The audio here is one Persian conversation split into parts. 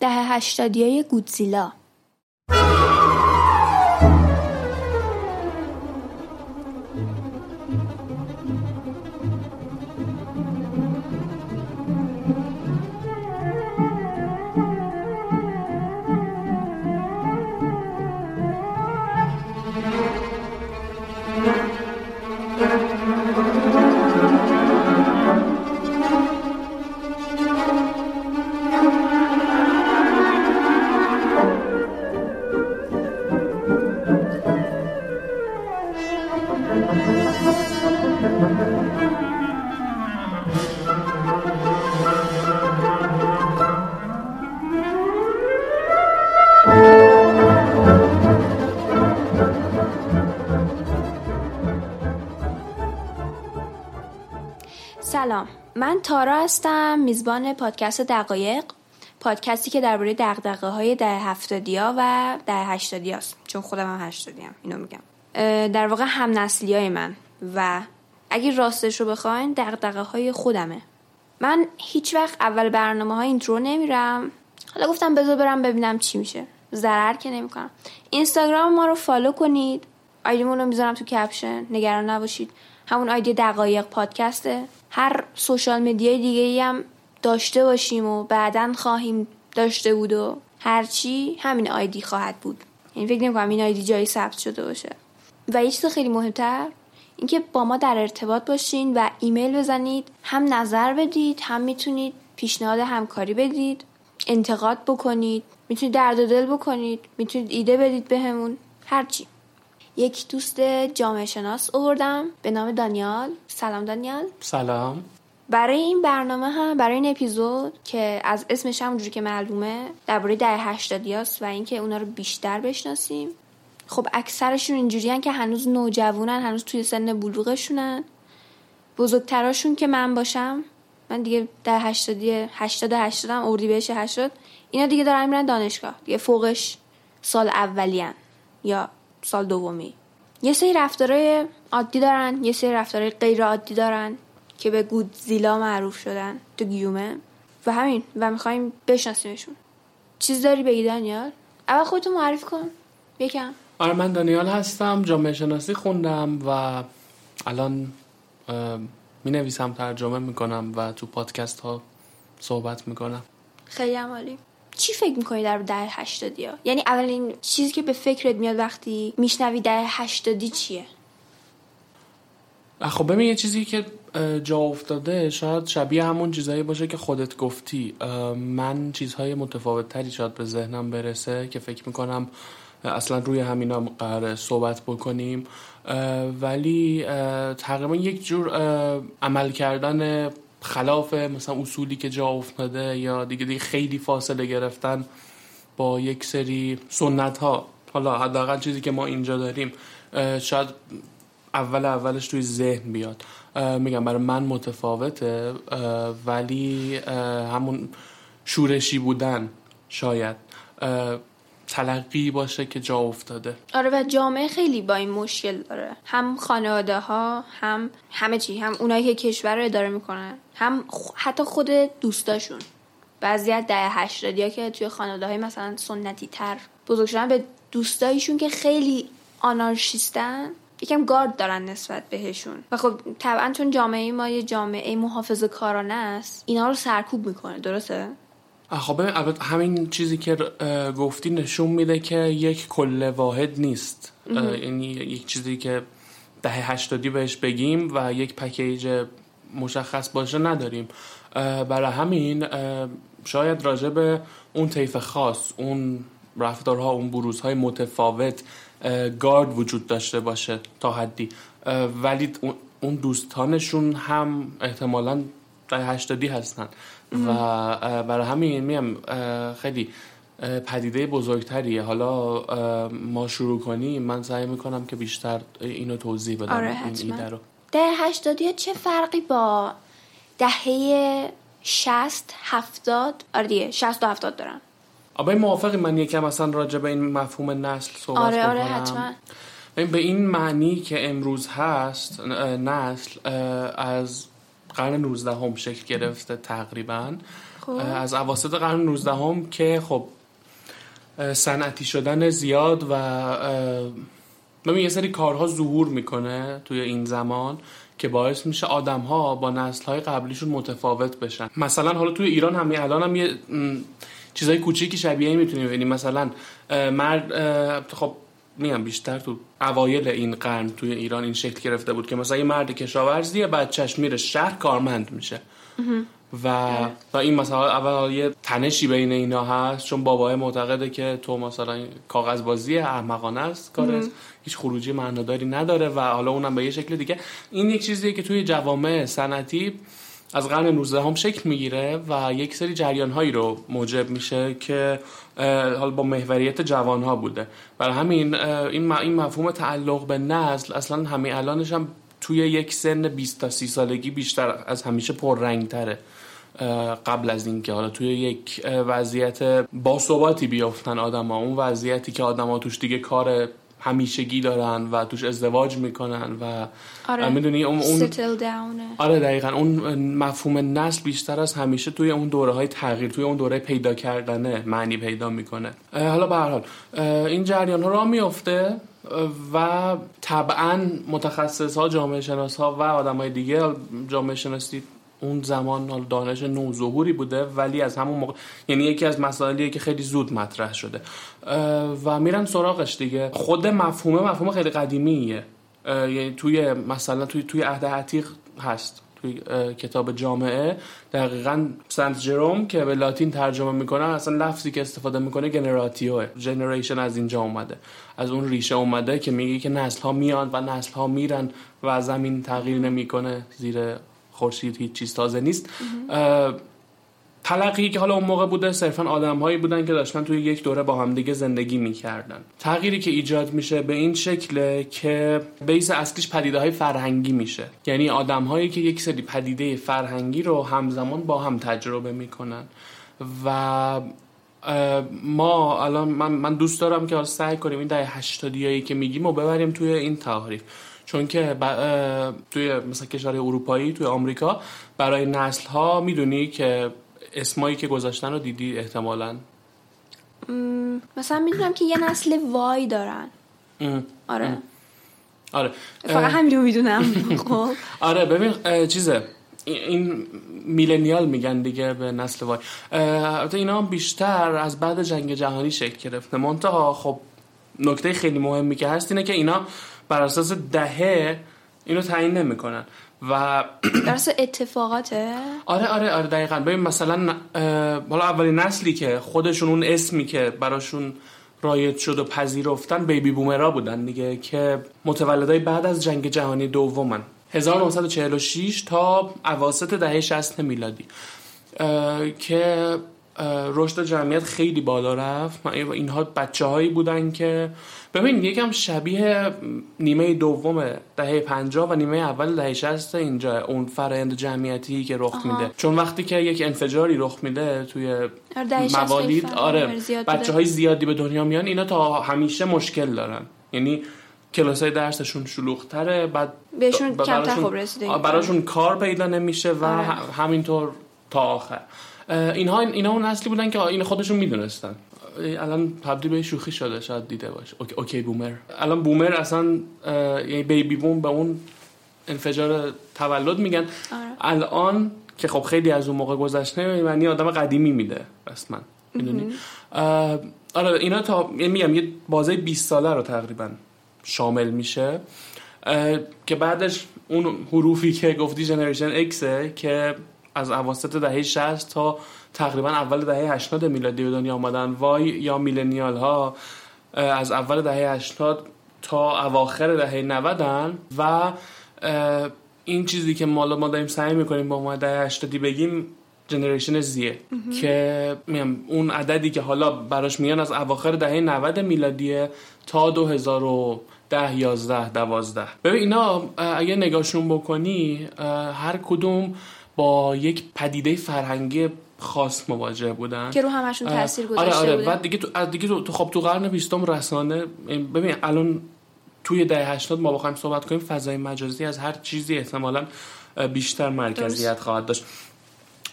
ده هشتادی های گودزیلا. تارا هستم میزبان پادکست دقایق. پادکستی که درباره دغدغه های دهه هفتادی ها و دهه هشتادی هاست چون خودم هم هشتادی هم اینو میگم. در واقع هم نسلی های من. و اگه راستش رو بخواین دغدغه های خودمه. من هیچ وقت اول برنامه های intro نمیرم. حالا گفتم بذار برم ببینم چی میشه. ضرر که نمی‌کنم. اینستاگرام ما رو follow کنید. ID مون رو می‌ذارم تو caption. نگران نباشید. همون آیدی دقایق پادکسته هر سوشال مدیای دیگه ای هم داشته باشیم و بعدا خواهیم داشته بود و هرچی همین آیدی خواهد بود. یعنی فکر نمی‌کنم این آیدی جایی ثبت شده باشه. و یه چیز خیلی مهمتر اینکه با ما در ارتباط باشین و ایمیل بزنید هم نظر بدید هم می‌تونید پیشنهاد همکاری بدید انتقاد بکنید می‌تونید درد و دل بکنید می‌تونید ایده بدید بهمون هرچی یک دوست جامعه شناس آوردم به نام دانیال. سلام دانیال. سلام. برای این برنامه هم برای این اپیزود که از اسمش همونجوری که معلومه درباره ده هشتادیاست و اینکه اونا رو بیشتر بشناسیم. خب اکثرشون اینجوری که هنوز نوجوانن هنوز توی سن بلوغشونن. بزرگتراشون که من باشم من دیگه در هشتادی هشتاد هشتادم اردی بهش هشتاد. اینا دیگه دارن میرن دانشگاه. دیگه فوقش سال اولیان یا سال دومی. یه سری رفتارهای عادی دارن یه سری رفتارهای غیر عادی دارن که به گودزیلا معروف شدن تو گیومه. و همین و می‌خوایم بشناسیمشون. چیز داری بگی دانیال؟ اول خودتو معرف کن. یکم. آره من دانیال هستم جامعه شناسی خوندم و الان می نویسم ترجمه می‌کنم و تو پادکست ها صحبت می‌کنم. خیلی عمالی چی فکر می‌کنی در ده هشتادی ها؟ یعنی اولین چیزی که به فکرت میاد وقتی میشنوی ده هشتادی چیه؟ خب ببین یه چیزی که جا افتاده شاید شبیه همون چیزهایی باشه که خودت گفتی من چیزهای متفاوت تری شاید به ذهنم برسه که فکر می‌کنم اصلا روی همینا قرار صحبت بکنیم ولی تقریبا یک جور عمل کردن خلاف مثلا اصولی که جا افتاده یا دیگه دیگه خیلی فاصله گرفتن با یک سری سنت ها حالا حداقل چیزی که ما اینجا داریم شاید اول اولش توی ذهن بیاد. میگم برای من متفاوته ولی همون شورشی بودن شاید. تلقی باشه که جا افتاده. آره و جامعه خیلی با این مشکل داره. هم خانواده ها هم همه چی هم اونایی که کشور رو اداره می‌کنن هم حتی خود دوستاشون. بعضی از ده هشتادی که توی خانواده های مثلا سنتی تر بزرگ شدن به دوستایشون که خیلی آنارشیستن یکم گارد دارن نسبت بهشون. و خب طبعا چون جامعه ما یه جامعه محافظ کارانه است اینا رو سرکوب می‌کنه درسته؟ خب البته همین چیزی که گفتی نشون میده که یک کل واحد نیست. یعنی یک چیزی که دهه هشتادی بهش بگیم و یک پکیج مشخص باشه نداریم. برای همین شاید راجع به اون طیف خاص اون رفتارها اون بروزهای متفاوت گارد وجود داشته باشه تا حدی. ولی اون دوستانشون هم احتمالا دهه هشتادی هستن. و برای همین میم خیلی پدیده بزرگتریه. حالا ما شروع کنیم من سعی می‌کنم که بیشتر اینو توضیح بدم آره این ایده رو. دهه هشتادی چه فرقی با دهه شست هفتاد؟ آره دیگه شست و هفتاد دارن آبای موافقی من یکم اصلا راجع به این مفهوم نسل صحبت آره آره حتما. به این معنی که امروز هست نسل از قرن 19 هم شکل گرفته تقریبا. خب. از اواسط قرن 19 هم که خب صنعتی شدن زیاد و ببین یه سری کارها ظهور می‌کنه توی این زمان که باعث میشه آدم ها با نسل های قبلیشون متفاوت بشن. مثلا حالا توی ایران همین الان هم یه چیزای کوچیکی شبیه می‌تونیم ببینیم. مثلا مرد خب میگم بیشتر تو اوایل این قرن توی ایران این شکل گرفته بود که مثلا یه مرد کشاورزیه بعد چشم میره شهر کارمند میشه. و و این مثلا اول یه تنشی بین اینا هست چون بابای معتقده که تو مثلا کاغذ بازی احمقانه است کار هیچ خروجی معناداری نداره و حالا اونم به یه شکل دیگه. این یک چیزیه که توی جوامع صنعتی از قرن 19 هم شکل می‌گیره و یک سری جریان هایی رو موجب میشه که حالا با محوریت جوان ها بوده. برای همین این این مفهوم تعلق به نسل اصلا همین الانش هم توی یک سن 20 تا 30 سالگی بیشتر از همیشه پررنگ تره قبل از اینکه حالا توی یک وضعیت باثباتی بیافتن آدما اون وضعیتی که آدما توش دیگه کار همیشگی دارن و توش ازدواج می‌کنن و آره. می‌دونی اون, اون داونه آره دقیقا. اون مفهوم نسل بیشتر از همیشه توی اون دوره های تغییر توی اون دوره پیدا کردنه معنی پیدا می‌کنه. حالا به هر حال این جریان ها را میفته و طبعا متخصص ها جامعه شناس ها و آدم های دیگه جامعه شناسی اون زمان دانش نوظهوری بوده ولی از همون موقع یعنی یکی از مسائلیه که خیلی زود مطرح شده. و میرن سراغش دیگه. خود مفهومه مفهوم خیلی قدیمیه. یعنی توی مثلا توی توی عهد عتیق هست توی کتاب جامعه. دقیقا سنت جروم که به لاتین ترجمه می‌کنه اصلا لفظی که استفاده می‌کنه جنراتیو جنریشن از اینجا اومده. از اون ریشه اومده که میگه که نسل ها میان و نسل ها میرن و زمین تغییر نمی‌کنه زیر خورشید هیچ چیز تازه نیست. تلقی که حالا اون موقع بوده صرفا آدم هایی بودن که داشتن توی یک دوره با همدیگه زندگی می‌کردن. تغییری که ایجاد میشه به این شکله که بیس اصلیش پدیده های فرهنگی میشه. یعنی آدم هایی که یک سری پدیده فرهنگی رو همزمان با هم تجربه می‌کنن و ما الان من, من دوست دارم که سعی کنیم این دهه هشتادیایی که میگیم و ببریم توی این تعریف چون که توی مثلا کشور اروپایی توی آمریکا برای نسل ها می‌دونی که اسمایی که گذاشتن رو دیدی احتمالا. مثلا می‌دونم که یه نسل وای دارن. آره. آره. فقط همین رو می‌دونم. خب. آره ببین چیزه. این میلنیال میگن دیگه به نسل وای. اینا بیشتر از بعد جنگ جهانی شکل گرفته. منتها خب نکته خیلی مهمی که هست اینه که اینا بر اساس دهه اینو تعیین نمی‌کنن. و در اتفاقاته؟ آره آره آره دقیقا. ببین مثلا حالا اولین نسلی که خودشون اون اسمی که براشون رایت شد و پذیرفتن بیبی بومرا بودن دیگه که متولدای بعد از جنگ جهانی دومن. 1946 تا اواسط دهه 60 میلادی. که رشد جمعیت خیلی بالا رفت. اینها بچه هایی بودن که ببین یکم شبیه نیمه دوم دهه 50 و نیمه اول دهه 60 اینجا اون فرآیند جمعیتی که رخ میده. چون وقتی که یک انفجاری رخ میده توی آره، موالید آره بچه های زیادی به دنیا میان اینا تا همیشه مشکل دارن. یعنی کلاس های درسشون شلوغتره بعد بهشون کمتر خوب رسیده براشون کار پیدا نمیشه و آره. همینطور تا آخر. اینها اینا اون اصلی بودن که این خودشون می‌دونستن. الان تبدیل به شوخی شده شاید دیده باشه. OK, OK boomer. الان boomer اصلا یعنی baby boom به اون انفجار تولد میگن. آره. الان که خب خیلی از اون موقع گذشته معنی آدم قدیمی میده رسما. می‌دونی؟ آره اینا تا یعنی میگم یه بازه 20 ساله رو تقریبا شامل میشه. که بعدش اون حروفی که گفتی جنریشن اکسه که از اواسط دهه 60 تا تقریبا اول دهه 80 میلادی به دنیا آمدن. وای یا میلنیال ها از اول دهه 80 تا اواخر دهه 90 و این چیزی که ما ما داریم سعی می‌کنیم با ما دهه 80 بگیم جنریشن زیه. که میم اون عددی که حالا براش میان از اواخر دهه 90 میلادیه تا 2010 11 12 ببین اینا اگه نگاهشون بکنی هر کدوم با یک پدیده فرهنگی خاص مواجه بودن. که رو همشون تاثیر گذاشته آره. آره بعد دیگه تو دیگه تو خب تو قرن 20 رسانه ببین الان توی دهه 80 ما بخوایم صحبت کنیم فضای مجازی از هر چیزی احتمالا بیشتر مرکزیت خواهد داشت.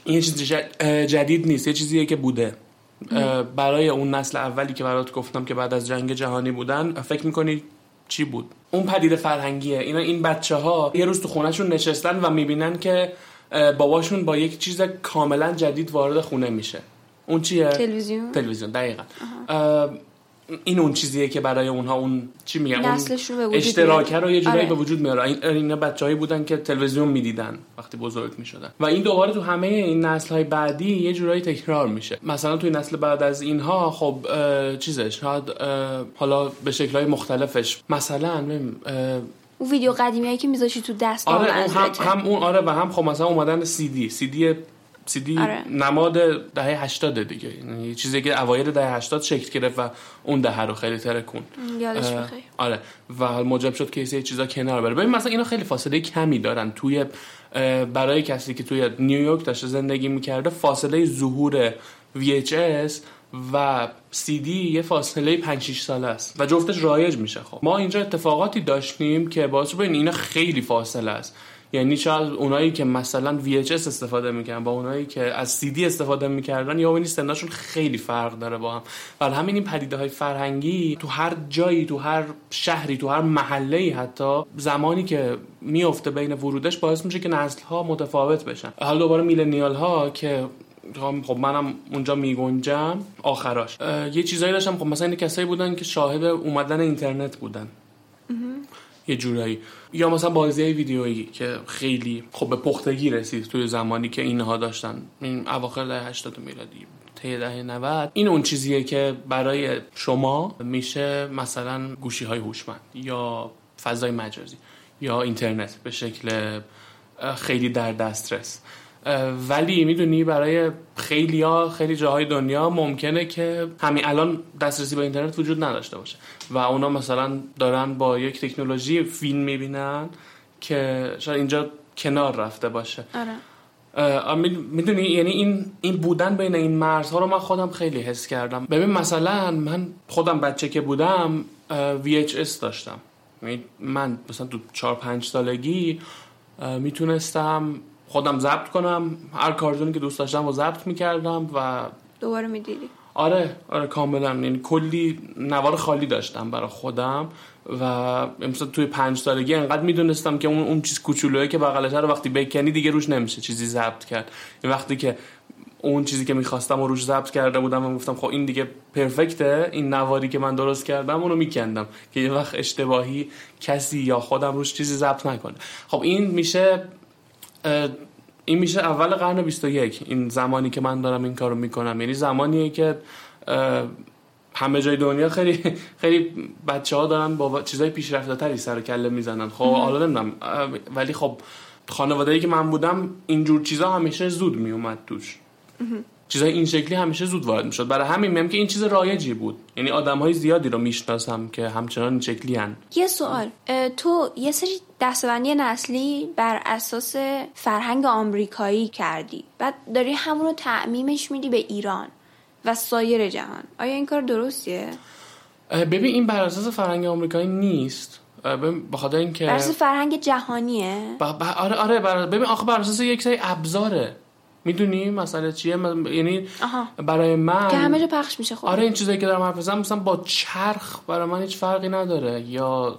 این چیز جدید نیست یه چیزیه که بوده. برای اون نسل اولی که برات گفتم که بعد از جنگ جهانی بودن فکر می‌کنی چی بود؟ اون پدیده فرهنگیه. اینا این بچه ها یه روز تو خونهشون نشستن و می‌بینن که باباشون با یک چیز کاملا جدید وارد خونه میشه. اون چیه؟ تلویزیون. تلویزیون دقیقا. این اون چیزیه که برای اونها اون چی میگن؟ اون اشتراکه رو یه جورایی آره. به وجود میاره. این بچه‌هایی بودن که تلویزیون می‌دیدن وقتی بزرگ می‌شدن. و این دوباره تو همه این نسل های بعدی یه جورایی تکرار میشه. مثلا توی نسل بعد از اینها خب چیزش شاید حالا به شکلهای مختلفش. مثلا اون ویدیو قدیمی هایی که میذاشی تو دست آره هم, هم اون آره و هم خب مثلا اومدن سی دی سی دی سی دی آره. نماد دهه 80 دیگه. یعنی چیزی که اوایل دهه 80 شکل گرفت و اون دهه رو خیلی ترکون یادش آره. و موجب شد که یه چیزا کنار بره. ببین مثلا اینا خیلی فاصله کمی دارن. توی برای کسی که توی نیویورک داشته زندگی می‌کرده فاصله ظهور VHS و سی دی یه فاصله 5 6 ساله است و جفتش رایج میشه. خب ما اینجا اتفاقاتی داشتیم که باعث ببین اینا خیلی فاصله است. یعنی شاید اونایی که مثلا VHS استفاده می‌کنن با اونایی که از CD استفاده می‌کردن یا ببینید سنشون خیلی فرق داره با هم. و همین این پدیده های فرهنگی تو هر جایی تو هر شهری تو هر محله حتی زمانی که میفته بین ورودش باعث میشه که نسل ها متفاوت بشن. حالا دوباره میلنیال ها که خب منم اونجا میگنجم. آخراش. یه چیزایی داشتم. خب مثلا این کسایی بودن که شاهد اومدن اینترنت بودن. یه جورایی. یا مثلا بازی ویدیویی که خیلی خب به پختگی رسید توی زمانی که اینها داشتن. این اواخر دهه 80 میلادی طی دهه 90 این اون چیزیه که برای شما میشه مثلا گوشی های هوشمند یا فضای مجازی یا اینترنت به شکل خیلی در دسترس. ولی می‌دونی برای خیلی ها خیلی جاهای دنیا ممکنه که همین الان دسترسی به اینترنت وجود نداشته باشه. و اونا مثلا دارن با یک تکنولوژی فیلم می‌بینن که شاید اینجا کنار رفته باشه. آره. می‌دونی یعنی این این بودن بین این مرزها رو من خودم خیلی حس کردم. ببین مثلا من خودم بچه که بودم VHS داشتم. یعنی من مثلا تو 4 5 سالگی می‌تونستم خودم ضبط کنم. هر کارتونی که دوست داشتم رو ضبط می‌کردم و دوباره می‌دیدی. آره آره کاملا. یعنی کلی نوار خالی داشتم برای خودم و مثلا توی پنج سالگی انقدر می‌دونستم که اون اون چیز کوچولویی که بغلش رو وقتی بکنی دیگه روش نمیشه چیزی ضبط کرد. این وقتی که اون چیزی که می‌خواستم و روش ضبط کرده بودم و گفتم خب این دیگه پرفکته این نواری که من درست کردم اونو میکندم که یه وقت اشتباهی کسی یا خودم روش چیزی ضبط نکنه. خب این میشه این میشه اول قرن 21 این زمانی که من دارم این کارو می‌کنم. یعنی زمانیه که همه جای دنیا خیلی خیلی بچه ها دارن با چیزای پیشرفته تری سر کله می‌زنن. خب حالا نمی‌دونم. ولی خب خانواده که من بودم اینجور چیزا همیشه زود میومد توش. چیزای این شکلی همیشه زود وارد می‌شد. برای همین میگم که این چیز رایجی بود. یعنی آدم های زیادی رو می‌شناسم که همچنان این شکلی هن. یه سوال. تو یه سری دستبندی نسلی بر اساس فرهنگ آمریکایی کردی بعد داری همونو تعمیمش میدی به ایران و سایر جهان. آیا این کار درستیه؟ ببین این بر اساس فرهنگ آمریکایی نیست. به خاطر اینکه بر اساس فرهنگ جهانیه؟ آره آره ببین آخه بر اساس یک سری ابزاره. می‌دونی مسئله چیه؟ یعنی برای من که همه جا پخش میشه خب. آره این چیزایی که دارم حرف بزنم مثلا با چرخ برای من هیچ فرقی نداره. یا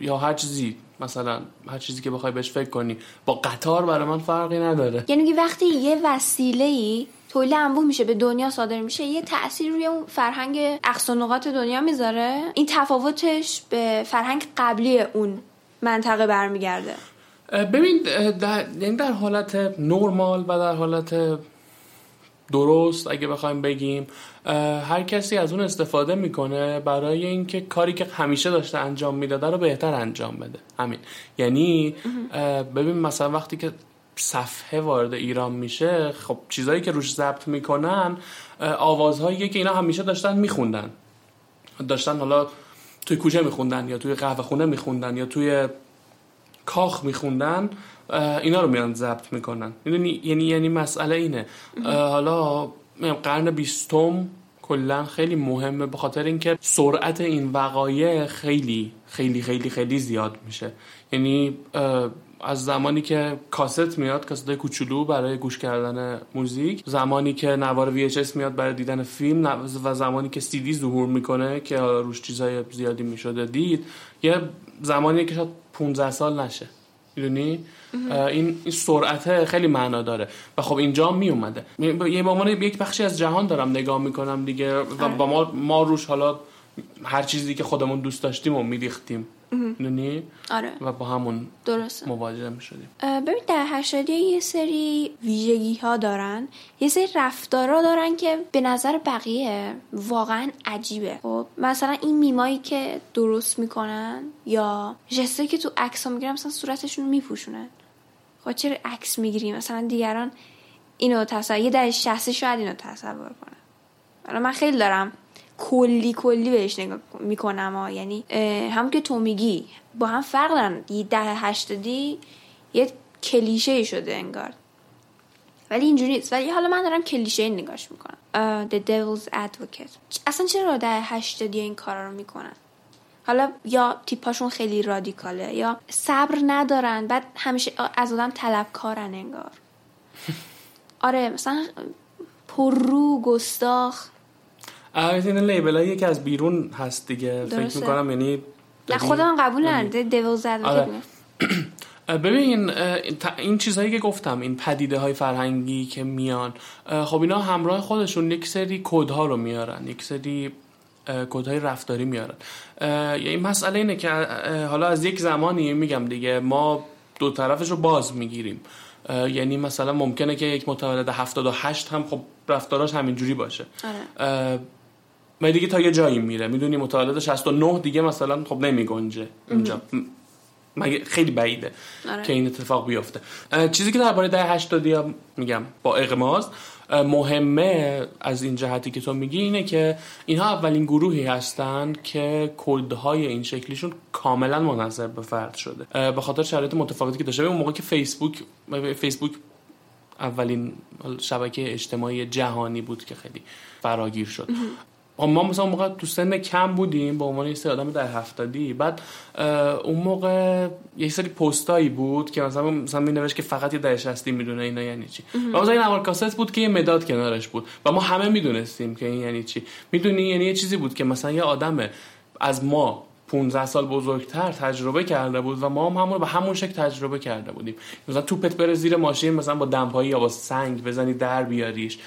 یا هر چیزی مثلا هر چیزی که بخوای بهش فکر کنی. با قطار برای من فرقی نداره. یعنی وقتی یه وسیله ای تولید انبوه میشه به دنیا صادر میشه یه تاثیر روی اون فرهنگ اقصا دنیا می‌ذاره. این تفاوتش به فرهنگ قبلی اون منطقه برمیگرده. ببین در, یعنی در حالت نرمال و در حالت درست اگه بخوایم بگیم هر کسی از اون استفاده می‌کنه برای اینکه کاری که همیشه داشته انجام می‌داده رو بهتر انجام بده. همین. یعنی ببین مثلا وقتی که صفحه وارد ایران میشه خب چیزایی که روش ضبط می‌کنن آوازهایی که اینا همیشه داشتن میخوندن. داشتن حالا توی کوچه میخوندن یا توی قهوه خونه میخوندن یا توی کاخ میخوندن اینا رو میان ضبط می‌کنن. می‌دونی؟ یعنی یعنی مسئله اینه. حالا قرن بیستم کلا خیلی مهمه به خاطر اینکه سرعت این وقایع خیلی خیلی خیلی خیلی زیاد میشه. یعنی از زمانی که کاست میاد کاست کوچولو برای گوش کردن موزیک زمانی که نوار VHS میاد برای دیدن فیلم و زمانی که دی ظهور می‌کنه که روش چیزای زیادی می‌شده دید یه زمانی که شاید 15 سال نشه می‌دونی این این سرعت خیلی معنا داره و خب اینجا می اومده یه به یک بخشی از جهان دارم نگاه می‌کنم دیگه و با ما ما روش حالا هر چیزی که خودمون دوست داشتیم و میریختیم. می‌دونی؟ آره. و با همون درسته. مواجه می‌شدیم. ببین در هشتادی یه سری ویژگی ها دارن. یه سری رفتارا دارن که به نظر بقیه واقعا عجیبه. خب مثلا این میمایی که درست می‌کنن یا جسته که تو عکس ها می‌گیرن مثلا صورتشون میپوشونن خب چرا عکس می‌گیری؟ مثلا دیگران اینو تصور یه در شخصی شاید اینو تصور کنن. من خیلی دارم کلی کلی بهش نگاه می‌کنم ها یعنی هم که تو میگی با هم فرق دارن یه ده هشتادی یه کلیشه شده انگار. ولی اینجوری نیست. ولی حالا من دارم کلیشه نگاش می‌کنم. uh, The Devil's Advocate. اصلا چرا ده هشتادی این کارا رو می‌کنن؟ حالا یا تیپاشون خیلی رادیکاله یا صبر ندارن بعد همیشه از آدم طلبکارن انگار. آره مثلا پررو گستاخ. این لیبل یکی از بیرون هست دیگه. فکر می‌کنم یعنی نه خودم قبول نرده دیول زده ببین این چیزهایی که گفتم این پدیده های فرهنگی که میان خب اینا همراه خودشون یک سری کودها رو میارن یک سری کودهای رفتاری میارن. یعنی مسئله اینه که حالا از یک زمانی میگم دیگه ما دو طرفش رو باز می‌گیریم. یعنی مثلا ممکنه که یک متولد 78 هم خب رفتاراش همینجوری باشه. آره. ما دیگه تا یه جایی میره. می‌دونی متولد 69 دیگه مثلا خب نمیگنجه. اینجا. مگه خیلی بعیده آره. که این اتفاق بیفته. چیزی که درباره ده 80 میگم با اغماز مهمه از این جهتی که تو میگی اینه که اینها اولین گروهی هستن که کدهای این شکلیشون کاملا منظر به فرد شده. به خاطر شرایط متفاوتی که داشته. اون موقع که فیسبوک فیسبوک اولین شبکه اجتماعی جهانی بود که خیلی فراگیر شد. ما مثلا موقع تو سن کم بودیم به عنوان یه سری آدم در هفتادی. بعد اون موقع یه سری پستایی بود که مثلا مثلا نوشت که فقط یه دهش هستی می‌دونه اینا یعنی چی. و مثلا این اول کاست بود که یه مداد کنارش بود. و ما همه می‌دونستیم که این یعنی چی. می‌دونی؟ یعنی یه چیزی بود که مثلا یه آدم از ما 15 سال بزرگتر تجربه کرده بود و ما هم همون به همون شکل تجربه کرده بودیم. مثلا توپت بره زیر ماشین مثلا با دمپایی یا با سنگ بزنی در بیاریش.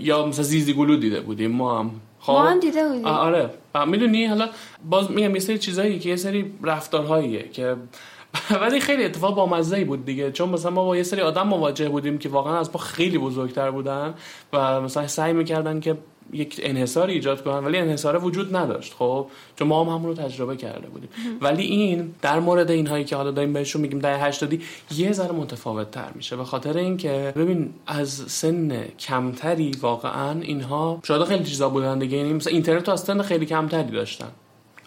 یا مثلا زیزی گلو دیده بودیم. ما هم خب. ما هم دیده بودیم. آره. می‌دونی حالا باز میگم یه سری چیزایی که یه سری رفتارهاییه که ولی خیلی اتفاق با مزه بود دیگه. چون مثلا ما با یه سری آدم مواجه بودیم که واقعا از ما خیلی بزرگتر بودن و مثلا سعی می‌کردن که یک انحصار ایجاد کنن ولی انحصار وجود نداشت خب؟ چون ما هم همون رو تجربه کرده بودیم. ولی این در مورد اینهایی که حالا داریم بهشون میگیم در 80 یه ذره متفاوت تر میشه به خاطر اینکه ببین از سن کمتری واقعا اینها شاید خیلی چیزا بودن دیگه. یعنی مثلا اینترنت از سن خیلی کمتری داشتن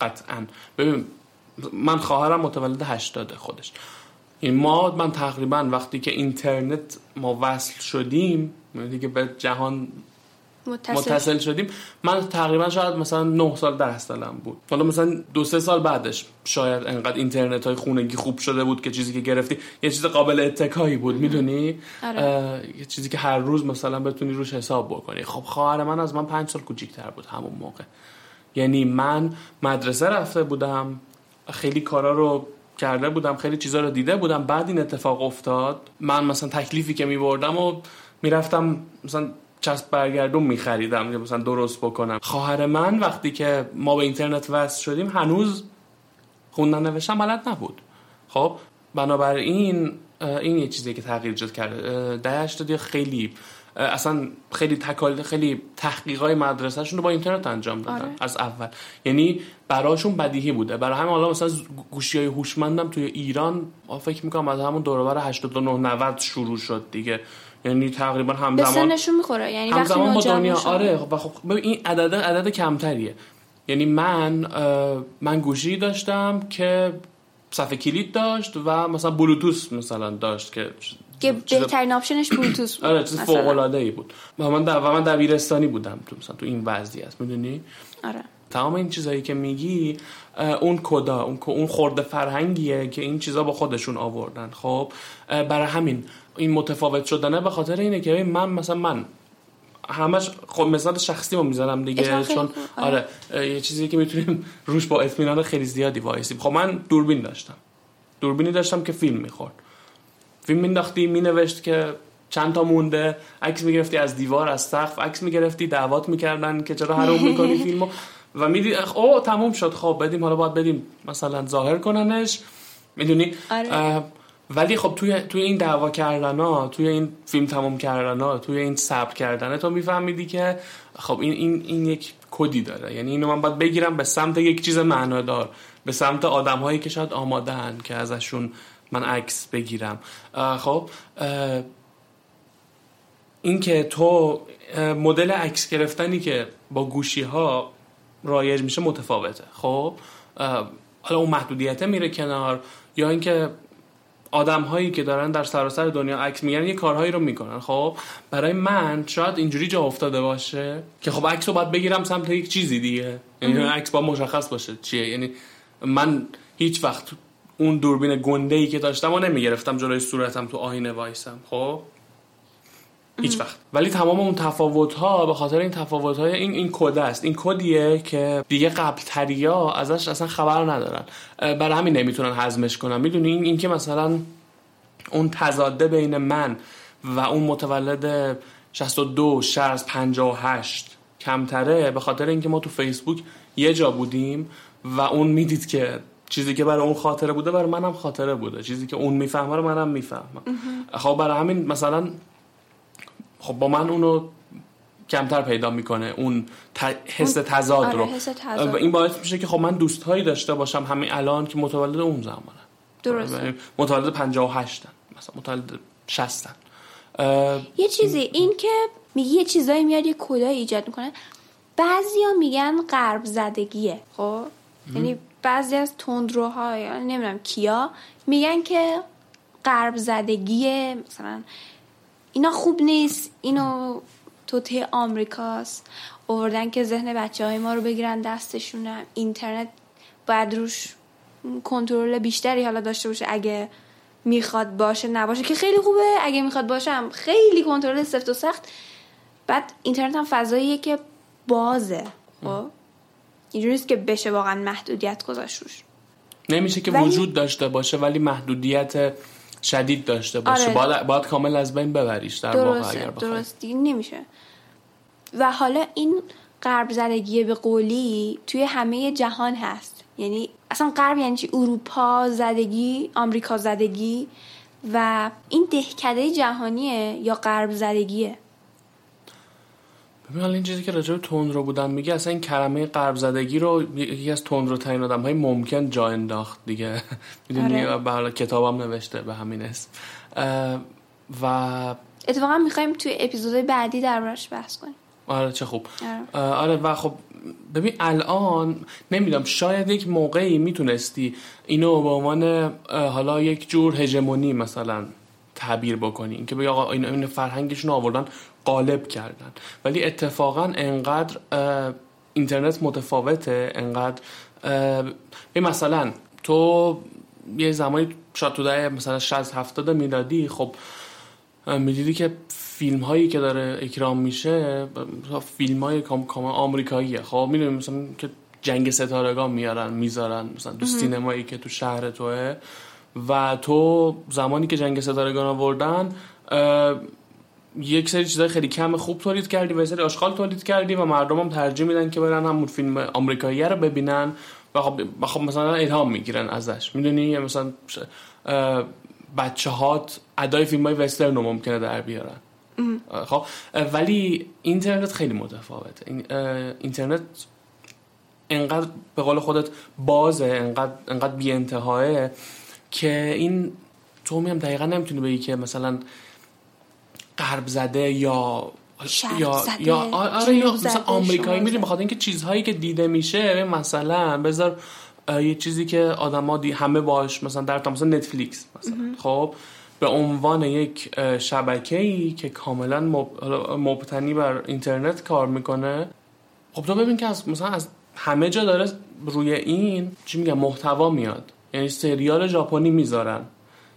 قطعا. ببین من خواهرم متولد 80 خودش. این ما من تقریبا وقتی که اینترنت ما وصل شدیم یعنی دیگه به جهان متصل, متصل شدیم. من تقریبا شاید مثلا 9 سال 10 سالم بود. حالا مثلا دو سه سال بعدش شاید انقدر اینترنت های خونگی خوب شده بود که چیزی که گرفتی. یه چیز قابل اتکایی بود می‌دونی؟ آره. یه چیزی که هر روز مثلا بتونی روش حساب بکنی. خب خواهر من از من 5 سال کوچیک‌تر بود همون موقع. یعنی من مدرسه رفته بودم خیلی کارا رو کرده بودم خیلی چیزا رو دیده بودم. بعد این اتفاق افتاد من مثلا تکلیفی که میبردم و می‌رفتم مثلا چسب برگردون میخریدم که مثلا درست بکنم. خواهر من وقتی که ما به اینترنت وصل شدیم هنوز خوندن نوشتن بلد نبود. خب بنابراین این یه چیزی که تغییر ایجاد کرده. ده خیلی اصلا خیلی تکال خیلی تحقیقای مدرسهشون رو با اینترنت انجام دادن آره. از اول. یعنی براشون بدیهی بوده. برای همین حالا مثلا گوشی های هوشمندم توی ایران فکر می‌کنم از همون دور بر 89 90 شروع شد دیگه. یعنی تقریبا همزمان به می‌خوره. یعنی همزمان با دنیا آره و خب این عدد عدد کمتریه. یعنی من من گوشی داشتم که صفحه کلید داشت و مثلا بلوتوس مثلا داشت که که بهترین آپشنش بلوتوث بود آره چیز مثلا. فوق العاده ای بود. و من در و من دبیرستانی بودم تو مثلا تو این وضعیت می‌دونی؟ آره. تمام این چیزایی که میگی اون کدا اون اون خورده فرهنگیه که این چیزا با خودشون آوردن. خب برای همین این متفاوت شدنه به خاطر اینه که من مثلا من همش خب مثال شخصی رو می‌زنم دیگه چون آره. آره. یه چیزی که می‌تونیم روش با اطمینان خیلی زیادی وایسیم. خب من دوربین داشتم. دوربینی داشتم که فیلم می‌خورد. فیلم مینداختی مینوشت که چند تا مونده. عکس می‌گرفتی از دیوار از سقف. عکس می‌گرفتی دعوات می‌کردن که چرا حروم می‌کنی فیلمو. و میدی او تموم شد. خب بدیم. حالا باید بدیم مثلا ظاهر کننش. می‌دونی؟ آره. ولی خب توی توی این دعوا کردن ها توی این فیلم تموم کردن ها توی این صبر کردن تو میفهمیدی که خب این این این یک کدی داره. یعنی اینو من باید بگیرم به سمت یک چیز معنادار به سمت آدم هایی که شاید آمادن که ازشون من عکس بگیرم. خب اه، این که تو مدل عکس گرفتنی که با گوشی ها رایج میشه متفاوته. خب حالا اون محدودیت میره کنار یا اینکه آدم هایی که دارن در سراسر دنیا عکس می‌گیرن یه کارهایی رو می‌کنن. خب برای من شاید اینجوری جا افتاده باشه که خب عکس رو باید بگیرم سمت یک چیزی دیگه. یعنی عکس با مشخص باشه چیه. یعنی من هیچ وقت اون دوربین گنده ای که داشتم و نمی‌گرفتم جلوی صورتم تو آینه وایسم خب؟ هیچ وقت. ولی تمام اون تفاوت ها به خاطر این تفاوت های این این کد است. این کدیه که دیگه قبل تریا ازش اصلا خبر ندارن. برای همین نمی‌تونن هضمش کنن. می‌دونی این, این که مثلا اون تضاده بین من و اون متولد 62 60 58 کمتره به خاطر اینکه ما تو فیسبوک یه جا بودیم و اون می‌دید که چیزی که برای اون خاطره بوده برای منم خاطره بوده. چیزی که اون می‌فهمه رو منم می‌فهمم. خب برای همین مثلا خب با من اونو کمتر پیدا می‌کنه اون ت- حس تضاد آره، رو. حس این باعث میشه که خب من دوستهایی داشته باشم همین الان که متولد اون زمانه. درسته. متولد 58 ان مثلا متولد 60 ان یه چیزی این که میگی یه چیزایی میاد یه کدایی ایجاد می‌کنه. بعضیا میگن غرب زدگیه خب؟ یعنی بعضی از تندروها یا نمی‌دونم کیا میگن که غرب زدگیه مثلا اینا خوب نیست اینو توته آمریکاست. آوردن که ذهن بچه های ما رو بگیرن دستشون اینترنت باید روش کنترل بیشتری حالا داشته باشه. اگه می‌خواد باشه نباشه که خیلی خوبه. اگه می‌خواد باشه هم خیلی کنترل سفت و سخت. بعد اینترنت هم فضاییه که بازه خب؟ اینجوری نیست که بشه واقعا محدودیت گذاشت روش. نمیشه که ولی- وجود داشته باشه ولی محدودیت شدید داشته باشه. آره. باید, باید کامل از بین ببریش در واقع اگر بخوای. درست دیگه نمیشه. و حالا این غرب زدگی به قولی توی همه جهان هست. یعنی اصلا غرب یعنی چی؟ اروپا زدگی آمریکا زدگی و این دهکده جهانیه یا غرب زدگیه. ببین حالا این چیزی که راجع به تندرو بودن میگه اصلا این کلمه غرب زدگی رو یکی از تندرو ترین آدم های ممکن جا انداخت دیگه. می‌دونی؟ آره. حالا کتابم نوشته به همین اسم. و اتفاقا می‌خوایم توی اپیزودهای بعدی دربارش بحث کنیم. آره چه خوب. آره. آره و خب ببین الان نمی‌دونم شاید یک موقعی می‌تونستی اینو به عنوان حالا یک جور هژمونی مثلا تعبیر بکنی. اینکه بگی آقا این فرهنگشون آوردن قالب کردن. ولی اتفاقا انقدر اینترنت متفاوته انقدر ببین مثلا تو یه زمانی شاید تو دهه مثلا 60 70 میلادی خب می‌دیدی که فیلم هایی که داره اکرام میشه فیلم های کام کام آمریکاییه. خب می‌دونی مثلا که جنگ ستارگان میارن می‌ذارن مثلا تو سینمایی که تو شهر توه. و تو زمانی که جنگ ستارگان آوردن یک سری چیزای خیلی کم خوب تولید کردی و سری آشغال تولید کردی و مردم هم ترجیح میدن که برن همون فیلم آمریکایی رو ببینن و خب, خب مثلا الهام می‌گیرن ازش. می‌دونی؟ مثلا بچه هات ادای فیلم های وسترن رو ممکنه در بیارن. خب؟ ولی اینترنت خیلی متفاوته. اینترنت انقدر به قول خودت بازه انقدر انقدر بی انتهاه که این تو هم دقیقا نمی‌تونی بگی که مثلا غرب زده یا یا زده، یا آره یا مثلا آمریکایی زده. بخاطر اینکه چیزهایی که دیده میشه مثلا بذار یه چیزی که آدما دی همه باش مثلا در تماس نتفلیکس مثلا. خب؟ به عنوان یک شبکه ای که کاملا مبتنی بر اینترنت کار می‌کنه. خب تو ببین که از مثلا از همه جا داره روی این چی میگم محتوا میاد. یعنی سریال ژاپنی می‌ذارن.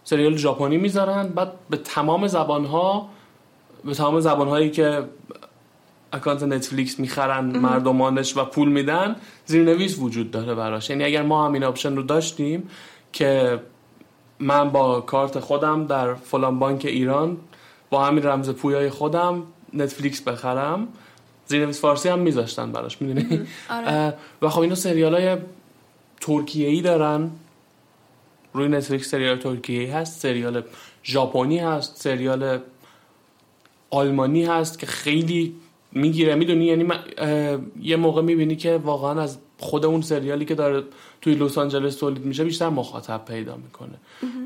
سریال ژاپنی می‌ذارن بعد به تمام زبان ها به تمام زبان هایی که account نتفلیکس می‌خرن مردمانش و پول میدن زیرنویس وجود داره براش. یعنی اگر ما همین option رو داشتیم که من با کارت خودم در فلان بانک ایران با همین رمز پویای خودم نتفلیکس بخرم زیرنویس فارسی هم میذاشتن براش می‌دونی؟ آره. و خب اینا سریال های ترکیه ای دارن. روی نتفلیکس سریال ترکیه ای هست سریال ژاپنی هست سریال آلمانی هست که خیلی می‌گیره. می‌دونی؟ یعنی یه موقع می‌بینی که واقعا از خود اون سریالی که داره توی لس آنجلس تولید میشه بیشتر مخاطب پیدا می‌کنه.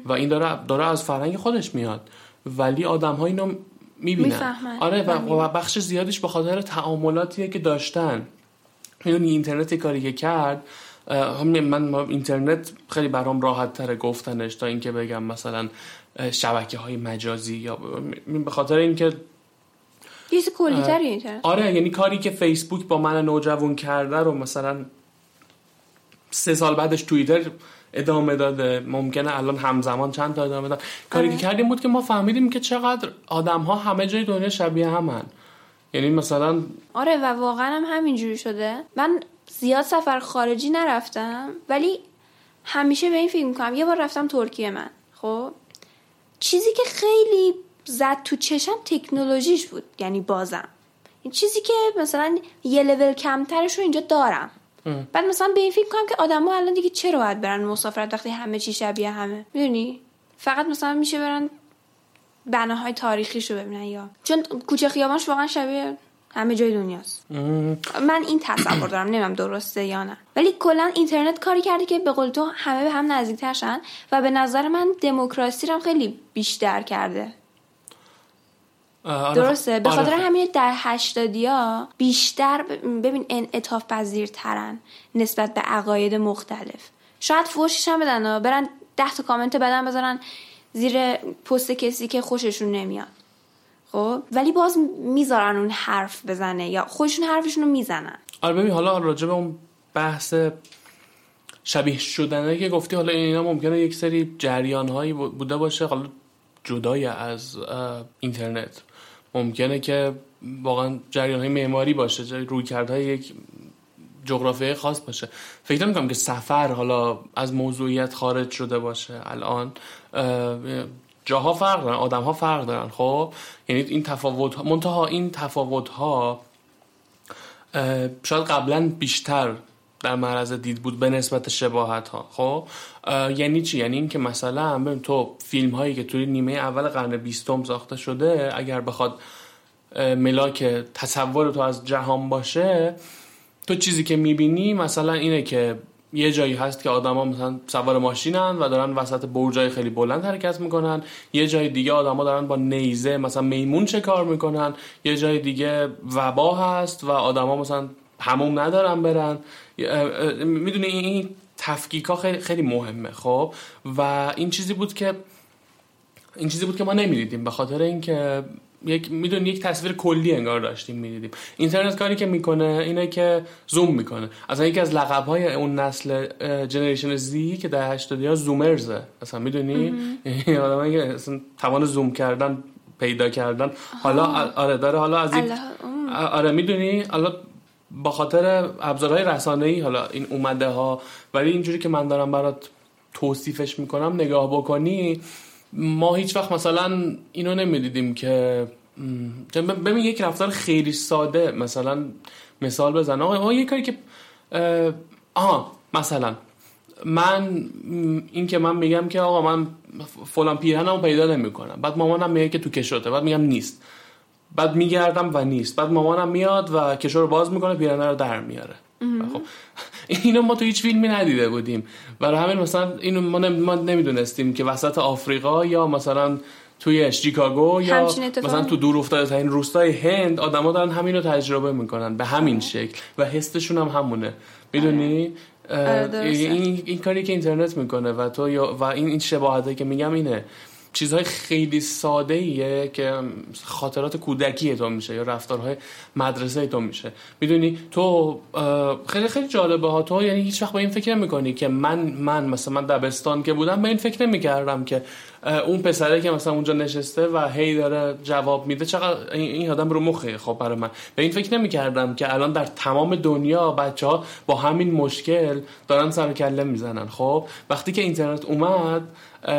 و این داره داره از فرهنگ خودش میاد. ولی آدم ها اینو می‌بینن. آره و بخش زیادیش به خاطر تعاملاتیه که داشتن. می‌دونی؟ اینترنت کاری که کرد من اینترنت خیلی برام راحت تره گفتنش تا اینکه بگم مثلا شبکه های مجازی یا به خاطر اینکه چیز کلی آره. یعنی کاری که فیسبوک با من نوجوان کرده رو مثلا سه سال بعدش توییتر ادامه داده. ممکنه الان همزمان چند تا ادامه داد. کاری که آره. کردیم بود که ما فهمیدیم که چقدر آدم ها همه جای دنیا شبیه همن. یعنی مثلا آره و واقعا هم همینجوری شده. من زیاد سفر خارجی نرفتم ولی همیشه به این فکر می‌کنم. یه بار رفتم ترکیه من خب. چیزی که خیلی زد تو چشم تکنولوژیش بود یعنی بازم. این چیزی که مثلا یه لول کمترش رو اینجا دارم. بعد مثلا به این فکر کنم که آدما الان دیگه چرا باید برن مسافرت وقتی همه چی شبیه همه؟ می‌دونی؟ فقط مثلا میشه برن بناهای تاریخیش رو ببینن یا چون کوچه خیابانش واقعا شبیه همه جای دنیاست. من این تصور دارم نمیم درسته یا نه. ولی کلا اینترنت کاری کرده که به قول تو همه به هم نزدیکتر شن و به نظر من دموکراسی رو خیلی بیشتر کرده. درسته؟ به خاطر آره. همین در هشتادیا بیشتر ببین انعطاف پذیرترن نسبت به عقاید مختلف. شاید فوشش هم بدن برن ده تا کامنت بدن بذارن زیر پست کسی که خوششون نمیاد. خب؟ ولی باز می‌ذارن اون حرف بزنه یا خودشون حرفشون رو می‌زنن. آره ببین حالا راجع به اون بحث شبیه شدنه که گفتی حالا اینا ممکنه یک سری جریان هایی بوده باشه حالا جدای از اینترنت. ممکنه که واقعا جریان های معماری باشه روی کردهای یک جغرافیای خاص باشه. فکر نمی که سفر حالا از موضوعیت خارج شده باشه الان. جاها فرق دارن آدم ها فرق دارن خب؟ یعنی این تفاوت منتها این تفاوت ها شاید قبلا بیشتر در معرض دید بود به نسبت شباهت ها خب یعنی چی؟ یعنی اینکه مثلا ببین تو فیلم هایی که توی نیمه اول قرن بیستم ساخته شده اگر بخواد ملاک تصور تو از جهان باشه تو چیزی که می‌بینی مثلا اینه که یه جایی هست که آدما مثلا سوار ماشینن و دارن وسط برجای خیلی بلند حرکت می‌کنن. یه جای دیگه آدما دارن با نیزه مثلا میمون چه کار می‌کنن؟ یه جای دیگه وبا هست و آدما مثلا هموم ندارن برن. می‌دونی این تفکیک ها خیلی, خیلی مهمه خب؟ و این چیزی بود که این چیزی بود که ما نمی‌دیدیم به خاطر اینکه یک می‌دونی یک تصویر کلی انگار داشتیم می‌دیدیم. اینترنت کاری که می‌کنه اینه که زوم می‌کنه. اصلا یکی از لقب های اون نسل جنریشن زی که در 80 ها زومرزه. اصلا می‌دونی؟ آدمایی که اصلا توان زوم کردن پیدا کردن. حالا آره داره حالا از این آره می‌دونی؟ حالا با خاطر ابزارهای رسانه‌ای حالا این اومده ها ولی اینجوری که من دارم برات توصیفش می‌کنم نگاه بکنی ما هیچ وقت مثلا اینو نمی‌دیدیم که ببین یک رفتار خیلی ساده مثلا مثال بزن. آقا یه کاری که آها مثلا من این که من میگم که آقا من فلان پیرهنمو پیدا نمی‌کنم. بعد مامانم میگه که تو کشوته. بعد میگم نیست. بعد میگردم و نیست. بعد مامانم میاد و کشو رو باز می‌کنه پیرهنه رو در میاره. خب اینو ما تو هیچ فیلمی ندیده بودیم. برای همین مثلا اینو ما نمی‌دونستیم که وسط آفریقا یا مثلا توی شیکاگو یا مثلا تو دور افتاده ترین روستای هند آدما دارن همین رو تجربه می‌کنن به همین شکل و حسشون هم همونه. می‌دونی؟ آره. آره، این, این کاری که اینترنت می‌کنه و تو و این این شباهته که میگم اینه. چیزهای خیلی ساده ایه که خاطرات کودکی تو میشه یا رفتارهای مدرسه تو میشه. می‌دونی؟ تو خیلی خیلی جالبه ها. تو یعنی هیچ وقت به این فکر نمی‌کنی که من من مثلا من دبستان که بودم به این فکر نمی‌کردم که اون پسره که مثلا اونجا نشسته و هی داره جواب میده چقدر این آدم رو مخه خب برای من. به این فکر نمی‌کردم که الان در تمام دنیا بچه ها با همین مشکل دارن سر کله می‌زنن. خب وقتی که اینترنت اومد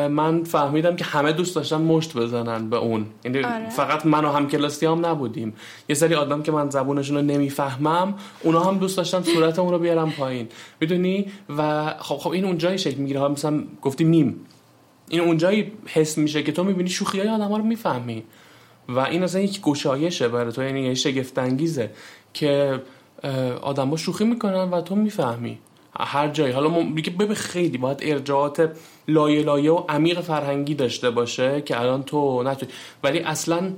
من فهمیدم که همه دوست داشتن مشت بزنن به اون. یعنی آره. فقط من و هم کلاسی هم نبودیم. یه سری آدم که من زبونشون رو نمی‌فهمم اونا هم دوست داشتن صورت اون رو بیارم پایین. می‌دونی؟ و خب خب این اونجایی شکل می‌گیره. مثلا گفتی میم این اونجایی حس میشه که تو می‌بینی شوخی های آدم ها رو می‌فهمی. و این اصلا یک گشایشه برای تو یعنی یه شگفت انگیزه که ها شوخی می‌کنن و تو می‌فهمی. هر جایی. حالا میگه ببین خیلی باید ارجاعات لایه لایه و عمیق فرهنگی داشته باشه که الان تو نتونی. ولی اصلا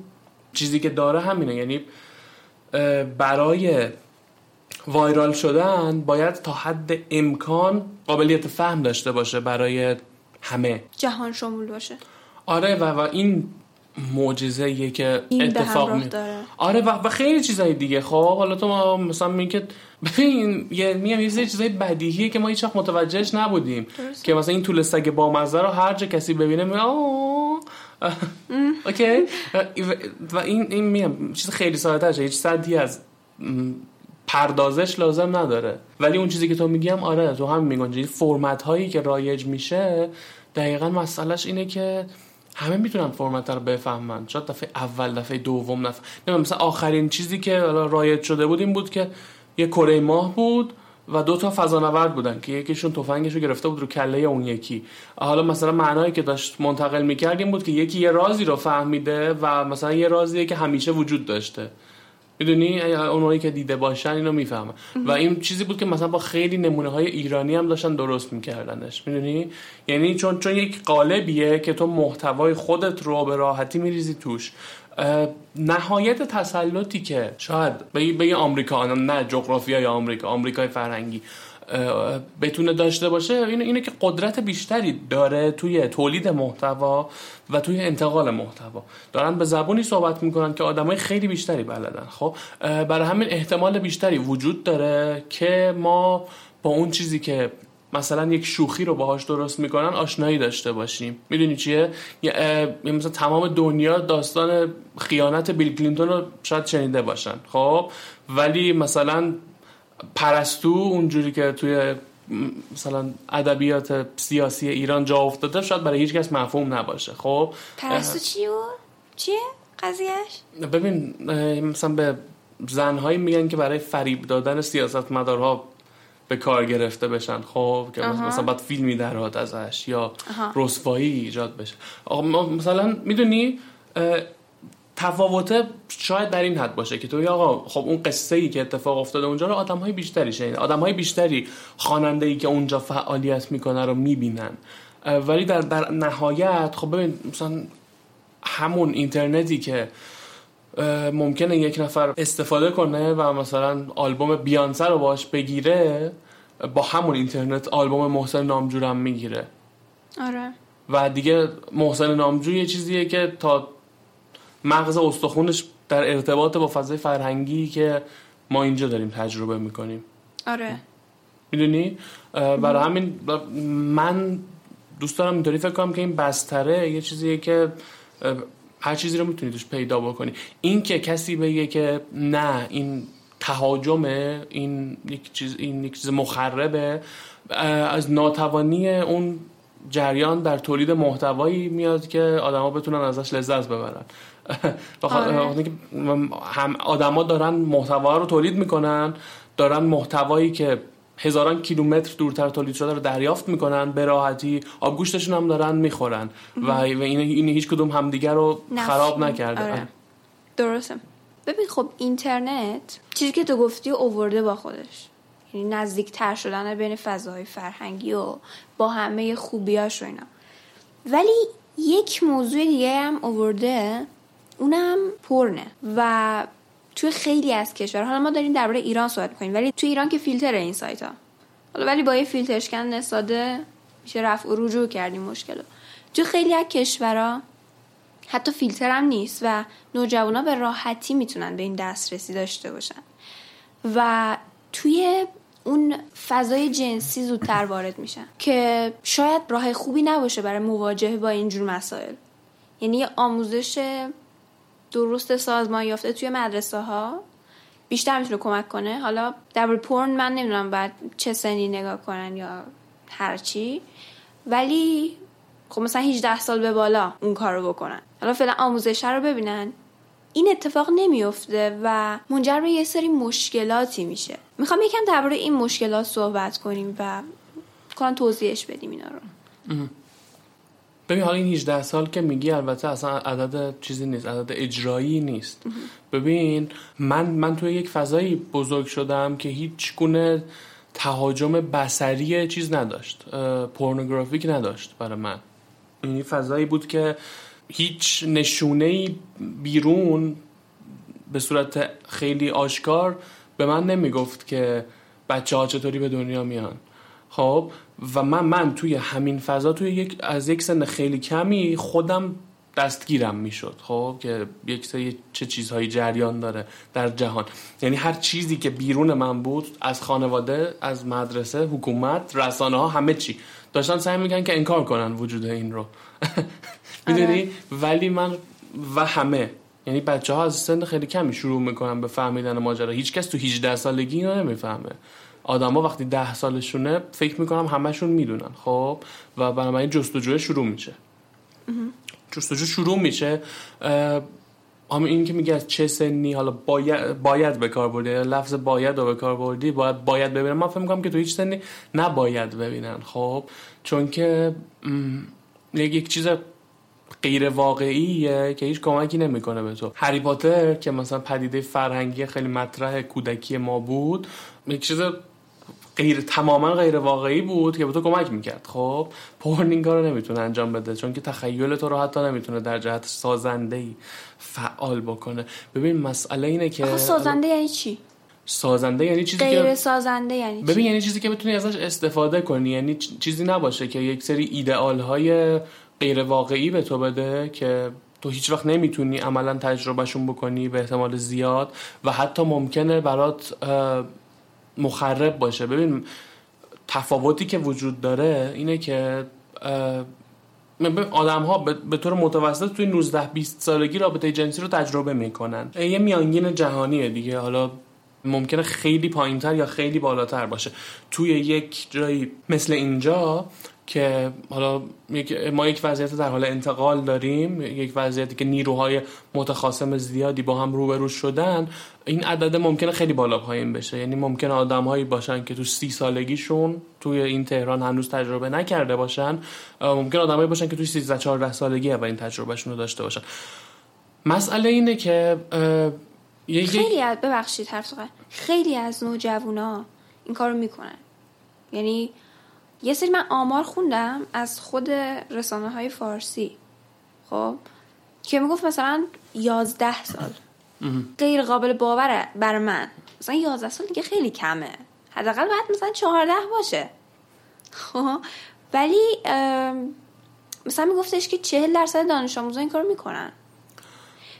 چیزی که داره همینه. یعنی برای وایرال شدن باید تا حد امکان قابلیت فهم داشته باشه برای همه. جهان شمول باشه. آره و, و این معجزه که اتفاق می آره و, و خیلی چیزای دیگه. خب حالا تو ما مثلا میگه که ببین یه میام یه چیزای بدیهیه که ما هیچ وقت متوجهش نبودیم. که مثلا این طول سگ با مزه رو هر جا کسی ببینه می اوکی؟ و این این میام چیز خیلی ساده هیچ صدی از پردازش لازم نداره. ولی اون چیزی که تو میگم آره تو هم میگنجی فرمت هایی که رایج میشه دقیقا مسئلهش اینه که همه می‌تونن فرمت رو بفهمن. شاید دفعه اول دفعه دوم دفعه نه مثلا آخرین چیزی که رایج شده بود این بود که یه کره ماه بود و دو تا فضانورد بودن که یکیشون تفنگش رو گرفته بود رو کله اون یکی. حالا مثلا معنایی که داشت منتقل می‌کرد این بود که یکی یه رازی رو فهمیده و مثلا یه رازیه که همیشه وجود داشته. می‌دونی؟ اونایی که دیده باشن اینو می‌فهمن. و این چیزی بود که مثلا با خیلی نمونه های ایرانی هم داشتن درست میکردنش. می‌دونی؟ یعنی چون چون یک قالبیه که تو محتوای خودت رو به راحتی میریزی توش. نهایت تسلطی که شاید به یه آمریکا نه جغرافیای آمریکا آمریکای فرهنگی. بتونه داشته باشه اینه, اینه که قدرت بیشتری داره توی تولید محتوا و توی انتقال محتوا. دارن به زبونی صحبت می‌کنن که آدمای خیلی بیشتری بلدن. خب برای همین احتمال بیشتری وجود داره که ما با اون چیزی که مثلا یک شوخی رو باهاش درست می‌کنن آشنایی داشته باشیم. می‌دونی چیه؟ مثلا تمام دنیا داستان خیانت بیل کلینتون رو شاید شنیده باشن. خب ولی مثلا پرستو اونجوری که توی مثلا ادبیات سیاسی ایران جا افتاده شاید برای هیچ کس مفهوم نباشه. خب پرستو چی چیه قضیهش ببین مثلا به زنهایی میگن که برای فریب دادن سیاست مدارها به کار گرفته بشن. خب که مثلا باید فیلمی درات ازش یا رسوایی ایجاد بشه. مثلا می‌دونی تفاوته شاید در این حد باشه که توی آقا خب اون قصه ای که اتفاق افتاده اونجا رو آدم های بیشتری شنید آدم های بیشتری خواننده ای که اونجا فعالیت می‌کنه رو می‌بینن. ولی در, در نهایت خب ببین مثلا همون اینترنتی که ممکنه یک نفر استفاده کنه و مثلا آلبوم بیانسه رو باش بگیره با همون اینترنت آلبوم محسن نامجورم می‌گیره. آره. و دیگه محسن نامجو یه چیزیه که تا مغز استخونش در ارتباط با فضای فرهنگی که ما اینجا داریم تجربه می‌کنیم. آره. می‌دونی؟ برای همین من دوست دارم اینطوری فکر کنم که این بستره یه چیزیه که هر چیزی رو می‌تونی توش پیدا بکنی. این که کسی بگه که نه این تهاجمه این یک چیز این یک چیز مخربه از ناتوانی اون جریان در تولید محتوایی میاد که آدما بتونن ازش لذت ببرن. آره. هم آدما دارن محتوا رو تولید می‌کنن دارن محتوایی که هزاران کیلومتر دورتر تولید شده رو دریافت می‌کنن به راحتی آبگوشتشون هم دارن می‌خورن. و, این, این هیچ کدوم همدیگر رو خراب نکرده. آره. درسته. ببین خب اینترنت چیزی که تو گفتی اوورده با خودش. یعنی نزدیک تر شدن بین فضاهای فرهنگی و با همه خوبیاش و اینا. ولی یک موضوع دیگه هم اوورده. اونم پرنه. و توی خیلی از کشور حالا ما داریم درباره ایران صحبت می‌کنیم ولی توی ایران که فیلتر این سایت ها حالا ولی با یه فیلترشکن ساده میشه رفع و رجوع کردیم مشکل تو خیلی از کشورها حتی فیلتر هم نیست و نوجوانا به راحتی می‌تونن به این دسترسی داشته باشن. و توی اون فضای جنسی زودتر وارد میشن که شاید راه خوبی نباشه برای مواجهه با اینجور مسائل. یعنی آموزش درست سازمان یافته توی مدرسه ها بیشتر می‌تونه کمک کنه؟ حالا در پورن من نمی‌دونم بعد چه سنی نگاه کنن یا هرچی ولی خب مثلا 18 سال به بالا اون کار رو بکنن. حالا فعلا آموزش رو ببینن. این اتفاق نمیفته و منجر به یه سری مشکلاتی میشه. می‌خوام یکم درباره این مشکلات صحبت کنیم و کان توضیحش بدیم اینا رو. ببین حالا این 18 سال که میگی البته اصلا عدد چیزی نیست عدد اجرایی نیست. ببین من من توی یک فضایی بزرگ شدم که هیچ گونه تهاجم بسری چیز نداشت پورنوگرافیک نداشت برای من. این فضایی بود که هیچ نشونه بیرون به صورت خیلی آشکار به من نمی‌گفت که بچه ها چطوری به دنیا میان. خب و من من توی همین فضا توی یک از یک سن خیلی کمی خودم دستگیرم می‌شد خب که یک سری چه چیزهایی جریان داره در جهان. یعنی هر چیزی که بیرون من بود از خانواده از مدرسه حکومت رسانه ها همه چی. داشتن سعی می‌کنن که انکار کنن وجود این رو. می‌دونی؟ آره. ولی من و همه. یعنی بچه ها از سن خیلی کمی شروع می‌کنن به فهمیدن ماجرا. هیچکس تو 18 سالگی اینو نمی‌فهمه. آدما وقتی ده سالشونه فکر می‌کنم همشون می‌دونن خب؟ و بنابراین جستجو شروع میشه. جستجو شروع میشه همین این که میگه از چه سنی حالا باید, باید به کار بردی لفظ باید رو به کار بردی باید باید ببینن من فکر می‌کنم که تو هیچ سنی نباید ببینن خب؟ چون که یک چیز غیر واقعیه که هیچ کمکی نمی‌کنه به تو. هری پاتر که مثلا پدیده فرهنگی خیلی مطرح کودکی ما بود یک چیز غیر تماما غیر واقعی بود که به تو کمک می‌کرد. خب پورن این کارو نمی‌تونه انجام بده چون که تخیل تو رو حتی نمی‌تونه در جهت سازنده فعال بکنه. ببین مسئله اینه که سازنده یعنی چی؟ سازنده یعنی چیزی غیر که سازنده یعنی ببین یعنی چیزی که بتونی ازش استفاده کنی. یعنی چیزی نباشه که یک سری ایدئال های غیر واقعی به تو بده که تو هیچ وقت نمی‌تونی عملا تجربهشون بکنی به احتمال زیاد و حتی ممکنه برات مخرب باشه. ببین تفاوتی که وجود داره اینه که آدم ها به طور متوسط توی 19 20 سالگی رابطه جنسی رو تجربه می‌کنن. یه میانگین جهانیه دیگه. حالا ممکنه خیلی پایینتر یا خیلی بالاتر باشه. توی یک جایی مثل اینجا که حالا ما یک وضعیت در حال انتقال داریم یک وضعیتی که نیروهای متخاصم زیادی با هم روبرو شدن این عدد ممکنه خیلی بالا پایین بشه. یعنی ممکنه آدمهایی باشن که تو سی سالگیشون توی این تهران هنوز تجربه نکرده باشن ممکن آدمایی باشن که توی 13 14 سالگی اولین تجربهشون رو داشته باشن. مسئله اینه که خیلی ببخشید حرف خیلی از نوجوانا این کارو می‌کنن. یعنی یه سری من آمار خوندم از خود رسانه های فارسی خب؟ که می‌گفت مثلا یازده سال. غیر قابل باوره بر من. مثلا یازده سال دیگه خیلی کمه. حداقل باید مثلا چهارده باشه. خب؟ ولی مثلا میگفتش که چهل درصد دانش آموزا این کارو می‌کنن.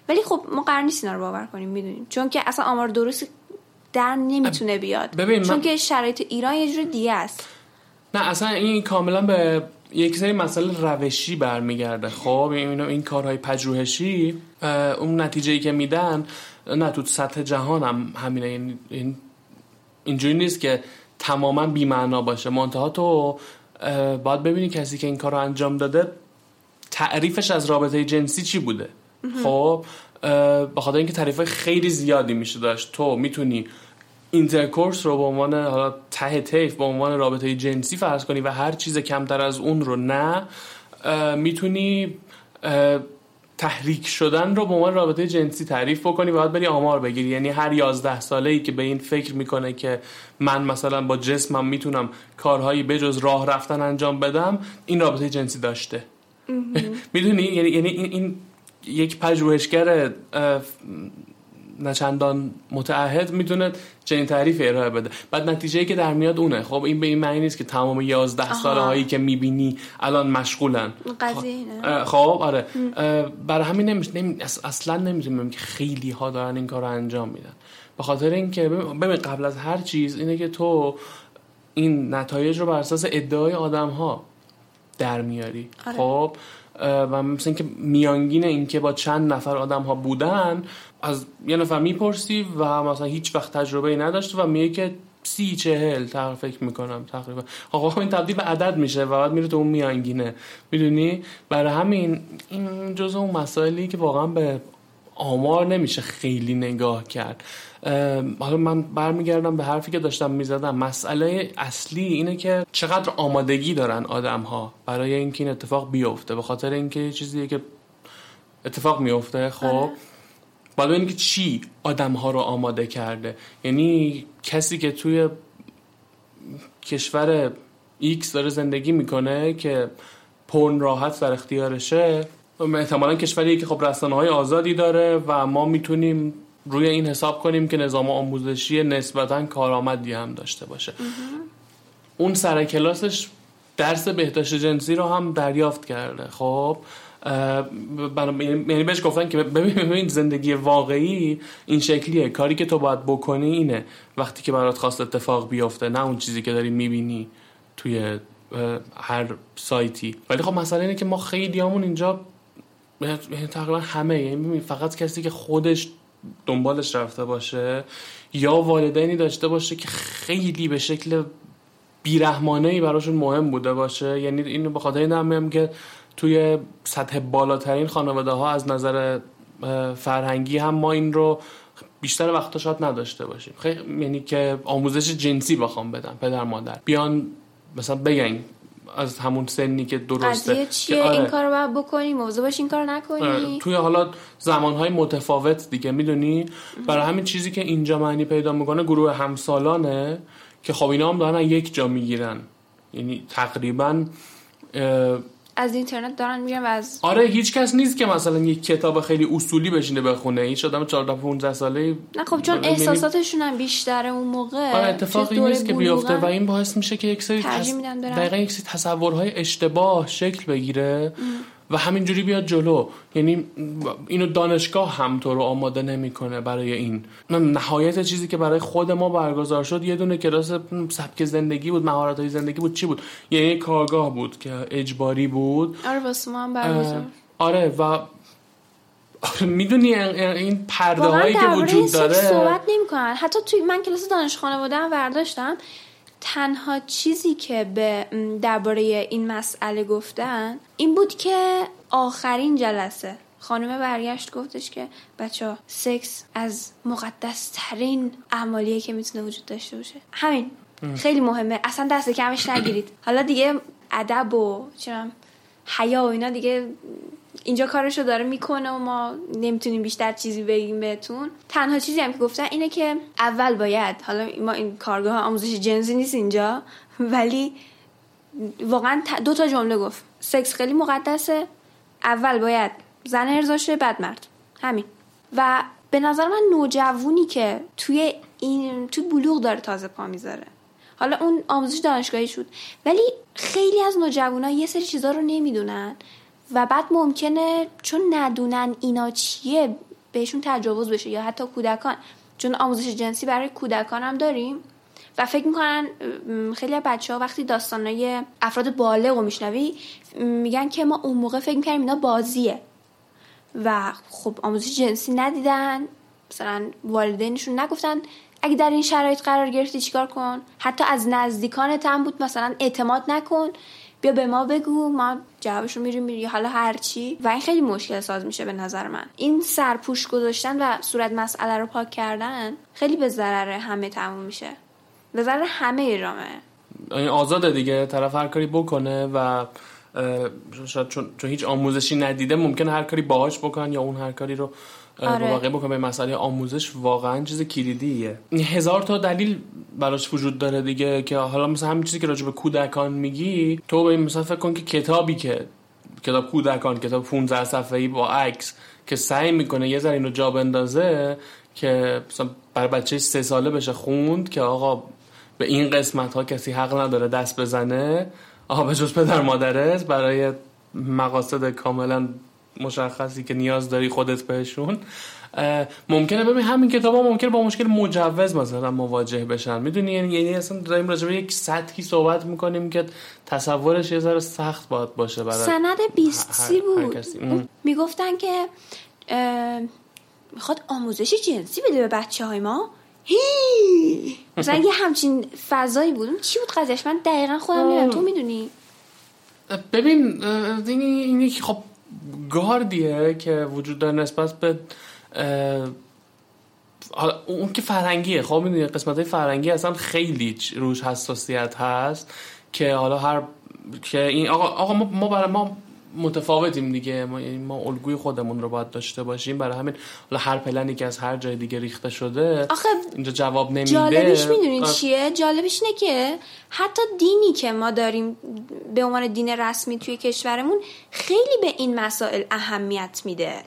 ولی خب ما قرار نیست اینا رو باور کنیم می‌دونیم. چون که اصلا آمار درست در نمی‌تونه بیاد. ببین چون که شرایط ایران یه جور دیگه است. نه اصلا این کاملا به یک سری مسئله روشی برمیگرده. خب این این کارهای پژوهشی اون نتیجه ای که میدن نه تو سطح جهان هم همینه. این اینجوری نیست که تماما بی‌معنا باشه. منتها تو باید ببینی کسی که این کار رو انجام داده تعریفش از رابطه جنسی چی بوده. خب بخاطر اینکه تعریف خیلی زیادی میشه داشت. تو می‌تونی intercourse رو به عنوان حالا ته طیف به عنوان رابطه جنسی فرض کنی و هر چیز کمتر از اون رو نه می‌تونی تحریک شدن رو به عنوان رابطه جنسی تعریف بکنی و باید بری آمار بگیری. یعنی هر یازده ساله ای که به این فکر می‌کنه که من مثلا با جسمم می‌تونم کارهایی بجز راه رفتن انجام بدم این رابطه جنسی داشته. می‌دونی؟ یعنی, یعنی این, این یک پژوهشگر نچندان متعهد می‌تونه چنین تعریف ارائه بده. بعد نتیجه که در میاد اونه. خب این به این معنی نیست که تمام 11 ساله هایی که می‌بینی الان مشغولن. قضیه خب آره. برای همین نمیشه نمی... اصلا نمی‌تونیم که خیلی ها دارن این کار رو انجام میدن. به خاطر اینکه ببین قبل از هر چیز اینه که تو این نتایج رو بر اساس ادعای آدم ها در میاری. آره. خب و مثل اینکه میانگین اینکه با چند نفر آدم ها بودن از یه نفر می‌پرسی و مثلا هیچ وقت تجربه ای نداشته و میگه که سی چهل تقریبا فکر می‌کنم تقریبا. آقا این تبدیل به عدد میشه و بعد میره تو اون میانگینه. می‌دونی؟ برای همین این جزء اون مسائلی که واقعا به آمار نمیشه خیلی نگاه کرد. حالا من برمیگردم به حرفی که داشتم می‌زدم. مسئله اصلی اینه که چقدر آمادگی دارن آدم ها برای اینکه این اتفاق بیفته. به خاطر اینکه چیزیه که اتفاق میفته خب؟ آره. باید ببینید که چی آدم ها رو آماده کرده. یعنی کسی که توی کشور X داره زندگی می‌کنه که پرن راحت در اختیارشه احتمالا کشوری که خب رسانه های آزادی داره و ما می‌تونیم روی این حساب کنیم که نظام آموزشی نسبتا کارآمدی هم داشته باشه. اون سر کلاسش درس بهداشت جنسی رو هم دریافت کرده. خب یعنی بهش گفتن که ببین زندگی واقعی این شکلیه. کاری که تو باید بکنی اینه. وقتی که برات خواست اتفاق بیفته نه اون چیزی که داری می‌بینی توی هر سایتی. ولی خب مسئله اینه که ما خیلی همون اینجا یعنی تقریبا همه. یعنی فقط کسی که خودش دنبالش رفته باشه یا والدینی داشته باشه که خیلی به شکل بیرحمانه ای براشون مهم بوده باشه. یعنی اینو به خاطر این که توی سطح بالاترین خانواده ها از نظر فرهنگی هم ما این رو بیشتر وقتا شاید نداشته باشیم. خیلی یعنی که آموزش جنسی بخوام بدم پدر مادر. بیان مثلا بگن از همون سنی که درسته. قضیه چیه؟ آره. این کار باید بکنی موضوع باش این کار نکنی؟ آره. توی حالا زمانهای متفاوت دیگه می‌دونی؟ برای همین چیزی که اینجا معنی پیدا می‌کنه گروه همسالانه که خب اینا هم دارن یک جا می‌گیرن. یعنی تقریبا از اینترنت دارن میرن و از آره هیچ کس نیست که مثلا یک کتاب خیلی اصولی بشینه بخونه. هیچ آدم 14 15 ساله نه خب چون احساساتشون هم بیشتره اون موقع آره اتفاقی نیست که بیفته و این باعث میشه که یک سری تس... دقیقا یک سری تصورهای اشتباه شکل بگیره. و همینجوری بیاد جلو. یعنی اینو دانشگاه هم تو رو آماده نمی‌کنه برای این. نهایت چیزی که برای خود ما برگزار شد یه دونه کلاس سبک زندگی بود مهارت های زندگی بود. چی بود؟ یعنی کارگاه بود که اجباری بود. آره واسه ما هم برگزار آره و می‌دونی این پرده هایی که وجود داره؟ صحبت نمی‌کنن. حتی توی من کلاس دانشخانه بودم برداشتم تنها چیزی که به درباره این مسئله گفتن این بود که آخرین جلسه. خانم برگشت گفتش که بچه ها سکس از مقدس ترین اعمالیه که می‌تونه وجود داشته باشه. همین. خیلی مهمه. اصلا دست کمش نگیرید. حالا دیگه ادب و چرا حیا و اینا دیگه اینجا کارشو داره می‌کنه و ما نمی‌تونیم بیشتر چیزی بگیم بهتون. تنها چیزی هم که گفتن اینه که اول باید حالا ما این کارگاه آموزش جنسی نیست اینجا ولی واقعا دو تا جمله گفت. سکس خیلی مقدسه. اول باید زن ارزاشه بعد مرد. همین. و به نظر من نوجوونی که توی این توی بلوغ داره تازه پا می‌ذاره. حالا اون آموزش دانشگاهی شد. ولی خیلی از نوجوانا یه سری چیزا رو نمی‌دونن. و بعد ممکنه چون ندونن اینا چیه بهشون تجاوز بشه یا حتی کودکان. چون آموزش جنسی برای کودکان هم داریم و فکر می‌کنن خیلی بچه ها وقتی داستانای افراد بالغ رو میشنوی میگن که ما اون موقع فکر می‌کنیم اینا بازیه. و خب آموزش جنسی ندیدن مثلا والدینشون نگفتن اگه در این شرایط قرار گرفتی چیکار کن؟ حتی از نزدیکانت هم بود مثلا اعتماد نکن. بیا به ما بگو ما جوابش رو میریم میری. حالا هرچی و این خیلی مشکل ساز میشه به نظر من. این سرپوش گذاشتن و صورت مسئله رو پاک کردن خیلی به ضرر همه تموم میشه. به ضرر همه جامعه این آزاده دیگه. طرف هر کاری بکنه و شاید چون, چون هیچ آموزشی ندیده ممکن هر کاری باهاش بکن یا اون هر کاری رو آره. واقعی بکنه به مسئله آموزش واقعا چیز کلیدیه هزار تا دلیل براش وجود داره دیگه که حالا مثلا همین چیزی که راجع به کودکان میگی تو به این مثلا فکر کن که کتابی که کتاب کودکان کتاب 15 صفحه‌ای با عکس که سعی می‌کنه یه ذره اینو جا بندازه که مثلا برای بچه سه ساله بشه خوند که آقا به این قسمت ها کسی حق نداره دست بزنه آقا به جز پدر مادرت برای مقاصد کاملا مشخصی که نیاز داری خودت بهشون. ممکنه ببین همین کتاب ها ممکنه با مشکل مجوز مثلا مواجه بشن. می‌دونی؟ یعنی یعنی اصلا داریم راجع یک سطحی صحبت می‌کنیم که تصورش یه ذره سخت باید باشه برای سند 20 سی بود. می‌گفتن که می‌خواد آموزش جنسی بده به بچه های ما. هی! مثلا یه همچین فضایی بود. چی بود قضیهش من دقیقا خودم نمی‌دونم. تو می‌دونی؟ ببین این اینی خب گاردیه که وجود داره نسبت به اون که فرنگیه خب می‌دونی قسمت های فرنگی اصلا خیلی روش حساسیت هست که حالا هر که این آقا, آقا ما, ما برای ما متفاوتیم دیگه. ما, یعنی ما الگوی خودمون رو باید داشته باشیم. برای همین حالا هر پلنی که از هر جای دیگه ریخته شده آخه اینجا جواب نمیده. جالبش می‌دونین چیه؟ جالبش اینه که حتی دینی که ما داریم به عنوان دین رسمی توی کشورمون خیلی به این مسائل اهمیت میده.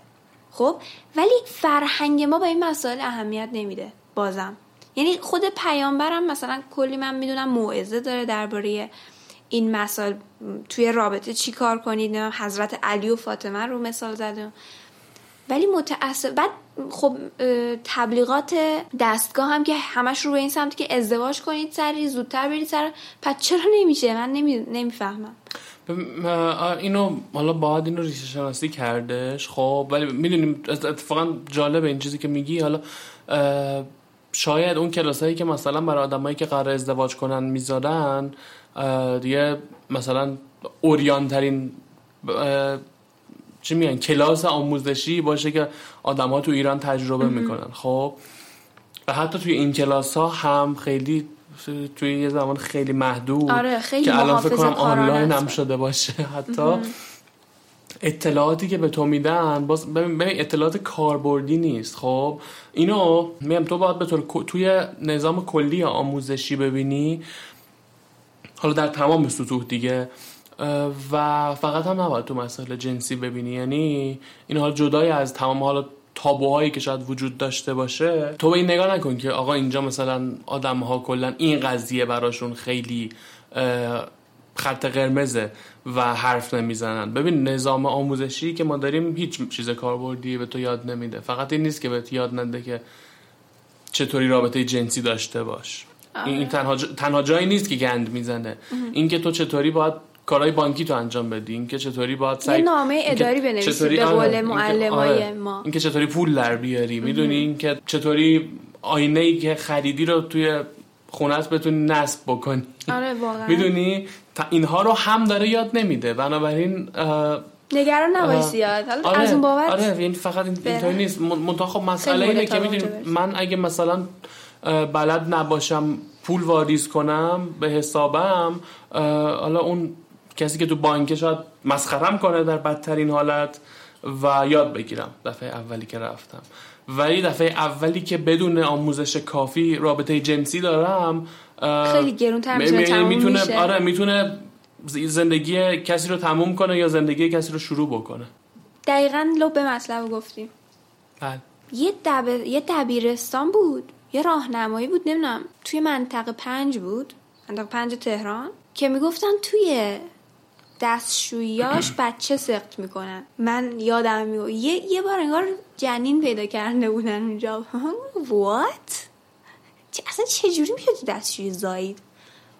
خب؟ ولی فرهنگ ما به این مسائل اهمیت نمیده. بازم. یعنی خود پیامبرم مثلا کلی من می‌دونم موعظه داره درباره این مسائل توی رابطه چی کار کنید؟ حضرت علی و فاطمه رو مثال زدم. ولی متاسف بعد خب تبلیغات دستگاه هم که همش رو به این سمت که ازدواج کنید سری زودتر برید سر. پس چرا نمیشه؟ من نمی... نمی‌فهمم. اینو حالا باید اینو ریشه شناسی کردش خب ولی می‌دونیم اتفاقا جالب این چیزی که میگی. حالا شاید اون کلاسایی که مثلا برای آدمایی که قرار ازدواج کنن می‌ذارن دیگه مثلا اوریانترین چی میگن کلاس آموزشی باشه که آدم ها تو ایران تجربه می‌کنن. خب و حتی توی این کلاس ها هم خیلی توی یه زمان خیلی محدود آره خیلی که الان فکر کنم آنلاین هم شده باشه حتی. اطلاعاتی که به تو میدن باز ببین اطلاعات کاربردی نیست. خب اینو میگم تو باید به طور توی نظام کلی آموزشی ببینی حالا در تمام سطوح دیگه و فقط هم نباید تو مسائل جنسی ببینی. یعنی این حال جدای از تمام حالا تابوهایی که شاید وجود داشته باشه. تو به این نگاه نکن که آقا اینجا مثلا آدم ها کلا این قضیه براشون خیلی خط قرمزه و حرف نمی‌زنن. ببین نظام آموزشی که ما داریم هیچ چیز کاربردی به تو یاد نمیده. فقط این نیست که بهت یاد نده که چطوری رابطه جنسی داشته باش. این آره. تنها, تنها جایی نیست که گند می‌زنه. اینکه تو چطوری باید کارهای بانکی تو انجام بدی اینکه چطوری باید سعی یه نامه اداری بنویسی به قول آره، معلمای آره. ما. اینکه چطوری پول در بیاری. می‌دونی اینکه چطوری آینه ای که خریدی رو توی خونت بتونی نصب بکنی. آره واقعا. می‌دونی؟ اینها رو هم داره یاد نمیده. بنابراین نگران نباش زیاد حالا آره، از اون بابت آره این فقط اینطوری نیست. منتها خب مسئله اینه که می‌دونی من اگه مثلا بلد نباشم پول واریز کنم به حسابم حالا اون کسی که تو بانک شاید مسخرم کنه در بدترین حالت و یاد بگیرم دفعه اولی که رفتم. ولی دفعه اولی که بدون آموزش کافی رابطه جنسی دارم خیلی گرونتر می‌تونه می‌تونه آره می‌تونه زندگی کسی رو تموم کنه یا زندگی کسی رو شروع بکنه. دقیقا لب به مطلب گفتیم. بله. یه, دب... یه دبیرستان بود. یه راهنمایی بود نمی‌دونم توی منطقه پنج بود منطقه پنج تهران که می‌گفتن توی دستشویاش بچه سقط می‌کنن. من یادم میگو یه, یه بار انگار جنین پیدا کرده بودن اونجا. وات اصلا چجوری میشه تو دستشوی زایید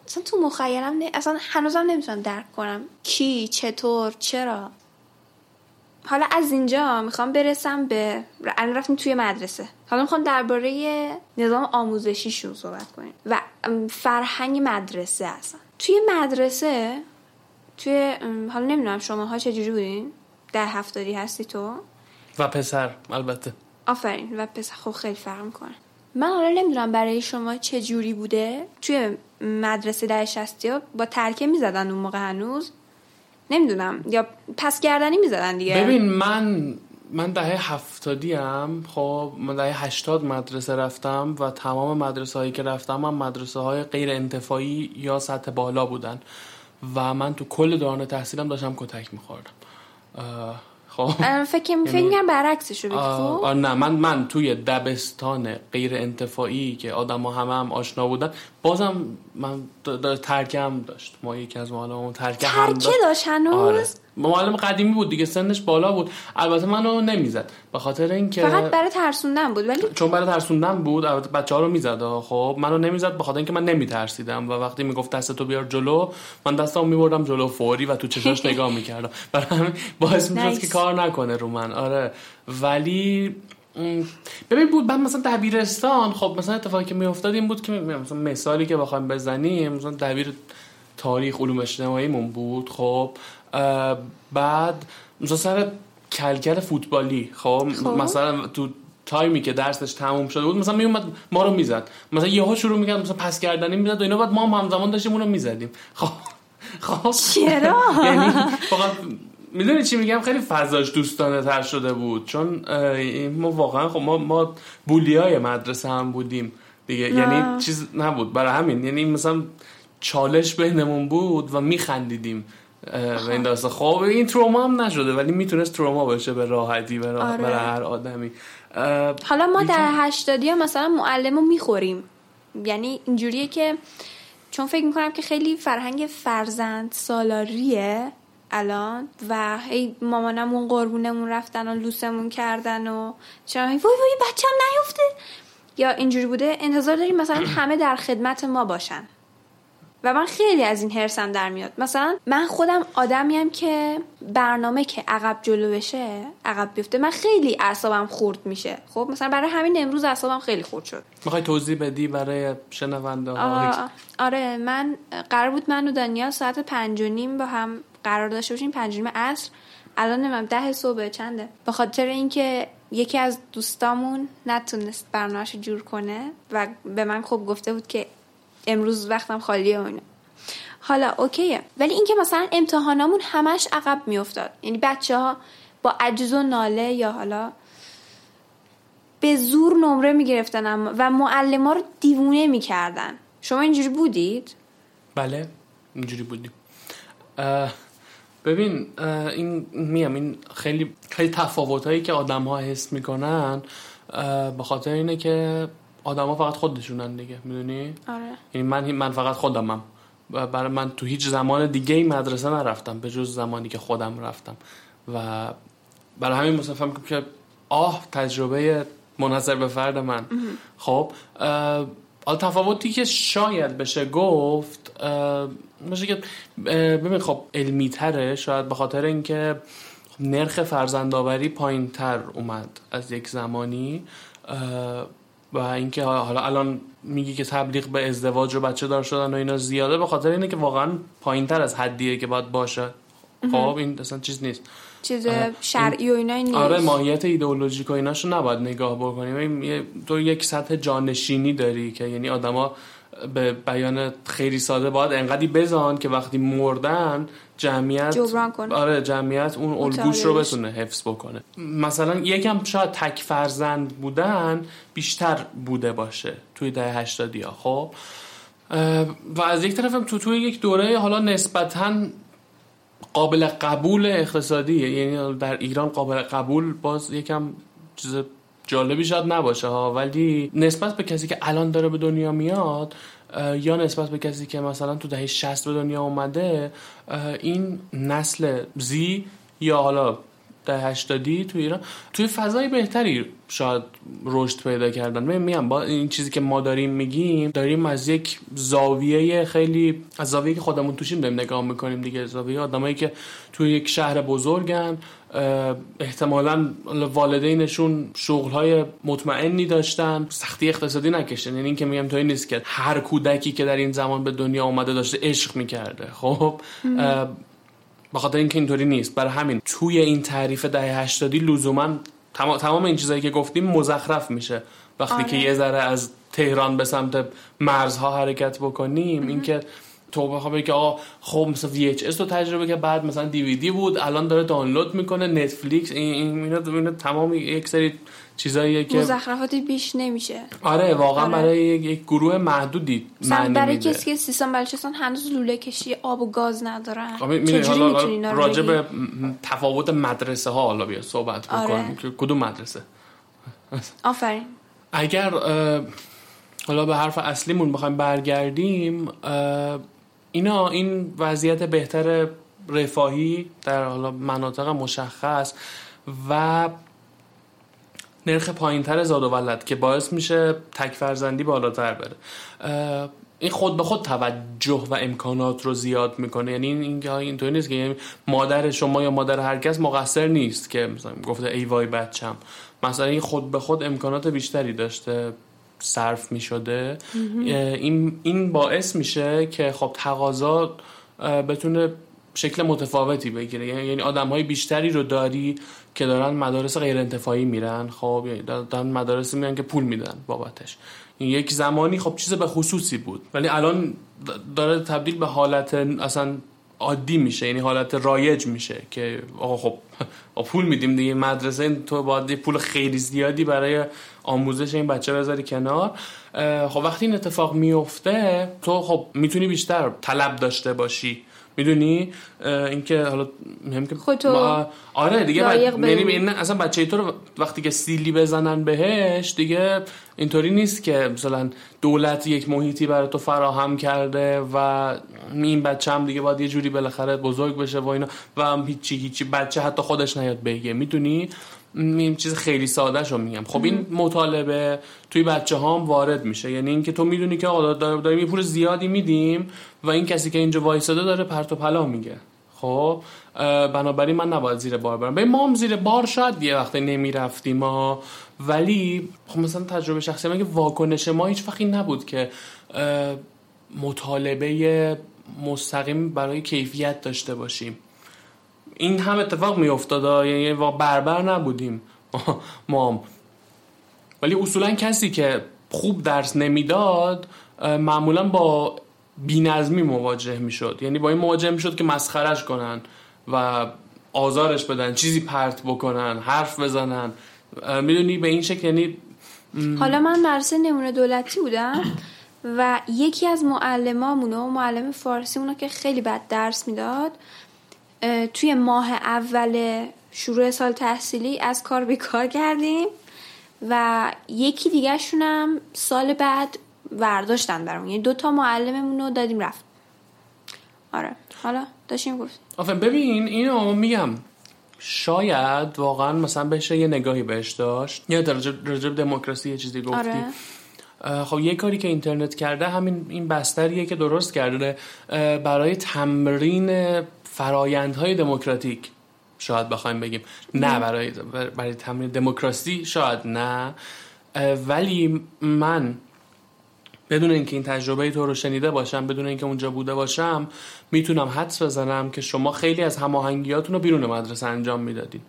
اصلا تو مخیلم نه... اصلا هنوزم نمی‌تونم درک کنم. کی؟ چطور؟ چرا؟ حالا از اینجا می‌خوام برسم به الان رفتیم توی مدرسه. حالا می‌خوام درباره نظام آموزشیشون صحبت کنیم. و فرهنگ مدرسه اصلا. توی مدرسه توی حالا نمی‌دونم شما ها چجوری بودین؟ در هفتادی هستی تو؟ و پسر البته. آفرین و پسر. خب خیلی فرق می‌کنه. من حالا نمی‌دونم برای شما چه جوری بوده. توی مدرسه در شستی ها با ترکه می‌زدن اون موقع هنوز. نمی‌دونم. یا پس گردنی می‌زدن دیگه. ببین من من دهه هفتادی هم خب من دهه هشتاد مدرسه رفتم و تمام مدرسه هایی که رفتم هم مدرسه های غیر انتفاعی یا سطح بالا بودن. و من تو کل دوران تحصیلم داشتم کتک میخوردم. خب. فکر فکر میگم برعکسش رو خب؟ نه من من توی دبستان غیر انتفاعی که آدما همه هم آشنا بودن بازم من ترکم داشت. ما یکی از معلممون ترکه هم داشت. داشت هنوز؟ آره. معلم قدیمی بود دیگه سنش بالا بود. البته منو نمی‌زد. به خاطر اینکه فقط برای ترسوندن بود ولی چون برای ترسوندن بود البته بچه ها رو می‌زد. خب منو نمی‌زد به خاطر اینکه من نمیترسیدم و وقتی می‌گفت دستتو بیار جلو من دستمو میبردم جلو فوری و تو چشاش نگاه می‌کردم. برای همین باعث می‌شد که کار نکنه رو من. آره. ولی ببین بود بعد مثلا دبیرستان خب مثلا اتفاقی که میافتاد این بود که مثلا مثالی که بخوایم بزنیم مثلا دبیر تاریخ علوم اجتماعیمون بود. خب بعد مثلا سر کلکل فوتبالی خب, خب. مثلا تو تایمی که درسش تموم شده بود مثلا میومد ما رو می‌زد. مثلا یهو شروع می‌کرد مثلا پس کردنی می‌زد و اینا بعد ما هم همزمان داشتیم اونو می‌زدیم. خب؟ خب؟ چرا؟ یعنی فقط می‌دونی چی میگم؟ خیلی فضاش دوستانه تر شده بود. چون ما واقعا خب ما ما بولیای مدرسه هم بودیم دیگه. یعنی چیز نبود. برای همین. یعنی مثلا چالش بینمون بود و میخندیدیم. و این داستان. خب این تروما هم نشده ولی می‌تونست تروما باشه به راحتی برای, آره. هر آدمی. حالا ما در هشتادی ها مثلا معلم رو می‌خوریم. یعنی اینجوریه که چون فکر می‌کنم که خیلی فرهنگ فرزند سالاریه الان و هی مامانمون قربونمون رفتن و لوسمون کردن و چرا وای وای بچم نیفته یا اینجوری بوده انتظار داریم مثلا همه در خدمت ما باشن. و من خیلی از این هرسم در میاد. مثلا من خودم آدمیم که برنامه که عقب جلو بشه عقب بیفته من خیلی اعصابم خورد میشه. خب مثلا برای همین امروز اعصابم خیلی خورد شد. می‌خوای توضیح بدی برای شنونده آره من قرار بود من و دانیال ساعت پنج و نیم با هم قرار داشته باشیم پنج نیم عصر. الان نمیم ده صبح چنده؟ به خاطر اینکه یکی از دوستامون نتونست برنامهش جور کنه و به من خب گفته بود که امروز وقتم خالیه و حالا اوکیه. ولی اینکه مثلا امتحانامون همش عقب میافتاد. یعنی بچه ها با عجز و ناله یا حالا به زور نمره می‌گرفتن و معلم ها رو دیوونه می‌کردن. شما اینجوری بودید؟ بله اینجوری بودیم. ببین این میم این خیلی خیلی تفاوت هایی که آدم ها حس می‌کنن به خاطر اینه که آدما فقط خودشونن دیگه می‌دونی؟ آره. یعنی من من فقط خودمم. برای من تو هیچ زمان دیگه ای مدرسه نرفتم به جز زمانی که خودم رفتم. و برای همین فهم که آه تجربه منحصر به فرد من. خب تفاوتی که شاید بشه گفت میشه که ببین خب علمی تره شاید به خاطر اینکه نرخ فرزندآوری پایین تر اومد از یک زمانی. و اینکه حالا الان میگی که تبلیغ به ازدواج و بچه دار شدن و اینا زیاده به خاطر اینه که واقعا پایین تر از حدیه که باید باشه. خب این اصلا چیز نیست. چیز شرعی و اینا نیست. آره ماهیت ایدئولوژیک و ایناشو نباید نگاه بکنیم. تو یک سطح جانشینی داری که یعنی آدما به بیان خیلی ساده باید انقدی بزان که وقتی مردن جمعیت جبران کنه. آره جمعیت اون الگوش رو بتونه حفظ بکنه. مثلا یکم شاید تک فرزند بودن بیشتر بوده باشه توی ده هشتادی ها خب؟ و از یک طرفم تو توی یک دوره حالا نسبتا قابل قبول اقتصادی یعنی در ایران قابل قبول باز یکم چیز جالبی شاید نباشه ها ولی نسبت به کسی که الان داره به دنیا میاد یا نسبت به کسی که مثلا تو دهه 60 به دنیا اومده این نسل زی یا حالا ده هشتادی تو ایران. توی فضای بهتری شاید رشد پیدا کردن. من میگم با این چیزی که ما داریم میگیم داریم از یک زاویه خیلی از زاویه که خودمون توشیم داریم نگاه می‌کنیم دیگه. زاویه آدمایی که توی یک شهر بزرگن احتمالا والدینشون شغلهای مطمئنی داشتن. سختی اقتصادی نکشتن یعنی اینکه میگم تو این نیست که هر کودکی که در این زمان به دنیا اومده داشته عشق می‌کرده. خب؟ به خاطر اینکه اینطوری نیست. برای همین توی این تعریف دهه 80 لزوما تمام, تمام این چیزایی که گفتیم مزخرف میشه. وقتی که آره. یه ذره از تهران به سمت مرزها حرکت بکنیم اینکه تو بخوام بگی آقا خب مثلا VHS رو تجربه که بعد مثلا دیویدی بود الان داره دانلود می‌کنه نتفلیکس این اینا اینا تمام یک سری چیزاییه که مزخرفاتی بیش نمیشه آره واقعا آره. برای یک گروه محدودی معنی برای میده. کسی که سیستان بلوچستان هنوز لوله کشی آب و گاز ندارن خب حالا راجع؟ به تفاوت مدرسه ها حالا بیا صحبت آره. بکنیم که کدوم مدرسه آفرین اگر حالا به حرف اصلیمون بخوایم برگردیم اینا این وضعیت بهتر رفاهی در حالا مناطق مشخص و نرخ پایینتر زاد و ولد که باعث میشه تک فرزندی بالاتر بره. این خود به خود توجه و امکانات رو زیاد می‌کنه. یعنی این این اینطوری نیست که یعنی مادر شما یا مادر هر کس مقصر نیست که مثلا گفته ای وای بچم. مثلا این خود به خود امکانات بیشتری داشته صرف می‌شده. این این باعث میشه که خب تقاضا بتونه شکل متفاوتی بگیره. یعنی یعنی آدم های بیشتری رو داری که دارن مدارس غیر انتفاعی میرن. خب یعنی دارن مدارس میرن که پول میدن بابتش. این یک زمانی خب چیز به خصوصی بود. ولی الان داره تبدیل به حالت اصلا عادی میشه. یعنی حالت رایج میشه که آقا خب پول میدیم دیگه. مدرسه تو باید پول خیلی زیادی برای آموزش این بچه بذاری کنار. خب وقتی این اتفاق میفته تو خب می‌تونی بیشتر طلب داشته باشی. می‌دونی؟ اینکه حالا مهم که خودتو ما- آره دیگه یعنی. این اصلا بچه تو رو وقتی که سیلی بزنن بهش دیگه اینطوری نیست که مثلا دولت یک محیطی برای تو فراهم کرده و این بچه هم دیگه باید یه جوری بالاخره بزرگ بشه و اینا و هم هیچی هیچی بچه حتی خودش نیاد بگه. می‌دونی؟ این چیز خیلی ساده شو میگم. خب این مطالبه توی بچه ها هم وارد میشه. یعنی اینکه تو می‌دونی که آقا دار- داریم یه پول زیادی میدیم و این کسی که اینجا وایساده داره پرت و پلا میگه. خب بنابراین من نباید زیر بار برم. به ما هم زیر بار شاید یه وقت نمی‌رفتیم ما ولی خب مثلا تجربه شخصی من که واکنش ما هیچ وقتی نبود که مطالبه مستقیم برای کیفیت داشته باشیم. این هم اتفاق می افتاد یعنی وا- بربر نبودیم. ما. ولی اصولا کسی که خوب درس نمی‌داد معمولا با بینظمی مواجه می‌شد. یعنی با این مواجه می‌شد که مسخرش کنن و آزارش بدن چیزی پرت بکنن حرف بزنن. می‌دونی به این شکل یعنی حالا من مدرسه نمونه دولتی بودم و یکی از معلمامونو معلم فارسیمونو که خیلی بد درس می‌داد توی ماه اول شروع سال تحصیلی از کار بیکار کردیم و یکی دیگه شونم سال بعد ورداشتن برامون. یعنی دوتا معلممون رو دادیم رفت. آره. حالا داشتیم گفت. آفرین ببین اینو میگم. شاید واقعا مثلا بشه یه نگاهی بهش داشت. یا در به دموکراسی یه چیزی گفتی. آره. خب یه کاری که اینترنت کرده همین این بستریه که درست کرده برای تمرین فرایندهای دموکراتیک شاید بخوایم بگیم. نه برای برای تمرین دموکراسی شاید نه. ولی من بدون اینکه این تجربه تو رو شنیده باشم بدون اینکه اونجا بوده باشم می‌تونم حدس بزنم که شما خیلی از هماهنگیاتون رو بیرون مدرسه انجام می‌دادین.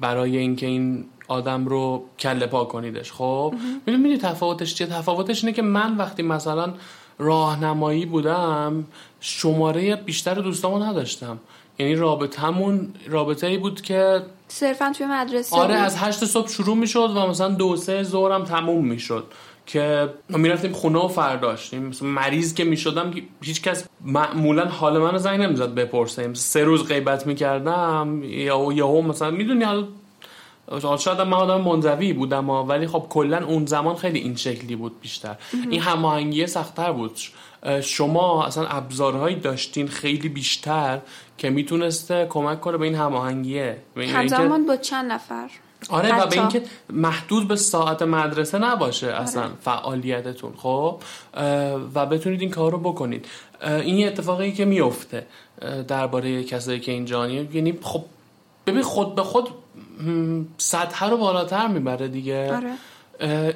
برای اینکه این آدم رو کله پا کنیدش. خب؟ می‌دونی تفاوتش چیه؟ تفاوتش اینه که من وقتی مثلا راهنمایی بودم شماره بیشتر دوستامو نداشتم. یعنی رابطمون رابطه ای بود که صرفا توی مدرسه آره بود. از هشت صبح شروع می‌شد و مثلا دو سه ظهرم تموم می‌شد که ما می‌رفتیم خونه و فرداش مثلا مریض که می‌شدم هیچ کس معمولا حال من رو زنگ نمی‌زد بپرسه. مثلا سه روز غیبت می‌کردم یا یهو مثلا می‌دونی حالا شاید من آدم منزوی بودم ولی خب کلا اون زمان خیلی این شکلی بود بیشتر. این هماهنگی سختتر بود. شما اصلا ابزارهایی داشتین خیلی بیشتر که می‌تونسته کمک کنه به این هماهنگیه. همزمان با چند نفر. آره و به. اینکه محدود به ساعت مدرسه نباشه اصلا فعالیتتون خب؟ و بتونید این کار رو بکنید این یه اتفاقی که میفته درباره کسایی که اینجا یعنی خب ببین خود به خود سطح رو بالاتر می‌بره دیگه. آره.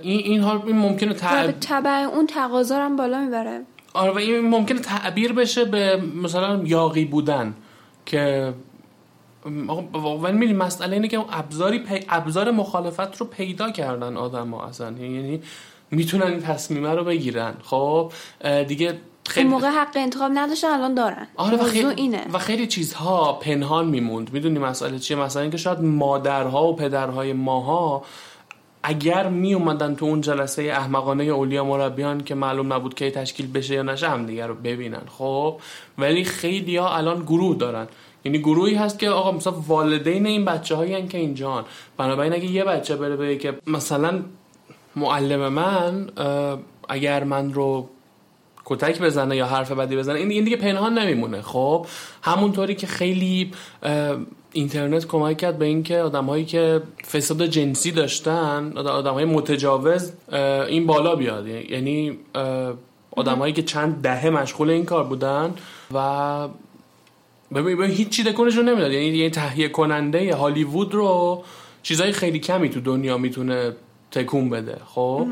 این این ها این ممکنه تعب... تبع اون تقاضا هم بالا می‌بره. آره و این ممکنه تعبیر بشه به مثلا یاقی بودن که ولی می‌دونی مسئله اینه که ابزاری پی... ابزار مخالفت رو پیدا کردن آدم ها اصلا. یعنی می‌تونن این تصمیمه رو بگیرن. خب دیگه خیلی موقع حق انتخاب نداشتن الان دارن. آره و خیلی, اینه. و خیلی چیزها پنهان میموند. می‌دونی مسئله چیه؟ مثلا اینکه شاید مادرها و پدرهای ماها اگر می اومدن تو اون جلسه احمقانه اولیا مربیان که معلوم نبود کی تشکیل بشه یا نشه هم دیگه رو ببینن. خب ولی خیلی ها الان گروه دارن. یعنی گروهی هست که آقا مثلا والدین این بچه هایی که اینجان بنابراین اگه یه بچه بره به که مثلا معلم من اگر من رو کتک بزنه یا حرف بدی بزنه این دیگه, این دیگه پنهان نمیمونه. خب همونطوری که خیلی اینترنت کمک کرد به اینکه آدمهایی که فساد جنسی داشتن آدمهای متجاوز این بالا بیاد. یعنی آدمهایی که چند دهه مشغول این کار بودن و ببین هیچ چی دکنش رو نمی‌داد. یعنی یه تهیه کننده هالیوود رو چیزای خیلی کمی تو دنیا می‌تونه تکون بده. خب؟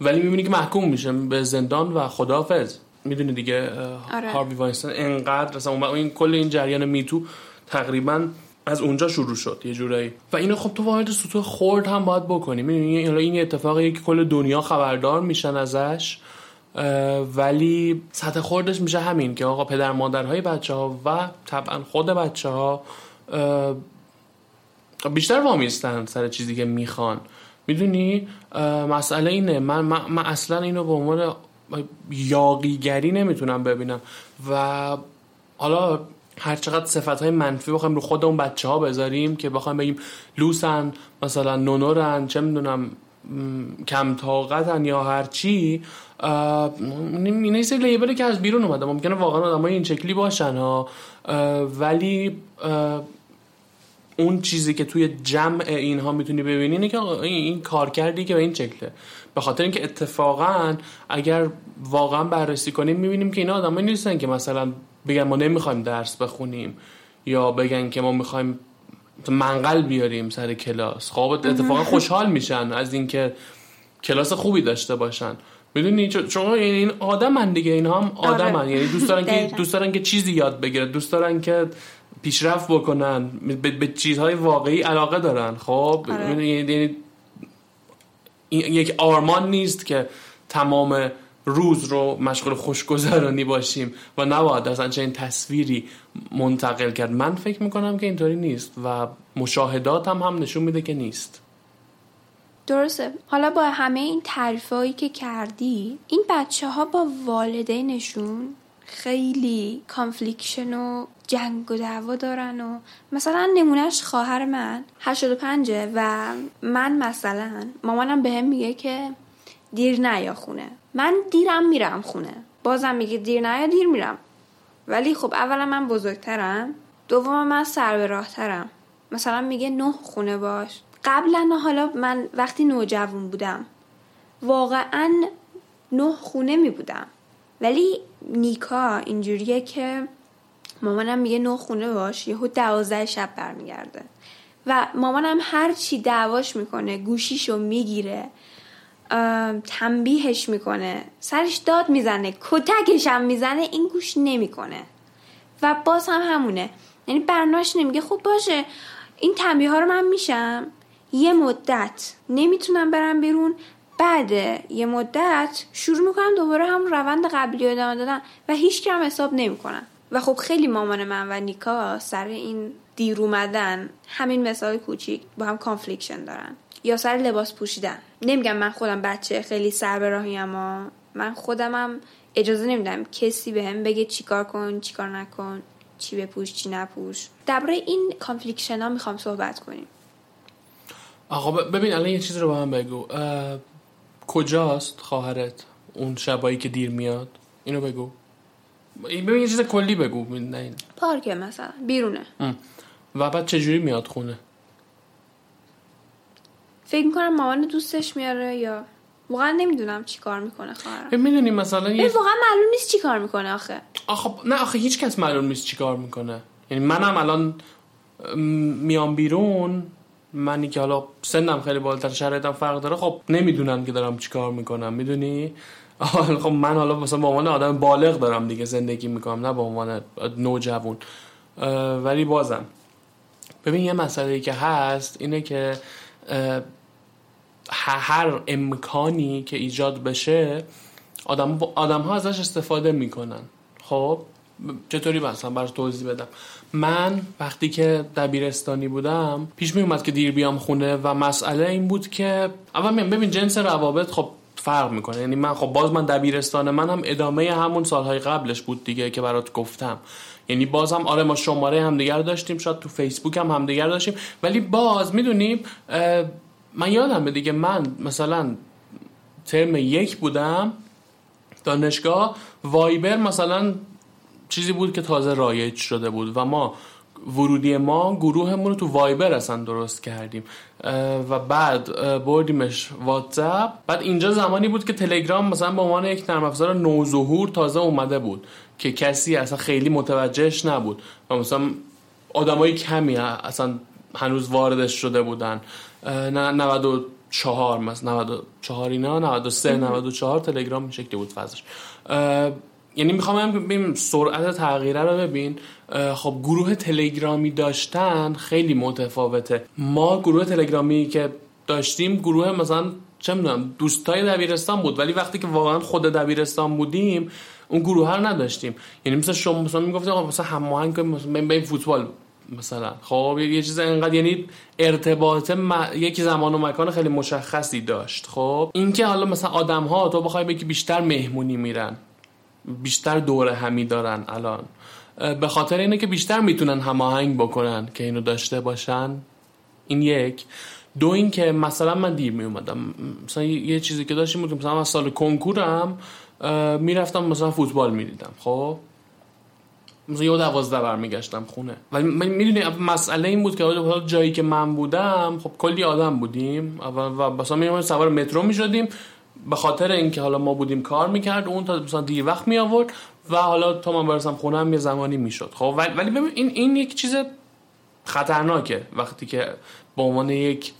ولی می‌بینی که محکوم میشه به زندان و خدافظ می‌دونی دیگه آره. هاروی واینستین انقدر مثلا این کل این جریان میتو تقریبا از اونجا شروع شد یه جورایی. و اینو خب تو وارد سطوح خورد هم باید بکنی. می‌دونی؟ این اتفاقی که کل دنیا خبردار میشن ازش ولی سطح خوردش میشه همین که آقا پدر مادرهای بچه ها و طبعا خود بچه ها بیشتر وامیستن سر چیزی که می‌خوان. می‌دونی؟ مسئله اینه. من, من, اصلا اینو به عنوان یاقیگری نمی‌تونم ببینم. و حالا هر چقدر صفت های منفی بخوایم رو خود اون بچه ها بذاریم که بخوایم بگیم لوسن مثلا نونورن چه می‌دونم کم طاقتن یا هرچی اینه یه لیبلی که از بیرون اومده. ممکنه واقعا آدم این شکلی باشن ها. ولی اون چیزی که توی جمع اینها می‌تونی ببینی اینه که این کار کردی که به این شکله. به خاطر اینکه اتفاقا اگر واقعا بررسی کنیم می‌بینیم که اینا آدمایی نیستن که مثلا بگن ما نمی‌خوایم درس بخونیم یا بگن که ما می‌خوایم منقل بیاریم سر کلاس. خب اتفاقا خوشحال میشن از اینکه کلاس خوبی داشته باشن. می‌دونی؟ چون این آدمن دیگه اینا هم آره. آدمن. یعنی دوست دارن که دوست دارن که چیزی یاد بگیرن. دوست دارن که پیشرفت بکنن به, چیزهای واقعی علاقه دارن. خب آره. یعنی یک آرمان نیست که تمام روز رو مشغول خوشگذرانی باشیم و نباید اصلا چه این تصویری منتقل کرد. من فکر می‌کنم که اینطوری نیست و مشاهدات هم هم نشون میده که نیست. درسته. حالا با همه این تعریفایی که کردی این بچه ها با والدینشون خیلی confliction و جنگ و دعوا دارن و مثلا نمونه‌ش خواهر من 85 و من مثلا مامانم بهم به میگه که دیر نیا خونه. من دیرم میرم خونه. بازم میگه دیر نیا دیر میرم. ولی خب اولا من بزرگترم دوم من سر به راه ترم مثلا میگه نه خونه باش. قبلا حالا من وقتی نوجوان بودم واقعا نه خونه می بودم ولی نیکا اینجوریه که مامانم میگه نه خونه باش یهو دوازده شب برمیگرده. و مامانم هر چی دعواش می‌کنه گوشیشو می‌گیره تنبیهش می‌کنه سرش داد می‌زنه کتکش هم می‌زنه این گوش نمی‌کنه. و باز هم همونه. یعنی برناش نمیگه خب باشه این تنبیه ها رو من میشم. یه مدت نمی‌تونم برم بیرون. بعد یه مدت شروع می‌کنم دوباره هم روند قبلی رو ادامه دادن و هیچ کم حساب نمی‌کنن. و خب خیلی مامان من و نیکا سر این دیر اومدن همین مثال کوچیک با هم confliction دارن یا سر لباس پوشیدن. نمیگم من خودم بچه خیلی سر به راهی اما من خودمم اجازه نمیدم کسی بهم بگه چیکار کن چیکار نکن چی بپوش چی نپوش. درباره این confliction ها می‌خوام صحبت کنیم. آقا ببین الان یه چیز رو با هم بگو. کجاست خواهرت؟ اون شبایی که دیر میاد؟ اینو بگو. ببین یه چیز کلی بگو. نه پارکه مثلا بیرونه. و بعد چجوری میاد خونه؟ فکر می‌کنم مامان دوستش میاره یا واقعا نمی‌دونم چی کار می‌کنه خواهرم. می‌دونی مثلا یه... واقعا معلوم نیست چی کار می‌کنه آخه. آخه نه آخه هیچ کس معلوم نیست چی کار می‌کنه. یعنی منم الان میام بیرون. منی که حالا سنم خیلی بالاتر شرایطم فرق داره خب نمی‌دونم که دارم چیکار می‌کنم می‌دونی؟ خب من حالا مثلا به عنوان آدم بالغ دارم دیگه زندگی می‌کنم نه به عنوان نوجوان. ولی بازم. ببین یه مسئله که هست اینه که هر امکانی که ایجاد بشه آدم آدم ها ازش استفاده می‌کنن. خب؟ چطوری مثلا براش توضیح بدم؟ من وقتی که دبیرستانی بودم پیش می اومد که دیر بیام خونه و مسئله این بود که اول میام ببین جنس روابط خب فرق می‌کنه. یعنی من خب باز من دبیرستان من هم ادامه همون سالهای قبلش بود دیگه که برات گفتم. یعنی باز هم آره ما شماره همدیگر داشتیم شاید تو فیسبوک هم همدیگر داشتیم. ولی باز می‌دونیم من یادم دیگه من مثلا ترم یک بودم دانشگاه وایبر مثلا چیزی بود که تازه رایج شده بود و ما ورودی ما گروهمون رو تو وایبر اصلا درست کردیم. و بعد بردیمش واتساپ. بعد اینجا زمانی بود که تلگرام مثلا به عنوان یک نرم افزار نوظهور تازه اومده بود که کسی اصلا خیلی متوجهش نبود و مثلا آدمای کمی اصلا هنوز واردش شده بودن. نه 94 مثلا 94 اینا 93 94 تلگرام این شکلی بود فازش یعنی می‌خوام ببین سرعت تغییره رو ببین. خب گروه تلگرامی داشتن خیلی متفاوته. ما گروه تلگرامی که داشتیم گروه مثلا چه می‌دونم دوستای دبیرستان بود. ولی وقتی که واقعا خود دبیرستان بودیم اون گروه رو نداشتیم. یعنی مثلا شما مثلا می‌گفتیم خب مثلا هماهنگ کنیم مثلا فوتبال مثلا. خب یه چیز انقدر یعنی ارتباط یکی زمان و مکان خیلی مشخصی داشت. خب اینکه حالا مثلا آدم ها تو بخوای بگی بیشتر مهمونی میرن. بیشتر دور همی دارن الان. به خاطر اینه که بیشتر می‌تونن هماهنگ بکنن که اینو داشته باشن. این یک. دو این که مثلا من دیر می اومدم مثلا یه چیزی که داشتیم بود مثلا سال کنکورم می‌رفتم مثلا فوتبال می‌دیدم. خب؟ مثلا یه دوازده برمیگشتم خونه. ولی می‌دونی مسئله این بود که جایی که من بودم خب کلی آدم بودیم. و مثلا میرم سوار مترو می‌شدیم. به خاطر اینکه حالا ما بودیم کار می‌کرد اون تا مثلا دیر وقت می آورد و حالا تا من برسم خونه هم یه زمانی می‌شد. خب ولی ببین این این یک چیز خطرناکه وقتی که به عنوان یک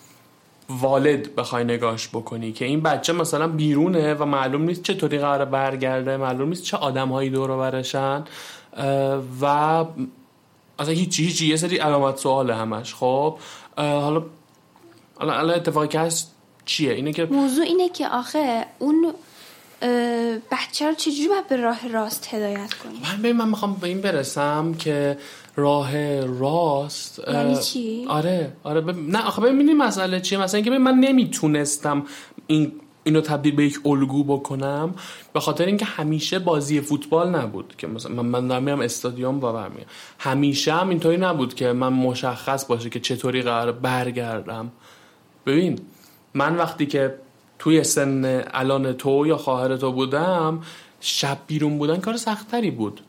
والد بخوای نگاش بکنی که این بچه مثلا بیرونه و معلوم نیست چطوری قرار برگرده معلوم نیست چه آدم هایی دور برشن و اصلا هیچی هیچی یه سری علامت سوال همش. خب حالا حالا اتفاقی که هست چیه؟ اینه که موضوع اینه که آخه اون بچه رو چجوری باید به راه راست هدایت کنی؟ من من می‌خوام به این برسم که راه راست یعنی چی؟ آره آره نه آخه ببینید مسئله چیه؟ مثلا اینکه من نمی‌تونستم این اینو تبدیل به یک الگو بکنم به خاطر اینکه همیشه بازی فوتبال نبود که مثلا من من میرم استادیوم و برمیام همیشه هم اینطوری نبود که من مشخص باشه که چطوری قرار برگردم. ببین من وقتی که توی سن الان تو یا خواهر تو بودم شب بیرون بودن کار سختری بود.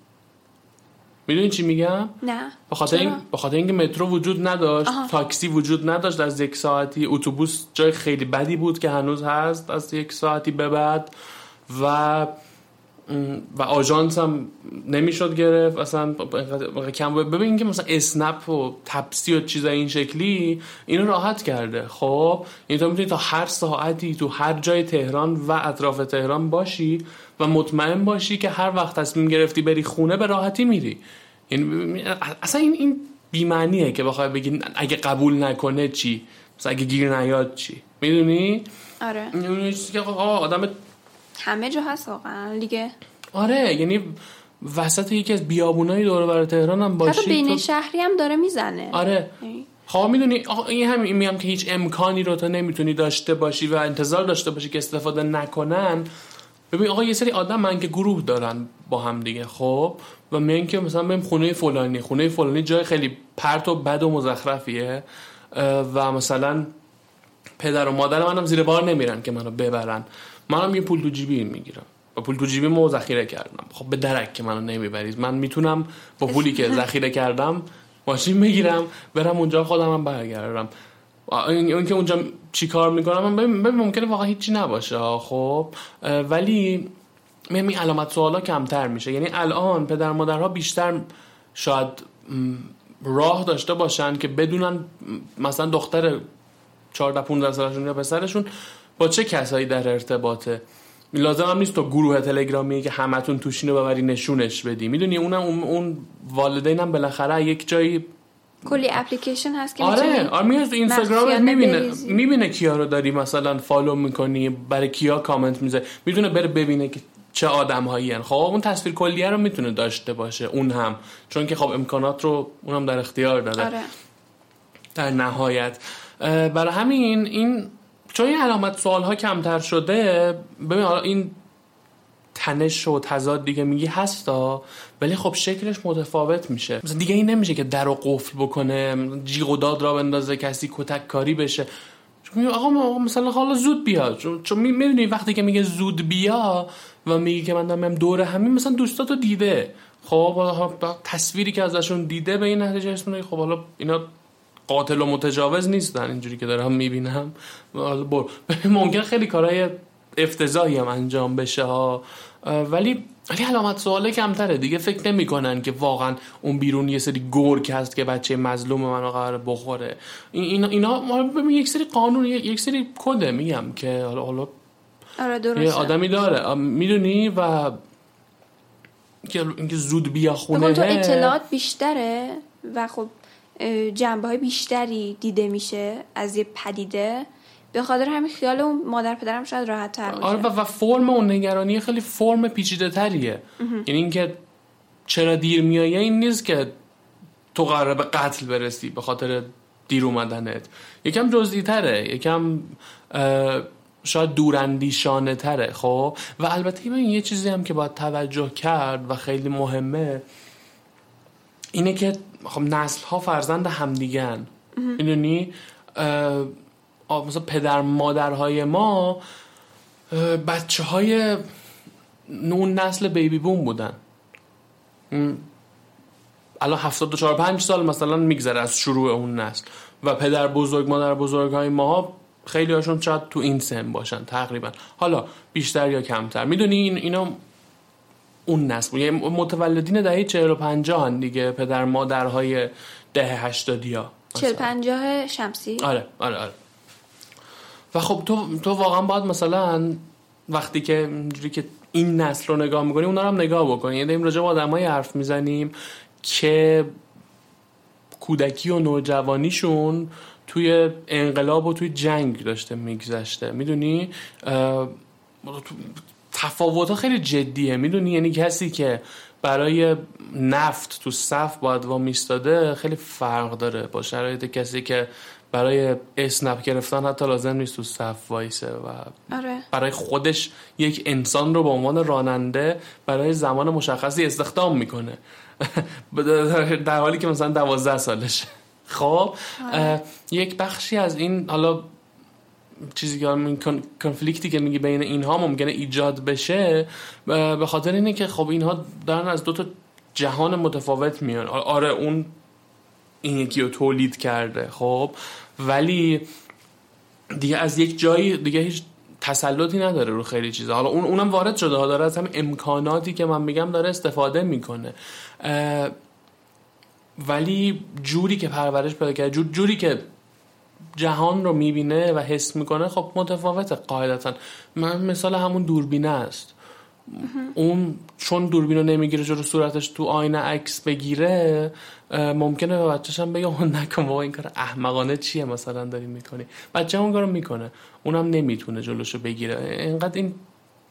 می‌دونی چی میگم؟ نه. به خاطر این به خاطر اینکه مترو وجود نداشت تاکسی وجود نداشت از یک ساعتی اتوبوس جای خیلی بدی بود که هنوز هست از یک ساعتی به بعد و و آژانس هم نمی‌شد گرفت اصلا کم ببین که مثلا اسنپ و تپسی و چیزای این شکلی اینو راحت کرده. خب این تو می‌تونی تا هر ساعتی تو هر جای تهران و اطراف تهران باشی و مطمئن باشی که هر وقت تصمیم گرفتی بری خونه به راحتی میری. یعنی اصلا این این بیمعنیه که بخوای بگی اگه قبول نکنه چی؟ مثلا اگه گیر نیاد چی؟ می‌دونی؟ آره. این که آدم همه جا هست واقعا دیگه آره یعنی وسط یکی از بیابونای دور بر تهران هم باشی حتی بین شهری هم داره می‌زنه. آره. خب می‌دونی این همین میگم که هیچ امکانی رو تو نمی‌تونی داشته باشی و انتظار داشته باشی که استفاده نکنن. ببین آقا یه سری آدم من که گروه دارن با هم دیگه خب؟ و میگن که مثلا بریم خونه فلانی. خونه فلانی جای خیلی پرت و بد و مزخرفیه. و مثلا پدر و مادر منم زیر بار نمیرن که منو ببرن. منم یه پول تو جیبی می‌گیرم. با پول تو جیبی مو ذخیره کردم. خب به درک که منو نمی‌برید. من می‌تونم با پولی که ذخیره کردم ماشین بگیرم برم اونجا خودم هم برگردم. اون که اونجا چی کار می‌کنم من ممکنه واقعا هیچی نباشه خب. ولی می علامت سوالا کمتر میشه. یعنی الان پدر مادرها بیشتر شاید راه داشته باشن که بدونن مثلا دختر 14 15 سالشون یا پسرشون با چه کسایی در ارتباطه؟ لازم هم نیست تو گروه تلگرامی که همتون توشینو ببری نشونش بدی. می‌دونی اونم اون, اون والدینم بالاخره یک جایی کلی اپلیکیشن هست که آره آره میاد اینستاگرام می‌بینه می‌بینه کیا رو داری مثلا فالو می‌کنی برای کیا کامنت میزه می‌دونه بره ببینه که چه آدم هایی خب اون تصویر کلیه رو می‌تونه داشته باشه اون هم. چون که خب امکانات رو اونم در اختیار داره. آره. در نهایت. برای همین این چون این علامت سوال ها کمتر شده ببین حالا این تنش و تضاد دیگه میگی هستا ولی خب شکلش متفاوت میشه. مثلا دیگه این نمیشه که در و قفل بکنه جیغ و داد را بندازه کسی کتک کاری بشه. آقا مثلا حالا زود بیا. چون می‌دونی وقتی که میگه زود بیا و میگه که من دارم دور همین مثلا دوستاتو دیده. خب تصویری که ازشون دیده به این نتیجه رسونه خب حالا اینا قاتل و متجاوز نیستن اینجوری که دارم می‌بینم ممکن خیلی کارهای افتضاحی هم انجام بشه ها. ولی ولی علامت سواله کمتره. دیگه فکر نمی‌کنن که واقعا اون بیرون یه سری گرگ هست که بچه مظلوم منو قرار بخوره. اینا اینا یک سری قانون یک سری کده میگم که حالا حالا آره یه آدمی داره. می‌دونی و که اینکه زود بیا خونه تو اطلاعات بیشتره و خب جنبه های بیشتری دیده میشه از یه پدیده. به خاطر همین خیال اون مادر پدرم شاید راحت تر باشه. آره و, فرم اون نگرانی خیلی فرم پیچیده تریه یعنی اینکه چرا دیر میایی این نیست که تو قراره به قتل برسی به خاطر دیر اومدنت. یکم جزئی تره یکم شاید دوراندیشانه تره خب؟ و البته این یه چیزی هم که باید توجه کرد و خیلی مهمه اینه که خب نسل ها فرزند همدیگن می‌دونی؟ مثلا پدر مادرهای ما بچه های نون نسل بیبی بوم بودن. الان 74 5 سال مثلا میگذره از شروع اون نسل. و پدر بزرگ مادر بزرگ های ما خیلی هاشون شاید تو این سن باشن تقریبا. حالا بیشتر یا کمتر. می‌دونی این اینا اون نسل. یعنی متولدین دهه 40 و دیگه پدر مادرهای دهه 80 ها 40 50 شمسی. آره آره آره. و خب تو تو واقعا باید مثلا وقتی که اینجوری که این نسل رو نگاه می‌کنی اونا رو هم نگاه بکنی یعنی داریم راجع به آدمای حرف می‌زنیم که کودکی و نوجوانیشون توی انقلاب و توی جنگ داشته میگذشته. می‌دونی؟ تفاوت خیلی جدیه. می‌دونی؟ یعنی کسی که برای نفت تو صف باید وامیستاده خیلی فرق داره با شرایط کسی که برای اسنپ گرفتن حتی لازم نیست تو صف وایسه و آره. برای خودش یک انسان رو به عنوان راننده برای زمان مشخصی استخدام می‌کنه. در حالی که مثلا دوازده سالشه. خب؟ آره. یک بخشی از این حالا چیزی که کنفلیکتی که میگه بین اینها ممکنه ایجاد بشه به خاطر اینه که خب اینها دارن از دو تا جهان متفاوت میان. آره اون این یکی رو تولید کرده خب. ولی دیگه از یک جایی دیگه هیچ تسلطی نداره رو خیلی چیزا. حالا اون اونم وارد شده. ها داره از همین امکاناتی که من میگم داره استفاده می‌کنه. ولی جوری که پرورش پیدا کرده جور جوری که جهان رو می‌بینه و حس می‌کنه خب متفاوته قاعدتا. من مثال همون دوربینه است. اون چون دوربین رو نمی‌گیره جلو صورتش تو آینه عکس بگیره ممکنه به بچهش هم بگه نکن بابا این کار احمقانه چیه مثلا داری می‌کنی. بچه اون کارو می‌کنه. اونم نمی‌تونه جلوشو بگیره. اینقدر این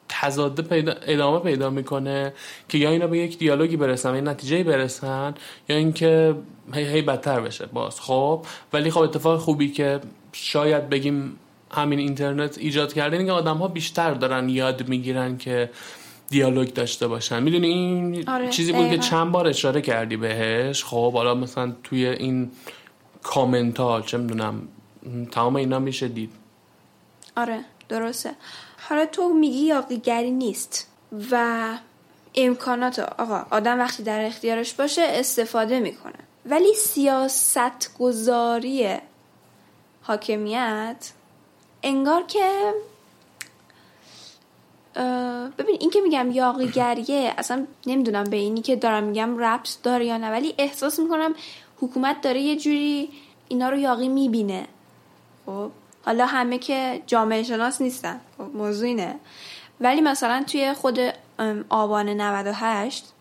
تضاده پیدا ادامه پیدا می‌کنه که یا اینا به یک دیالوگی برسن این نتیجه برسن یا اینکه هی هی بدتر بشه باز. خب؟ ولی خب اتفاق خوبی که شاید بگیم همین اینترنت ایجاد کرده اینکه آدم ها بیشتر دارن یاد می‌گیرن که دیالوگ داشته باشن. می‌دونی این آره، چیزی بود که چند بار اشاره کردی بهش. خب حالا مثلا توی این کامنت ها چه می‌دونم تمام اینا میشه دید آره درسته. حالا تو میگی یاقیگری نیست و امکانات آقا آدم وقتی در اختیارش باشه استفاده می‌کنه. ولی سیاست گذاری حاکمیت. انگار که ببین این که میگم یاقیگریه اصلا نمی‌دونم به اینی که دارم میگم ربط داره یا نه ولی احساس می‌کنم حکومت داره یه جوری اینا رو یاقی می‌بینه. خب؟ حالا همه که جامعه شناس نیستن. خب موضوع اینه. ولی مثلا توی خود آبان 98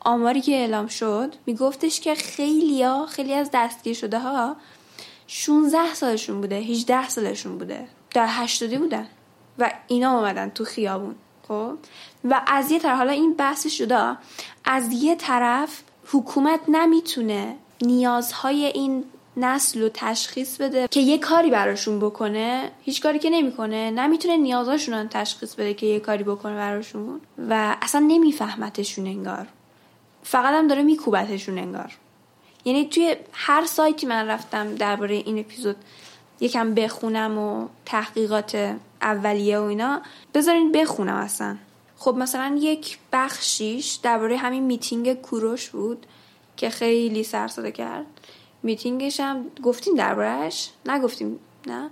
آماری که اعلام شد میگفتش که خیلی ها خیلی از دستگیر شده ها 16 سالشون بوده 18 سالشون بوده. در 80 بودن. و اینا اومدن تو خیابون. خب؟ و از یه طرف حالا این بحث شده از یه طرف حکومت نمی‌تونه نیازهای این نسل رو تشخیص بده که یه کاری براشون بکنه هیچ کاری که نمی‌کنه نمی‌تونه نیازاشون رو تشخیص بده که یه کاری بکنه براشون و اصلا نمیفهمتشون انگار. فقط هم داره میکوبتشون انگار. یعنی توی هر سایتی من رفتم درباره این اپیزود یکم بخونم و تحقیقات اولیه و اینا بذارین بخونم اصلا. خب مثلا یک بخشیش درباره همین میتینگ کوروش بود که خیلی سرساده کرد. میتینگش هم گفتیم دربارهش نگفتیم نه؟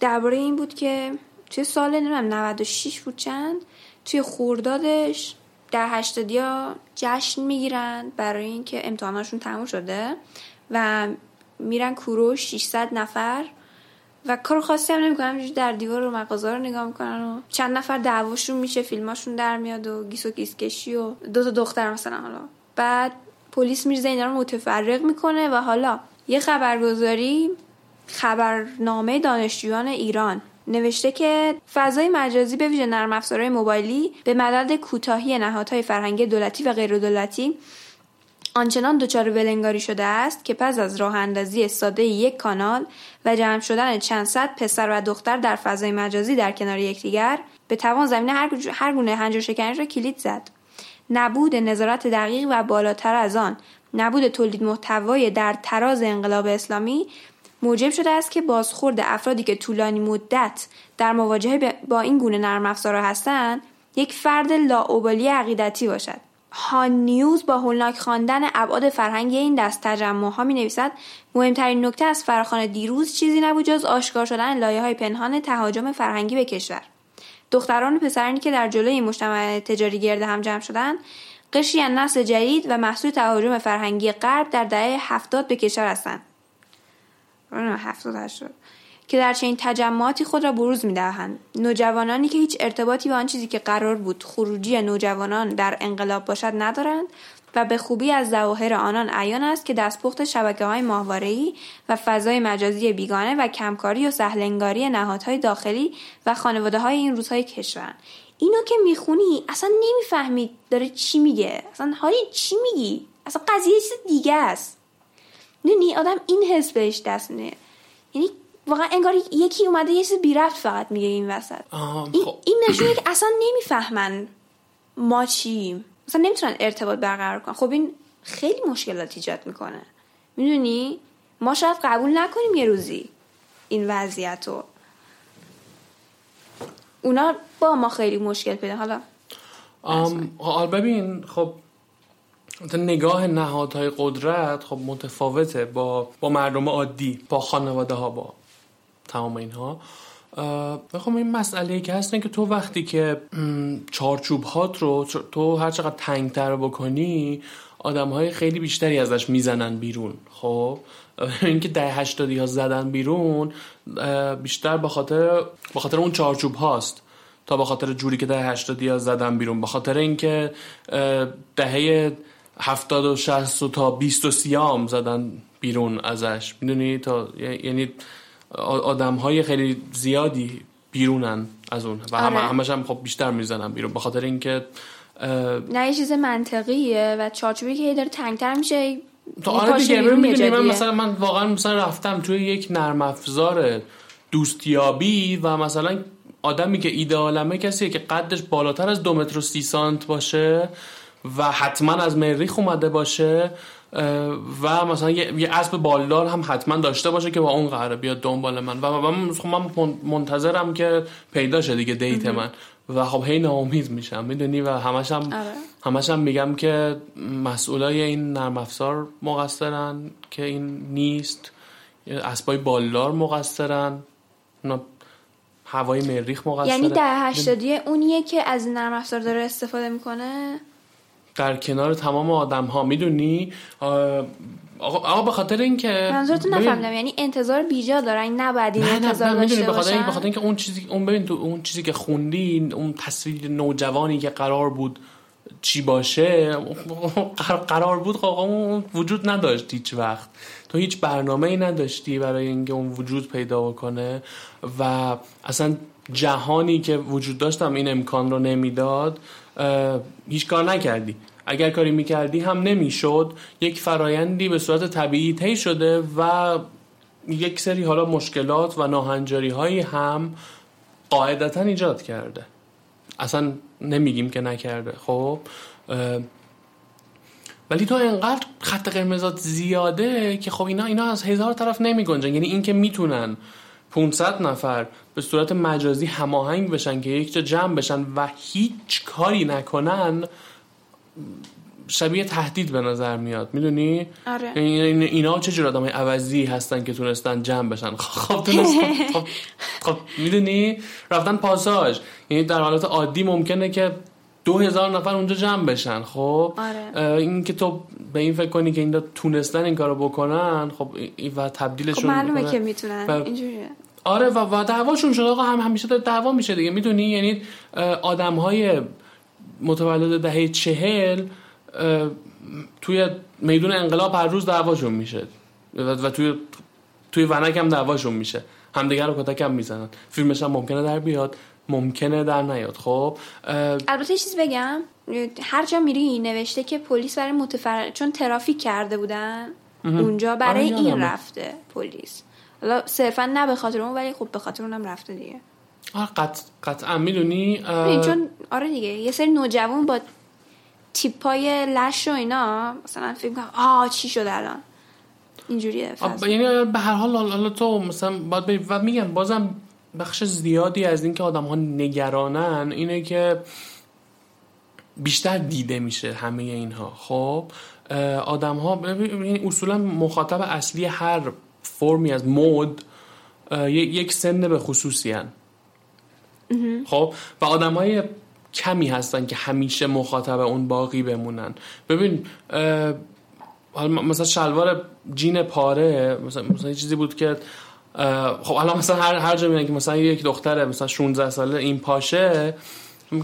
درباره این بود که توی سال نمی‌دونم 96 بود چند؟ توی خوردادش در هشتادیا جشن می‌گیرن برای اینکه امتحاناشون تموم شده و میرن کوروش 600 نفر و کار خاصی هم نمی‌کنن در دیوار و مغازه رو نگاه می‌کنن و چند نفر دعواشون میشه فیلماشون در میاد و گیس و گیس کشی و دو تا دختر مثلا حالا. بعد پلیس میرزه اینا رو متفرق می‌کنه و حالا یه خبرگزاری خبرنامه دانشجویان ایران نوشته که فضای مجازی به ویژه نرم افزارهای موبایلی به مدد کوتاهی نهادهای فرهنگی دولتی و غیر دولتی آنچنان دچار ولنگاری شده است که پس از راه اندازی ساده یک کانال و جمع شدن چند صد پسر و دختر در فضای مجازی در کنار یکدیگر به توان زمینه هر گونه هنجار شکنی را کلید زد. نبود نظارت دقیق و بالاتر از آن. نبود تولید محتوای در تراز انقلاب اسلامی. موجب شده است که بازخورد افرادی که طولانی مدت در مواجهه با این گونه نرم افزارها هستند یک فرد لاعبالی عقیدتی باشد. هان نیوز با هولناک خواندن ابعاد فرهنگی این دست تجمع ها می نویسد مهمترین نکته از فراخان دیروز چیزی نبود جز آشکار شدن لایه های پنهان تهاجم فرهنگی به کشور. دختران و پسرانی که در جلوی مجتمع تجاری گرد هم جمع شدند قشری از نسل جدید و محصول تهاجم فرهنگی غرب در دهه هفتاد به کشور هستند. هفتاد هشتاد. که در چنین تجمعاتی خود را بروز می‌دهند. نوجوانانی که هیچ ارتباطی به آن چیزی که قرار بود خروجی نوجوانان در انقلاب باشد ندارند. و به خوبی از ظواهر آنان عیان است که دستپخت شبکه های ماهواره‌ای و فضای مجازی بیگانه و کمکاری و سهلنگاری نهادهای داخلی و خانواده های این روزهای کشور. اینو که می‌خونی اصلا نمی‌فهمی داره چی میگه. اصلا حالی چی میگی؟ اصلا قضیه چیز دیگه است. نه آدم این حس بهش دست میده. یعنی واقعا انگار یکی اومده یه چیز بی رفت فقط میگه این وسط. این, خب. این نشونه که اصلا نمی‌فهمن ما چیم. اصلا نمی‌تونن ارتباط برقرار کنن. خب این خیلی مشکلات ایجاد می‌کنه. می‌دونی؟ ما شاید قبول نکنیم یه روزی این وضعیت رو. اونا با ما خیلی مشکل پیدا حالا حال ببین خب نگاه نهادهای قدرت خب متفاوته با با مردم عادی با خانواده ها با تمام اینها. بخوام این مسئله که هست که تو وقتی که چارچوب هات رو تو هر چقدر تنگتر بکنی آدم های خیلی بیشتری ازش می‌زنن بیرون. خب؟ اینکه ده هشتادی ها زدن بیرون بیشتر به خاطر به خاطر اون چارچوب هاست. تا به خاطر جوری که ده هشتادی ها زدن بیرون. به خاطر اینکه دهه هفتاد و شهست و تا بیست و سیام زدن بیرون ازش. می‌دونی؟ تا یعنی آدم های خیلی زیادی بیرونن از اون و آره. همش هم خب بیشتر می‌زنن بیرون به خاطر اینکه نه یه چیز منطقیه و چارچوبی که داره تنگتر میشه تو آره دیگه می‌دونی من مثلا من واقعا مثلا رفتم توی یک نرم افزار دوستیابی و مثلا آدمی که ایدئالمه کسیه که قدش بالاتر از دو متر و سی سانت باشه و حتما از مریخ اومده باشه و مثلا یه, اسب بالدار هم حتما داشته باشه که با اون قراره بیاد دنبال من. و من, خب من منتظرم که پیدا شه دیگه دیت من. و خب هی ناامید میشم می‌دونی؟ و همش هم آره. همش هم میگم که مسئولای این نرم افزار مقصرن که این نیست. اسبای بالدار مقصرن. هوای مریخ مقصرن یعنی در هشتادی اونیه که از نرم افزار داره استفاده می‌کنه؟ در کنار تمام آدم ها می‌دونی آقا به خاطر اینکه منظورتون نفهمیدم. یعنی انتظار بیجا دارن نباید این انتظار نه داشته به خاطر بخاطر اینکه اون چیزی اون ببین تو اون چیزی که خوندی اون تصویر نوجوانی که قرار بود چی باشه قرار بود خب اون وجود نداشت هیچ وقت. تو هیچ برنامه ای نداشتی برای اینکه اون وجود پیدا بکنه و اصلا جهانی که وجود داشتم این امکان رو نمی‌داد. هیچ کار نکردی. اگر کاری می‌کردی هم نمی‌شد. یک فرایندی به صورت طبیعی طی شده و یک سری حالا مشکلات و ناهنجاری هایی هم قاعدتا ایجاد کرده. اصلا نمیگیم که نکرده. خب ولی تو انقدر خط قرمزات زیاده که خب اینا اینا از هزار طرف نمی گنجن یعنی اینکه می‌تونن 500 نفر به صورت مجازی هماهنگ بشن که یک جا جمع بشن و هیچ کاری نکنن شبیه تهدید به نظر میاد. می‌دونی؟ آره. اینا چه جور آدمای عوضی هستن که تونستن جمع بشن؟ خب تونستن خب, خب می‌دونی؟ رفتن پاساژ. یعنی در حالت عادی ممکنه که دو هزار نفر اونجا جمع بشن خب؟ آره. این که تو به این فکر کنی که این تونستن این کارو بکنن خب و تبدیلشون خب معلومه که می‌تونن. اینجوریه. آره و, و دعواشون شد. آقا هم همیشه دعوا میشه دیگه. می‌دونی؟ یعنی آدم های متولد دهه چهل توی میدون انقلاب هر روز دعواشون میشه. و توی توی ونک هم دعواشون میشه. همدیگه رو کتک هم می‌زنن. فیلمش هم ممکنه در بیاد. ممکنه در نیاد. خب البته چیز بگم. هر جا میری نوشته که پلیس برای متفر چون ترافیک کرده بودن اونجا برای آره، این رفته پلیس. حالا صرفا نه به خاطر اون ولی خب به خاطر اونم رفته دیگه. آره قط... قطعا. می‌دونی چون آره دیگه یه سری نوجوان با تیپای لش و اینا مثلا فکر کنم آه چی شد الان؟ اینجوریه یعنی به هر حال حالا تو مثلا باید و میگم بازم بخش زیادی از اینکه آدم ها نگرانن اینه که بیشتر دیده میشه همه اینها. خب آدم ها اصولا مخاطب اصلی هر فرمی از مود یک سن به خصوصی هن. خب و آدم های کمی هستن که همیشه مخاطب اون باقی بمونن ببین مثلا شلوار جین پاره مثلا, مثلا چیزی بود که خب الان مثلا هر هر جا میگن که مثلا یک دختره مثلا 16 ساله این پاشه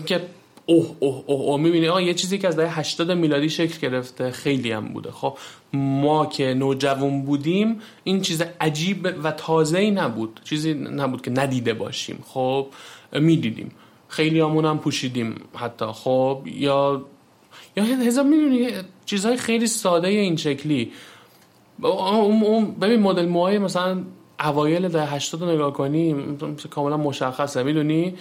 که اوه اوه اوه, اوه. می‌بینی؟ آه یه چیزی که از دهه 80 میلادی شکل گرفته. خیلی هم بوده. خب ما که نوجوان بودیم این چیز عجیب و تازه ای نبود. چیزی نبود که ندیده باشیم. خب می‌دیدیم. خیلی همون هم پوشیدیم حتی. خب یا یا هزار می‌دونی؟ چیزهای خیلی ساده این شکلی. ببین مدل موهای مثلا اوایل ده 80 رو نگاه کنی کاملا مشخصه. می‌دونی؟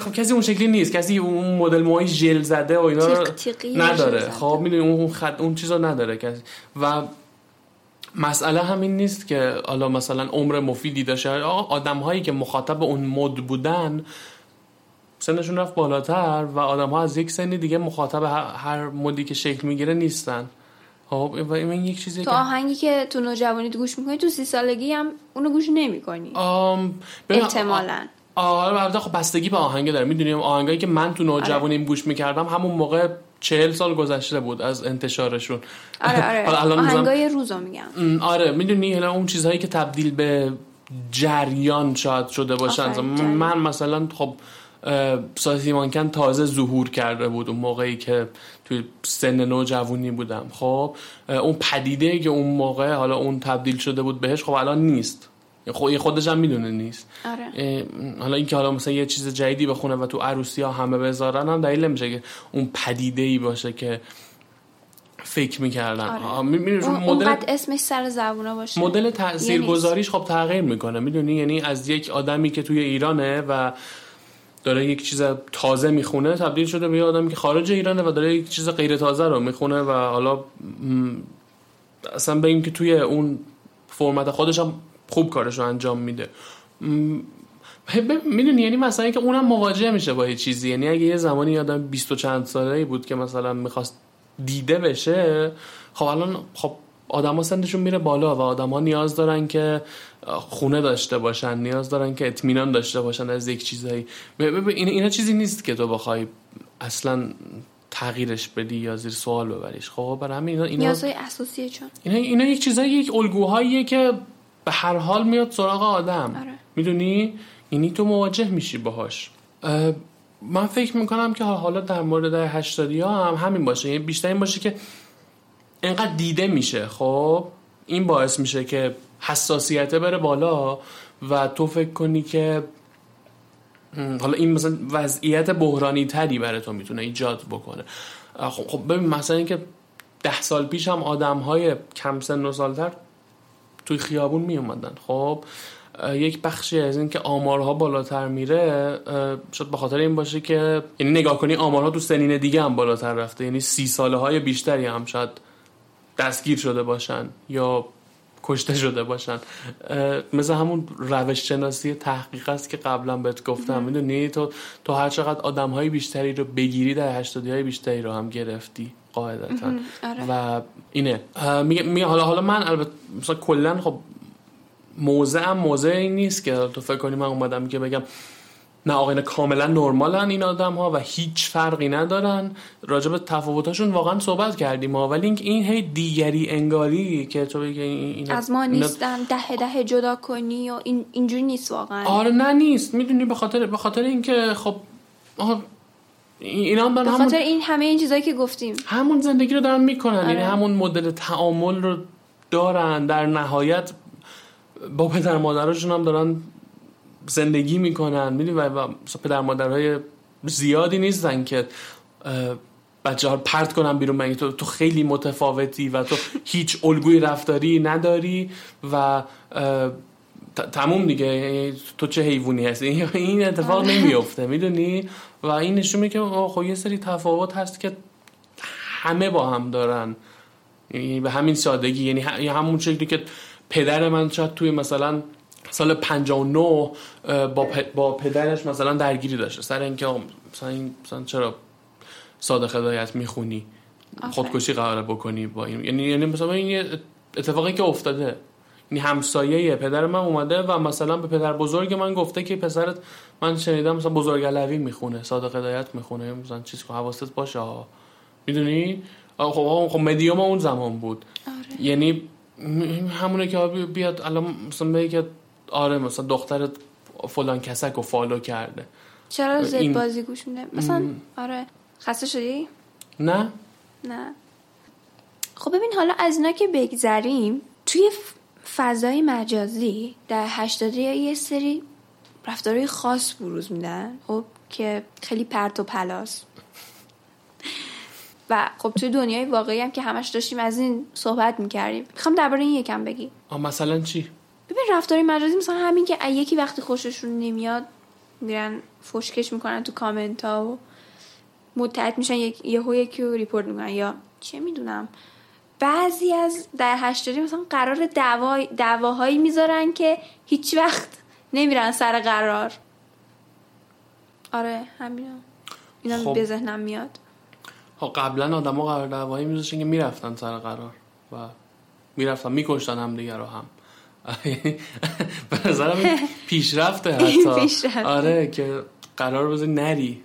خب کسی اون شکلی نیست. کسی اون مدل موهای ژل زده و اینا نداره. خب می‌دونی اون خط اون چیزا نداره. کسی و مسئله همین نیست که حالا مثلا عمر مفیدی داشته آدم هایی که مخاطب اون مد بودن سنشون رفت بالاتر و آدم ها از یک سنی دیگه مخاطب هر مدی که شکل می‌گیره نیستن. خب این یک چیزی تو آهنگی که تو نوجوانی گوش می‌کنی تو سی سالگی هم اونو گوش نمی‌کنی. احتمالا. آره خب بستگی به آهنگ داره می‌دونیم آهنگایی که من تو نوجوانیم آره. گوش می‌کردم همون موقع چهل سال گذشته بود از انتشارشون. آره آره. آهنگای روزا میگم. آره. می‌دونی اون چیزهایی که تبدیل به جریان شاید شده باشن. من مثلا خب سایسی مانکن تازه ظهور کرده بود اون موقعی که توی سن نوجوانی بودم. خب اون پدیده که اون موقع حالا اون تبدیل شده بود بهش خب الان نیست. خب خودش هم می‌دونه نیست. آره. حالا اینکه حالا مثلا یه چیز جدیدی بخونه و تو عروسی ها همه بذارن هم دلیل نمیشه که اون پدیده ای باشه که فکر می‌کردن. آره. مدل اسمش سر زبونه باشه. مدل تاثیرگذاریش خب تغییر می‌کنه. می‌دونی؟ یعنی از یک آدمی که توی ایرانه و داره یک چیز تازه می‌خونه تبدیل شده به یه آدمی که خارج ایرانه و داره یک چیز غیر تازه رو می‌خونه و حالا اصلا به این که توی اون فرمت خودش هم خوب کارش رو انجام میده. می‌دونی یعنی مثلا که اونم مواجه میشه با یه چیزی. یعنی اگه یه زمانی آدم بیست و چند ساله بود که مثلا می‌خواست دیده بشه خب الان خب آدما سنشون میره بالا و آدما نیاز دارن که خونه داشته باشن نیاز دارن که اطمینان داشته باشن از یک چیزایی. این اینا چیزی نیست که تو بخوای اصلا تغییرش بدی یا زیر سوال ببریش. خب برای همین اینا اینا نیازهای اساسیه چون؟ اینا اینا یک چیزایی یک الگوهاییه که به هر حال میاد سراغ آدم. آره. می‌دونی؟ اینی تو مواجه میشی باهاش. من فکر می‌کنم که حالا در مورد هشتادی ها هم همین باشه. یعنی بیشتر این باشه که انقدر دیده میشه خب؟ این باعث میشه که حساسیته بره بالا و تو فکر کنی که حالا این مثلا وضعیت بحرانی تری برای تو می‌تونه ایجاد بکنه. خب, خب ببین مثلا اینکه ده سال پیش هم آدم های کم سن و سالتر توی خیابون می اومدن خب یک بخشی از این که آمارها بالاتر میره شاید به خاطر این باشه که یعنی نگاه کنی آمارها تو سنین دیگه هم بالاتر رفته. یعنی سی ساله های بیشتری هم شاید دستگیر شده باشن یا کشته شده باشن. مثل همون روش شناسی تحقیق است که قبلا بهت گفتم. می‌دونی؟ تو تو هر چقدر آدم های بیشتری رو بگیری در هشتادی های بیشتری رو هم گرفتی قاعدتا. آره. و اینه. میگه حالا حالا من البته مثلا کلا خب موضع هم موضع این نیست که تو فکر کنی من اومدم که بگم نه آقایان کاملا نرمالن این آدم ها و هیچ فرقی ندارن. راجع به تفاوتاشون واقعا صحبت کردیم ها ولی این هی دیگری انگاری که تو بگی این از ما نیستن ده ده جدا کنی و این اینجوری نیست واقعا. آره نه نیست. می‌دونی به خاطر به خاطر اینکه خب اینا هم به خاطر این همه این چیزایی که گفتیم. همون زندگی رو دارن می‌کنن. آره. یعنی همون مدل تعامل رو دارن. در نهایت با پدر مادرشون هم دارن زندگی می‌کنن. می‌دونی؟ و پدر مادرهای زیادی نیستن که بچه ها پرت کنن بیرون. مگه تو, تو خیلی متفاوتی و تو هیچ الگوی رفتاری نداری و تموم دیگه. یعنی تو چه حیوانی هستی؟ این اتفاق نمیفته می‌دونی؟ و این نشون میده که خب یه سری تفاوت هست که همه با هم دارن. یعنی به همین سادگی. یعنی همون شکلی که پدر من شاید توی مثلا سال 59 با, با پدرش مثلا درگیری داشته. سر اینکه مثلا, این مثلا چرا صادق هدایت می‌خونی؟ خودکشی قرار بکنی با این یعنی یعنی مثلا این اتفاقی که افتاده. یعنی همسایه پدر من اومده و مثلا به پدر بزرگ من گفته که پسرت من شنیدم مثلا بزرگ علوی می‌خونه صادق هدایت می‌خونه مثلا چیز که حواست باشه می‌دونی؟ خب خب مدیوم اون زمان بود. آره. یعنی همونه که بیاد الان مثلا بگه آره مثلا دختر فلان کسک و follow کرده. چرا زد این... بازی گوش میده؟ مثلا آره خسته شدی؟ نه. نه. خب ببین حالا از اینا که بگذریم توی فضای مجازی دهه هشتادی یه سری رفتارهای خاص بروز میدن خب که خیلی پرت و پلاس. و خب توی دنیای واقعی هم که همش داشتیم از این صحبت می‌کردیم. می‌خوام درباره این یکم بگی. مثلا چی؟ ببین رفتاری مجازی مثلا همین که یکی وقتی خوششون نمیاد میرن فشکش می‌کنن تو کامنت ها و متحد میشن یک یهو یکی رو ریپورت می‌کنن یا چه می‌دونم. بعضی از در هشتادی مثلا قرار دعوا دعواهایی می‌ذارن که هیچ وقت نمیرن سر قرار. آره همینا اینا خب. به ذهنم میاد. خب قبلا آدما قرار دعوایی میذاشتن که می‌رفتن سر قرار و می‌رفتن میکشتن هم دیگه رو هم. به نظرم پیشرفته حتی. آره که قرار بذاری نری.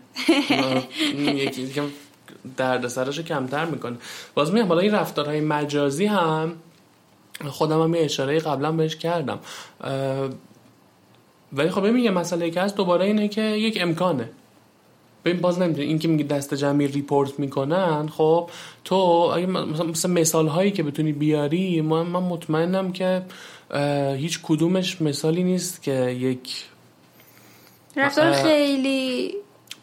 یکی که درد سرشو کمتر می‌کنه. باز میگم حالا این رفتارهای مجازی هم خودم هم یه اشاره قبلا بهش کردم. ولی خب یه مسئله که هست دوباره اینه که یک امکانه. ببین باز نمی‌دونی. این که میگی دست جمعی ریپورت می‌کنن خب تو اگه مثلا مثال هایی که بتونی بیاری من, من مطمئنم که هیچ کدومش مثالی نیست که یک رفتار خیلی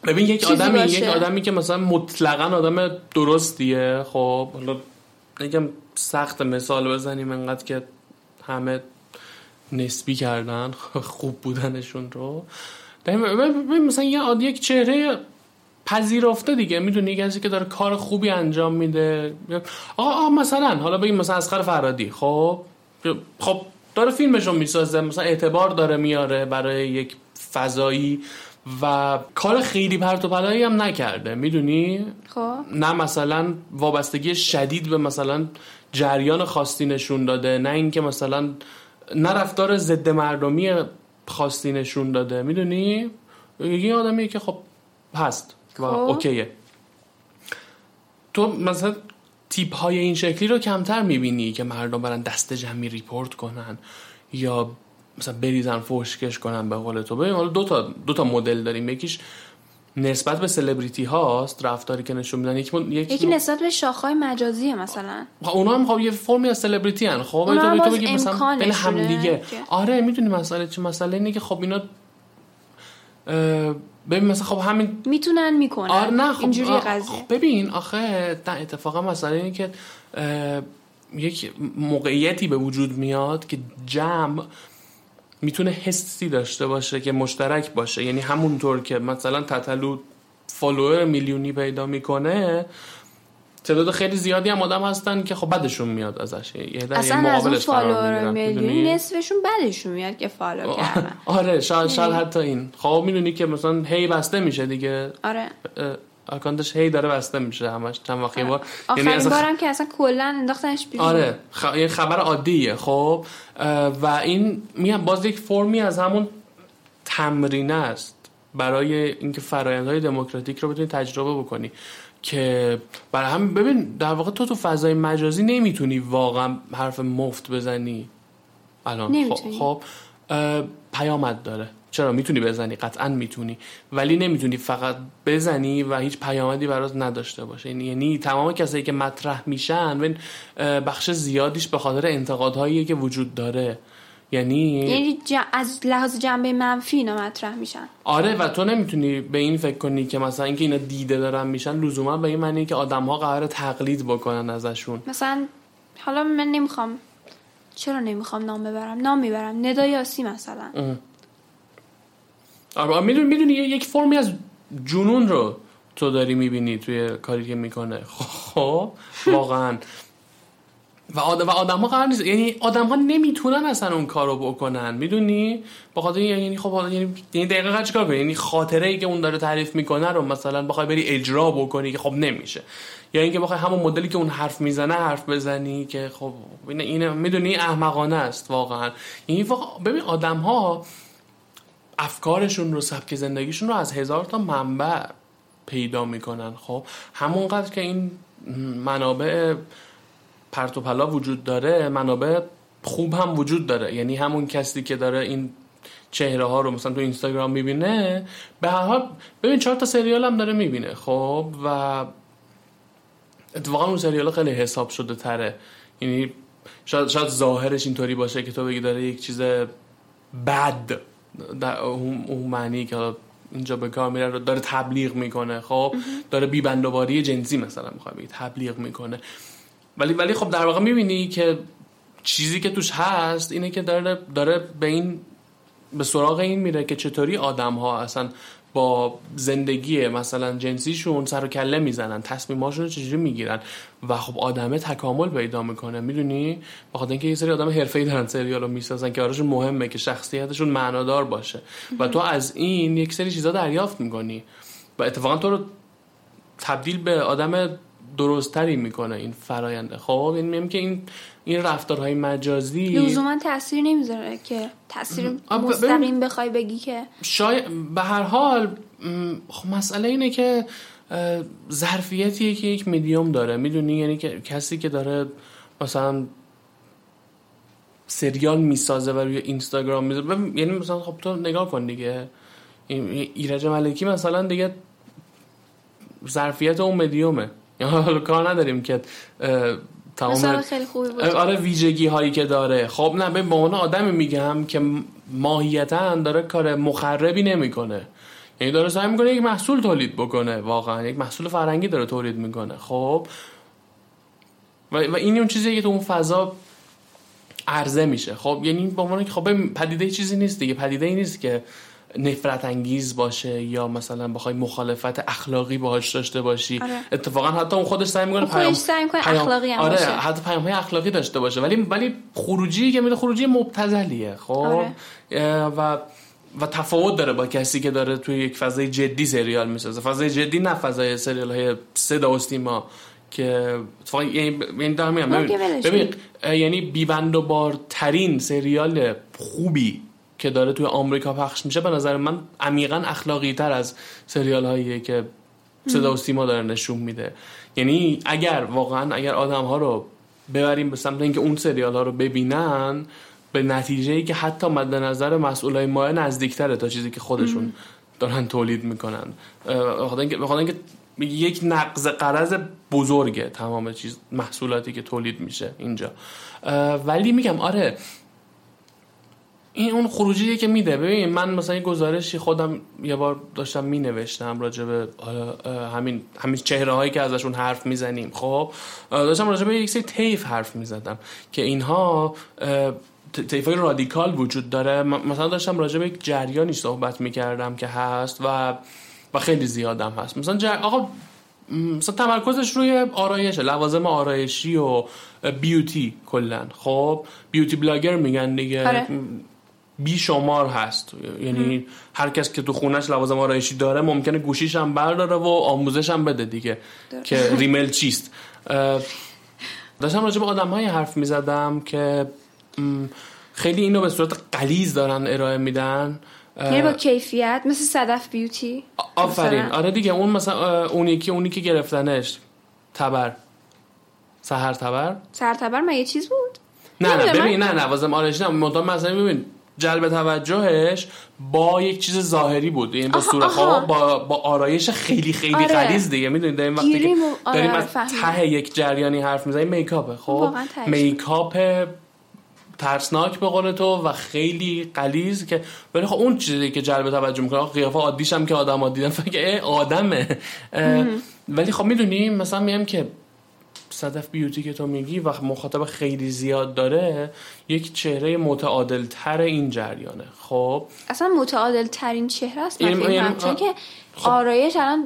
ببین یک آدمی یک آدمی که مثلا مطلقا آدم درستیه خب حالا یکم سخت مثال بزنیم انقدر که همه نسبی کردن خوب بودنشون رو. مثلا یه یک چهره پذیرفته دیگه. می‌دونی کسی که داره کار خوبی انجام میده. آقا مثلا حالا بگیم مثلا اسخر فرادی. خب خب داره فیلمشو می‌سازه. مثلا اعتبار داره میاره برای یک فضایی و کار خیلی پرت و پلایی هم نکرده. می‌دونی؟ خب. نه مثلا وابستگی شدید به مثلا جریان خاصی نشون داده نه اینکه مثلا نه رفتار ضد مردمی خاصی نشون داده. می‌دونی؟ یه آدمی که خب هست. و خب. okay ه. تو مثلا تیپ های این شکلی رو کمتر می‌بینی که مردم برن دست جمعی report کنن یا مثلا بریزن فوشکش کنن به قول تو؟ ببین حالا دو تا دو تا مدل داریم. یکیش نسبت به سلبریتی هاست رفتاری که نشون میدن. یکی یکی, یکی نسبت به شاخهای مجازیه مثلا. خب اونا هم خب یه فرمی از سلبریتی ان خب تو تو بگی مثلا بین هم دیگه. آره می‌دونی مسئله چه مسئله اینه که خب اینا ببین مثلا خب همین می‌تونن می‌کنن. آره نه خب اینجوری قضیه. خب ببین آخه اتفاقا مسئله اینه که یک موقعیتی به وجود میاد که جمع می‌تونه حسی داشته باشه که مشترک باشه. یعنی همونطور که مثلا تتلو follower میلیونی پیدا می‌کنه تعداد خیلی زیادی هم آدم هستن که خب بدشون میاد ازش. یه اصلا از اون follower می‌دونی؟ نصفشون بدشون میاد که follow کردن. آره شاید شاید حتی این. خب می‌دونی که مثلا هی بسته میشه دیگه. آره. account ش هی داره بسته میشه همش چند وقت یه بار. آخرین اصلا بارم که اصلا کلا انداختنش بیرون. آره خ... یه خبر عادیه خب. و این میگم باز یک فرمی از همون تمرینه است برای اینکه فرایندهای دموکراتیک رو بتونی تجربه بکنی. که برای هم ببین در واقع تو تو فضای مجازی نمی‌تونی واقعا حرف مفت بزنی. الان خب. خب پیامد داره. چرا؟ می‌تونی بزنی قطعا می‌تونی. ولی نمی‌تونی فقط بزنی و هیچ پیامدی برات نداشته باشه. یعنی- یعنی تمام کسایی که مطرح میشن بخش زیادیش به خاطر انتقادهایی که وجود داره. یعنی یعنی ج- از لحاظ جنبه منفی اینا مطرح میشن. آره و تو نمی‌تونی به این فکر کنی که مثلا اینکه اینا دیده دارن میشن لزوما به این معنی که آدم ها قرار تقلید بکنن ازشون. مثلا حالا من نمی‌خوام چرا نمی‌خوام نام ببرم؟ نام می‌برم. ندا یاسی مثلا. آره می‌دونی می‌دونی یک فرمی از جنون رو تو داری می‌بینی توی کاری که می‌کنه. خب واقعا. و آدم و آدم ها قرار نیست. یعنی آدم ها نمی‌تونن اصلا اون کارو بکنن. می‌دونی؟ به خاطر یعنی خب یعنی یعنی دقیقا چیکار کنی. یعنی خاطره ای که اون داره تعریف می‌کنه رو مثلا بخوای بری اجرا بکنی که خب نمیشه. یا اینکه بخوای همون مدلی که اون حرف می‌زنه حرف بزنی که خب این این می‌دونی؟ احمقانه است واقعا. یعنی واقعا ببین آدم ها افکارشون رو سبک زندگیشون رو از هزار تا منبع پیدا می‌کنن. خب همونقدر که این منابع پرت و پلا وجود داره منابع خوب هم وجود داره. یعنی همون کسی که داره این چهره ها رو مثلا تو اینستاگرام می‌بینه به هر حال ببین چهار تا سریال هم داره می‌بینه خب؟ و اتفاقا اون سریال خیلی حساب شده تره. یعنی شاید, شاید ظاهرش اینطوری باشه که تو بگی داره یک چیز بد در اون, معنی که اینجا به کار میره رو داره تبلیغ می‌کنه خب؟ داره بیبندوباری جنسی مثلا می‌خواد بگی تبلیغ می‌کنه. ولی ولی خب در واقع می‌بینی که چیزی که توش هست اینه که داره داره به این به سراغ این میره که چطوری آدم ها اصلا با زندگی مثلا جنسیشون سر و کله می‌زنن تصمیماشون رو چجوری می‌گیرن و خب آدمه تکامل پیدا می‌کنه. می‌دونی؟ بخاطر اینکه یه سری آدم حرفه‌ای دارن سریال رو می‌سازن که براشون مهمه که شخصیتشون معنادار باشه. و تو از این یک سری چیزا دریافت می‌کنی. و اتفاقا تو رو تبدیل به آدم درستتری می‌کنه این فراینده خب این میگم که این این رفتارهای مجازی لزوما تاثیر نمی‌ذاره که تاثیر مستقیم بخوای بگی که شاید به هر حال خب مسئله اینه که ظرفیتیه که یک میدیوم داره. می‌دونی؟ یعنی که کسی که داره مثلا سریال می‌سازه و روی اینستاگرام می‌ذاره یعنی مثلا خب تو نگاه کن دیگه. ایرج ملکی مثلا دیگه ظرفیت اون مدیومه حالا کار نداریم که تمام خیلی خوبی بود. آره ویژگی هایی که داره. خب نه به عنوان آدمی میگم که ماهیتا داره کار مخربی نمی‌کنه. یعنی داره سعی می‌کنه یک محصول تولید بکنه. واقعا یک محصول فرنگی داره تولید می‌کنه. خب و, و این اون چیزیه که تو اون فضا عرضه میشه. خب یعنی به عنوان که خب پدیده چیزی نیست دیگه. پدیده ای نیست که نفرت انگیز باشه یا مثلا بخوای مخالفت اخلاقی باهاش داشته باشی آره. اتفاقا حتی اون خودش سعی می‌کنه خودش سعی می‌کنه اخلاقی هم آره باشه. حتی پیام های اخلاقی داشته باشه ولی ولی خروجی که میده خروجی مبتذلیه خب آره. و و تفاوت داره با کسی که داره توی یک فضای جدی سریال می‌سازه فضای جدی نه فضای سریال های صدا و سیما که اتفاقا یعنی یعنی دارم میگم ببین, یعنی بیبند و بارترین سریال خوبی که داره توی آمریکا پخش میشه به نظر من عمیقا اخلاقی تر از سریال هاییه که صدا و سیما داره نشون میده. یعنی اگر واقعا اگر آدم ها رو ببریم به سمت اینکه اون سریال ها رو ببینن به نتیجه ای که حتی مد نظر مسئولای مایه نزدیکتره تا چیزی که خودشون دارن تولید می‌کنن. بخاطر اینکه یک نقض قرض بزرگه تمام چیز محصولاتی که تولید میشه اینجا. ولی میگم آره این اون خروجیه که میده. ببین من مثلا یه گزارشی خودم یه بار داشتم می نوشتم راجع به همین همین چهره هایی که ازشون حرف می‌زنیم. خب داشتم راجع به یک سری تیف حرف می‌زدم که اینها های رادیکال وجود داره. مثلا داشتم راجع به یک جریانی صحبت می‌کردم که هست و و خیلی زیادم هست. مثلا جر... آقا مثلا تمرکزش روی آرایشه لوازم آرایشی و بیوتی کلا. خب بیوتی بلاگر میگن دیگه. آره. بی شمار هست. یعنی هر کس که تو خونش لوازم آرایشی داره ممکنه گوشیش هم برداره و آموزش هم بده دیگه که ریمل چیست. داشتم راجع به آدم های حرف می‌زدم که خیلی اینو به صورت قلیز دارن ارائه میدن. یعنی با کیفیت مثل صدف بیوتی. آفرین. آره دیگه اون مثلا اونی که اونی که گرفتنش. تبر. سهر تبر. سهر تبر ما یه چیز بود؟ نه نه ببین نه لوازم آرایشی نه. مثلا ببین جلب توجهش با یک چیز ظاهری بود. یعنی با صورت با با آرایش خیلی خیلی آره. غلیظ دیگه. می‌دونید داریم وقتی که آره، داریم از ته یک جریانی حرف می‌زنیم میکاپه. خب؟ میکاپ ترسناک به قول تو و خیلی قلیز که ولی خب اون چیزی که جلب توجه می‌کنه قیافه عادیش هم که آدم دیدن فکر آدمه. ولی خب می‌دونیم مثلا میگم که صدف بیوتی که تو میگی و مخاطب خیلی زیاد داره یک چهره متعادل تر این جریانه خب اصلا متعادل ترین چهره است من یعنی یعنی چون که خب. آرایش الان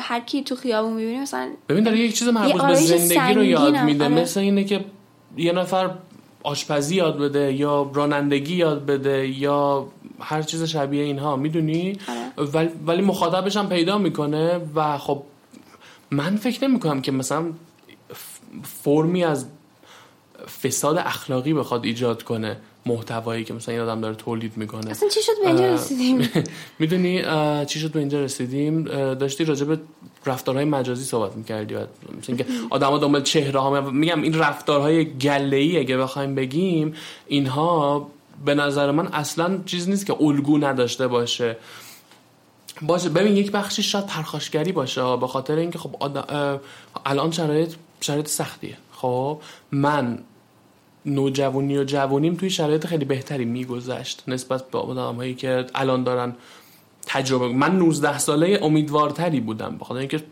هر کی تو خیابون می‌بینی مثلا ببین داره یک چیز مربوط به زندگی رو یاد میده آره. مثل اینه که یه نفر آشپزی یاد بده یا رانندگی یاد بده یا هر چیز شبیه اینها می‌دونی آره. ولی, ولی مخاطبش هم پیدا می‌کنه و خب من فکر نمی کنم که مثلا فرمی از فساد اخلاقی بخواد ایجاد کنه محتوایی که مثلا این آدم داره تولید می‌کنه. اصلا چی شد به اینجا رسیدیم؟ می‌دونی چی شد به اینجا رسیدیم؟ داشتی راجع به رفتارهای مجازی صحبت می‌کردی مثلا اینکه آدما دنبال چهره ها میگم این رفتارهای گله ای اگه بخوایم بگیم اینها به نظر من اصلا چیز نیست که الگو نداشته باشه. باشه ببین یک بخشی شاید پرخاشگری باشه به خاطر اینکه خب الان شرایط شرایط سختیه. خب من نوجوانی و جوانیم توی شرایط خیلی بهتری میگذشت نسبت به آدم هایی که الان دارن تجربه من 19 ساله امیدوارتری بودم. بخاطر اینکه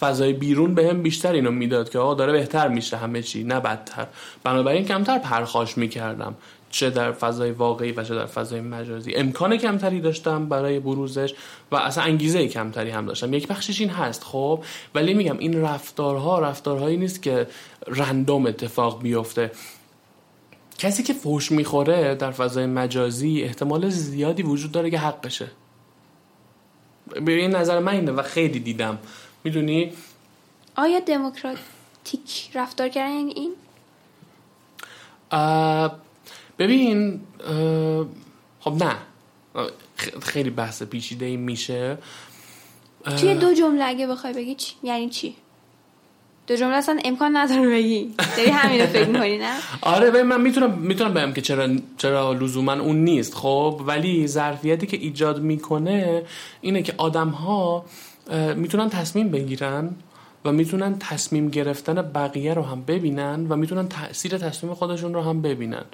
فضای بیرون بهم به بیشتر اینو می‌داد که آقا داره بهتر میشه همه چی نه بدتر. بنابراین کمتر پرخاش می‌کردم. چه در فضای واقعی و چه در فضای مجازی. امکان کمتری داشتم برای بروزش و اصلا انگیزه کمتری هم داشتم. یک بخشش این هست خب ولی میگم این رفتارها رفتارهایی نیست که رندوم اتفاق بیفته. کسی که فوش می‌خوره در فضای مجازی احتمال زیادی وجود داره که حق بشه به این نظر من اینه و خیلی دیدم. می‌دونی؟ آیا دموکراتیک رفتار کردن این؟ ببین خب نه. خیلی بحث پیچیده این میشه. توی دو جمله اگه بخوای بگی چی؟ یعنی چی؟ دو جمله اصلا امکان نداره بگی. داری همین رو فکر می‌کنی نه؟ آره ببین من می‌تونم می‌تونم بگم که چرا چرا لزوما اون نیست خب؟ ولی ظرفیتی که ایجاد می‌کنه اینه که آدم ها می‌تونن تصمیم بگیرن و می‌تونن تصمیم گرفتن بقیه رو هم ببینن و می‌تونن تاثیر تصمیم خودشون رو هم ببینن.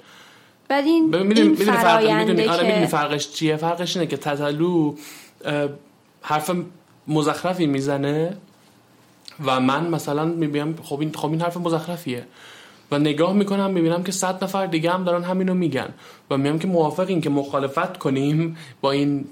بعد این این فرق آره فرقش چیه؟ فرقش اینه که تتلو حرف مزخرفی می‌زنه و من مثلا می‌بینم خب این خب این حرف مزخرفیه. و نگاه می‌کنم می‌بینم که صد نفر دیگه هم دارن همینو میگن. و میگم که موافقین که مخالفت کنیم با این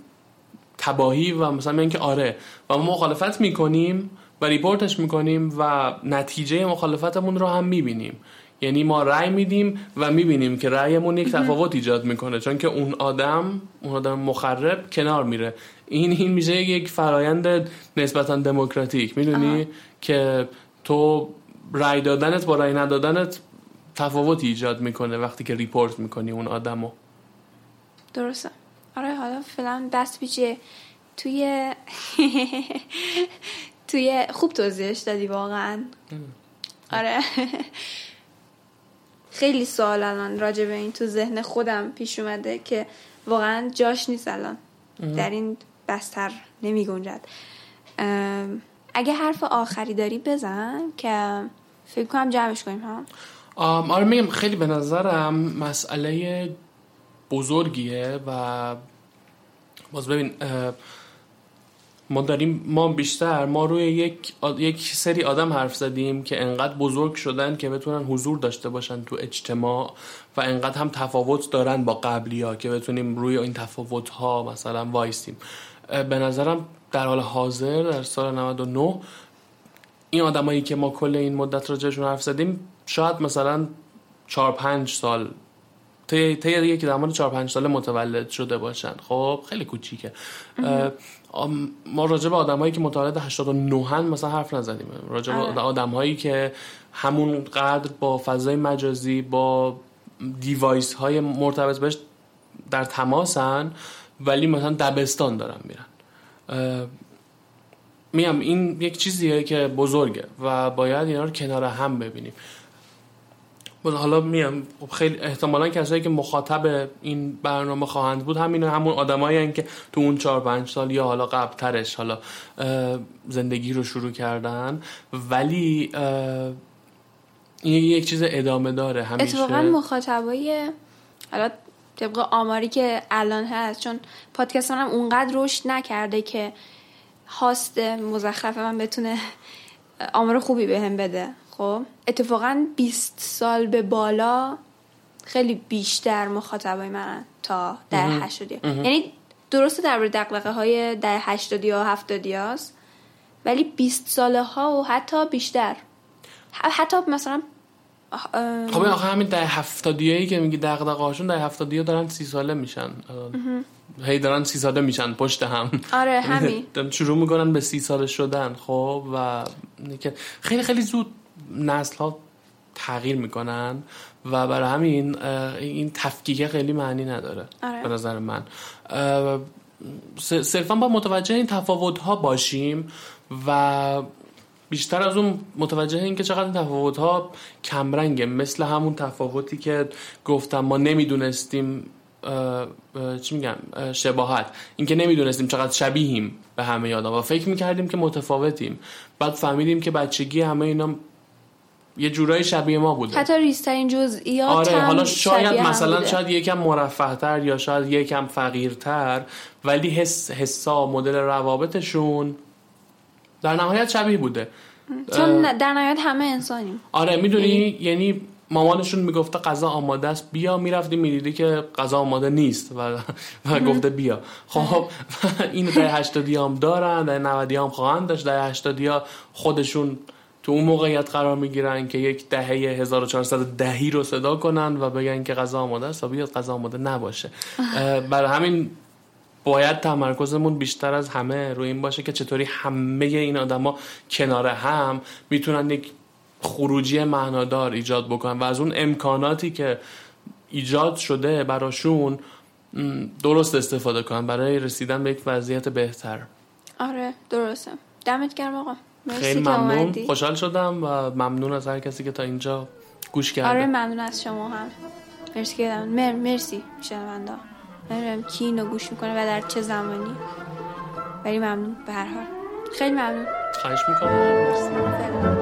تباهی و مثلا میگن که آره. و ما مخالفت می‌کنیم و ریپورتش می‌کنیم و نتیجه مخالفتمون رو هم می‌بینیم. یعنی ما رأی میدیم و می‌بینیم که رأیمون یک تفاوت ایجاد می‌کنه چون که اون آدم اون آدم مخرب کنار میره. این این میشه یک فرایند نسبتا دموکراتیک. می‌دونی؟ که تو رأی دادنت با رأی ندادنت تفاوت ایجاد می‌کنه وقتی که ریپورت می‌کنی اون آدمو. درسته. آره حالا فعلا دست پیچه. توی توی خوب توضیحش دادی واقعا. آره. خیلی سوال الان راجع به این تو ذهن خودم پیش اومده که واقعا جاش نیست الان. در این بستر نمی گنجد. اگه حرف آخری داری بزن که فکر کنم جمعش کنیم ها؟ آره میگم خیلی به نظرم مسئله بزرگیه و باز ببین ما داریم ما بیشتر ما روی یک یک سری آدم حرف زدیم که انقدر بزرگ شدن که بتونن حضور داشته باشن تو اجتماع و انقدر هم تفاوت دارن با قبلی ها که بتونیم روی این تفاوت ها مثلا وایستیم به نظرم در حال حاضر در سال 99 این آدمایی که ما کل این مدت راجعشون حرف زدیم شاید مثلا 4 5 سال طی طی که زمان 4 5 ساله متولد شده باشن. خب خیلی کوچیکه. ما راجع به آدمایی که متولد 89 هن مثلا حرف نزدیم. راجع به آره. آدمهایی که همون قدر با فضای مجازی با دیوایس های مرتبط بهش در تماسن ولی مثلا دبستان دارن میرن. میام این یک چیزیه که بزرگه و باید اینا رو کنار هم ببینیم. حالا میام. خب خیلی احتمالا کسایی که مخاطب این برنامه خواهند بود همین همون آدمایی که تو اون چهار پنج سال یا حالا قبل ترش حالا زندگی رو شروع کردن. ولی این یک چیز ادامه داره همیشه. اتفاقا مخاطبای حالا طبق آماری که الان هست چون پادکست هم اونقدر رشد نکرده که هاست مزخرف من بتونه آمار خوبی بهم بده. خب اتفاقا 20 سال به بالا خیلی بیشتر مخاطبای من تا در هشتادی. یعنی درسته در دقلقه های در هشتادی ها هفتادی هاست ولی 20 ساله ها و حتی بیشتر. حتی مثلا خب آخه همین در هفتادی که میگی دقدقه هاشون در هفتادی ها دارن سی ساله میشن. هی دارن سی ساله میشن پشت هم. آره همین. شروع می‌کنن به سی ساله شدن خب و خیلی خیلی زود نسل ها تغییر می‌کنن و برای همین این تفکیک خیلی معنی نداره. آره. به نظر من. صرفا با متوجه این تفاوت ها باشیم و بیشتر از اون متوجه این که چقدر این تفاوت ها کمرنگه. مثل همون تفاوتی که گفتم ما نمی‌دونستیم چی میگم شباهت. اینکه نمی‌دونستیم چقدر شبیهیم به همه آدم و فکر می‌کردیم که متفاوتیم. بعد فهمیدیم که بچگی همه اینا یه جورایی شبیه ما بوده. حتی ریسترین جزئیات آره حالا شاید مثلا شاید یکم مرفه یا شاید یکم فقیرتر ولی حس حسا مدل روابطشون در نهایت شبیه بوده. چون در نهایت همه انسانیم. آره می‌دونی؟ یعنی, یعنی مامانشون می‌گفته غذا آماده است بیا می‌رفتی می‌دیدی که غذا آماده نیست و, و گفته بیا. خب اینو در هشتادی هم دارن در نودی هم خواهند داشت در هشتادی ها خودشون تو اون موقعیت قرار می‌گیرن که یک دهه 1400 دهی رو صدا کنن و بگن که غذا آماده است و بیاد غذا آماده نباشه. برای همین باید تمرکزمون بیشتر از همه روی این باشه که چطوری همه این آدما کنار هم می‌تونن یک خروجی معنادار ایجاد بکنن. و از اون امکاناتی که ایجاد شده براشون درست استفاده کنن برای رسیدن به یک وضعیت بهتر. آره درسته. دمت گرم آقا. خیلی ممنون. خوشحال شدم و ممنون از هر کسی که تا اینجا گوش کرده. آره ممنون از شما هم. مرسی که مر مرسی شنونده نمی‌دونم کی اینو گوش می‌کنه و در چه زمانی. ولی ممنون به هر حال. خیلی ممنون. خواهش می‌کنم. مرسی.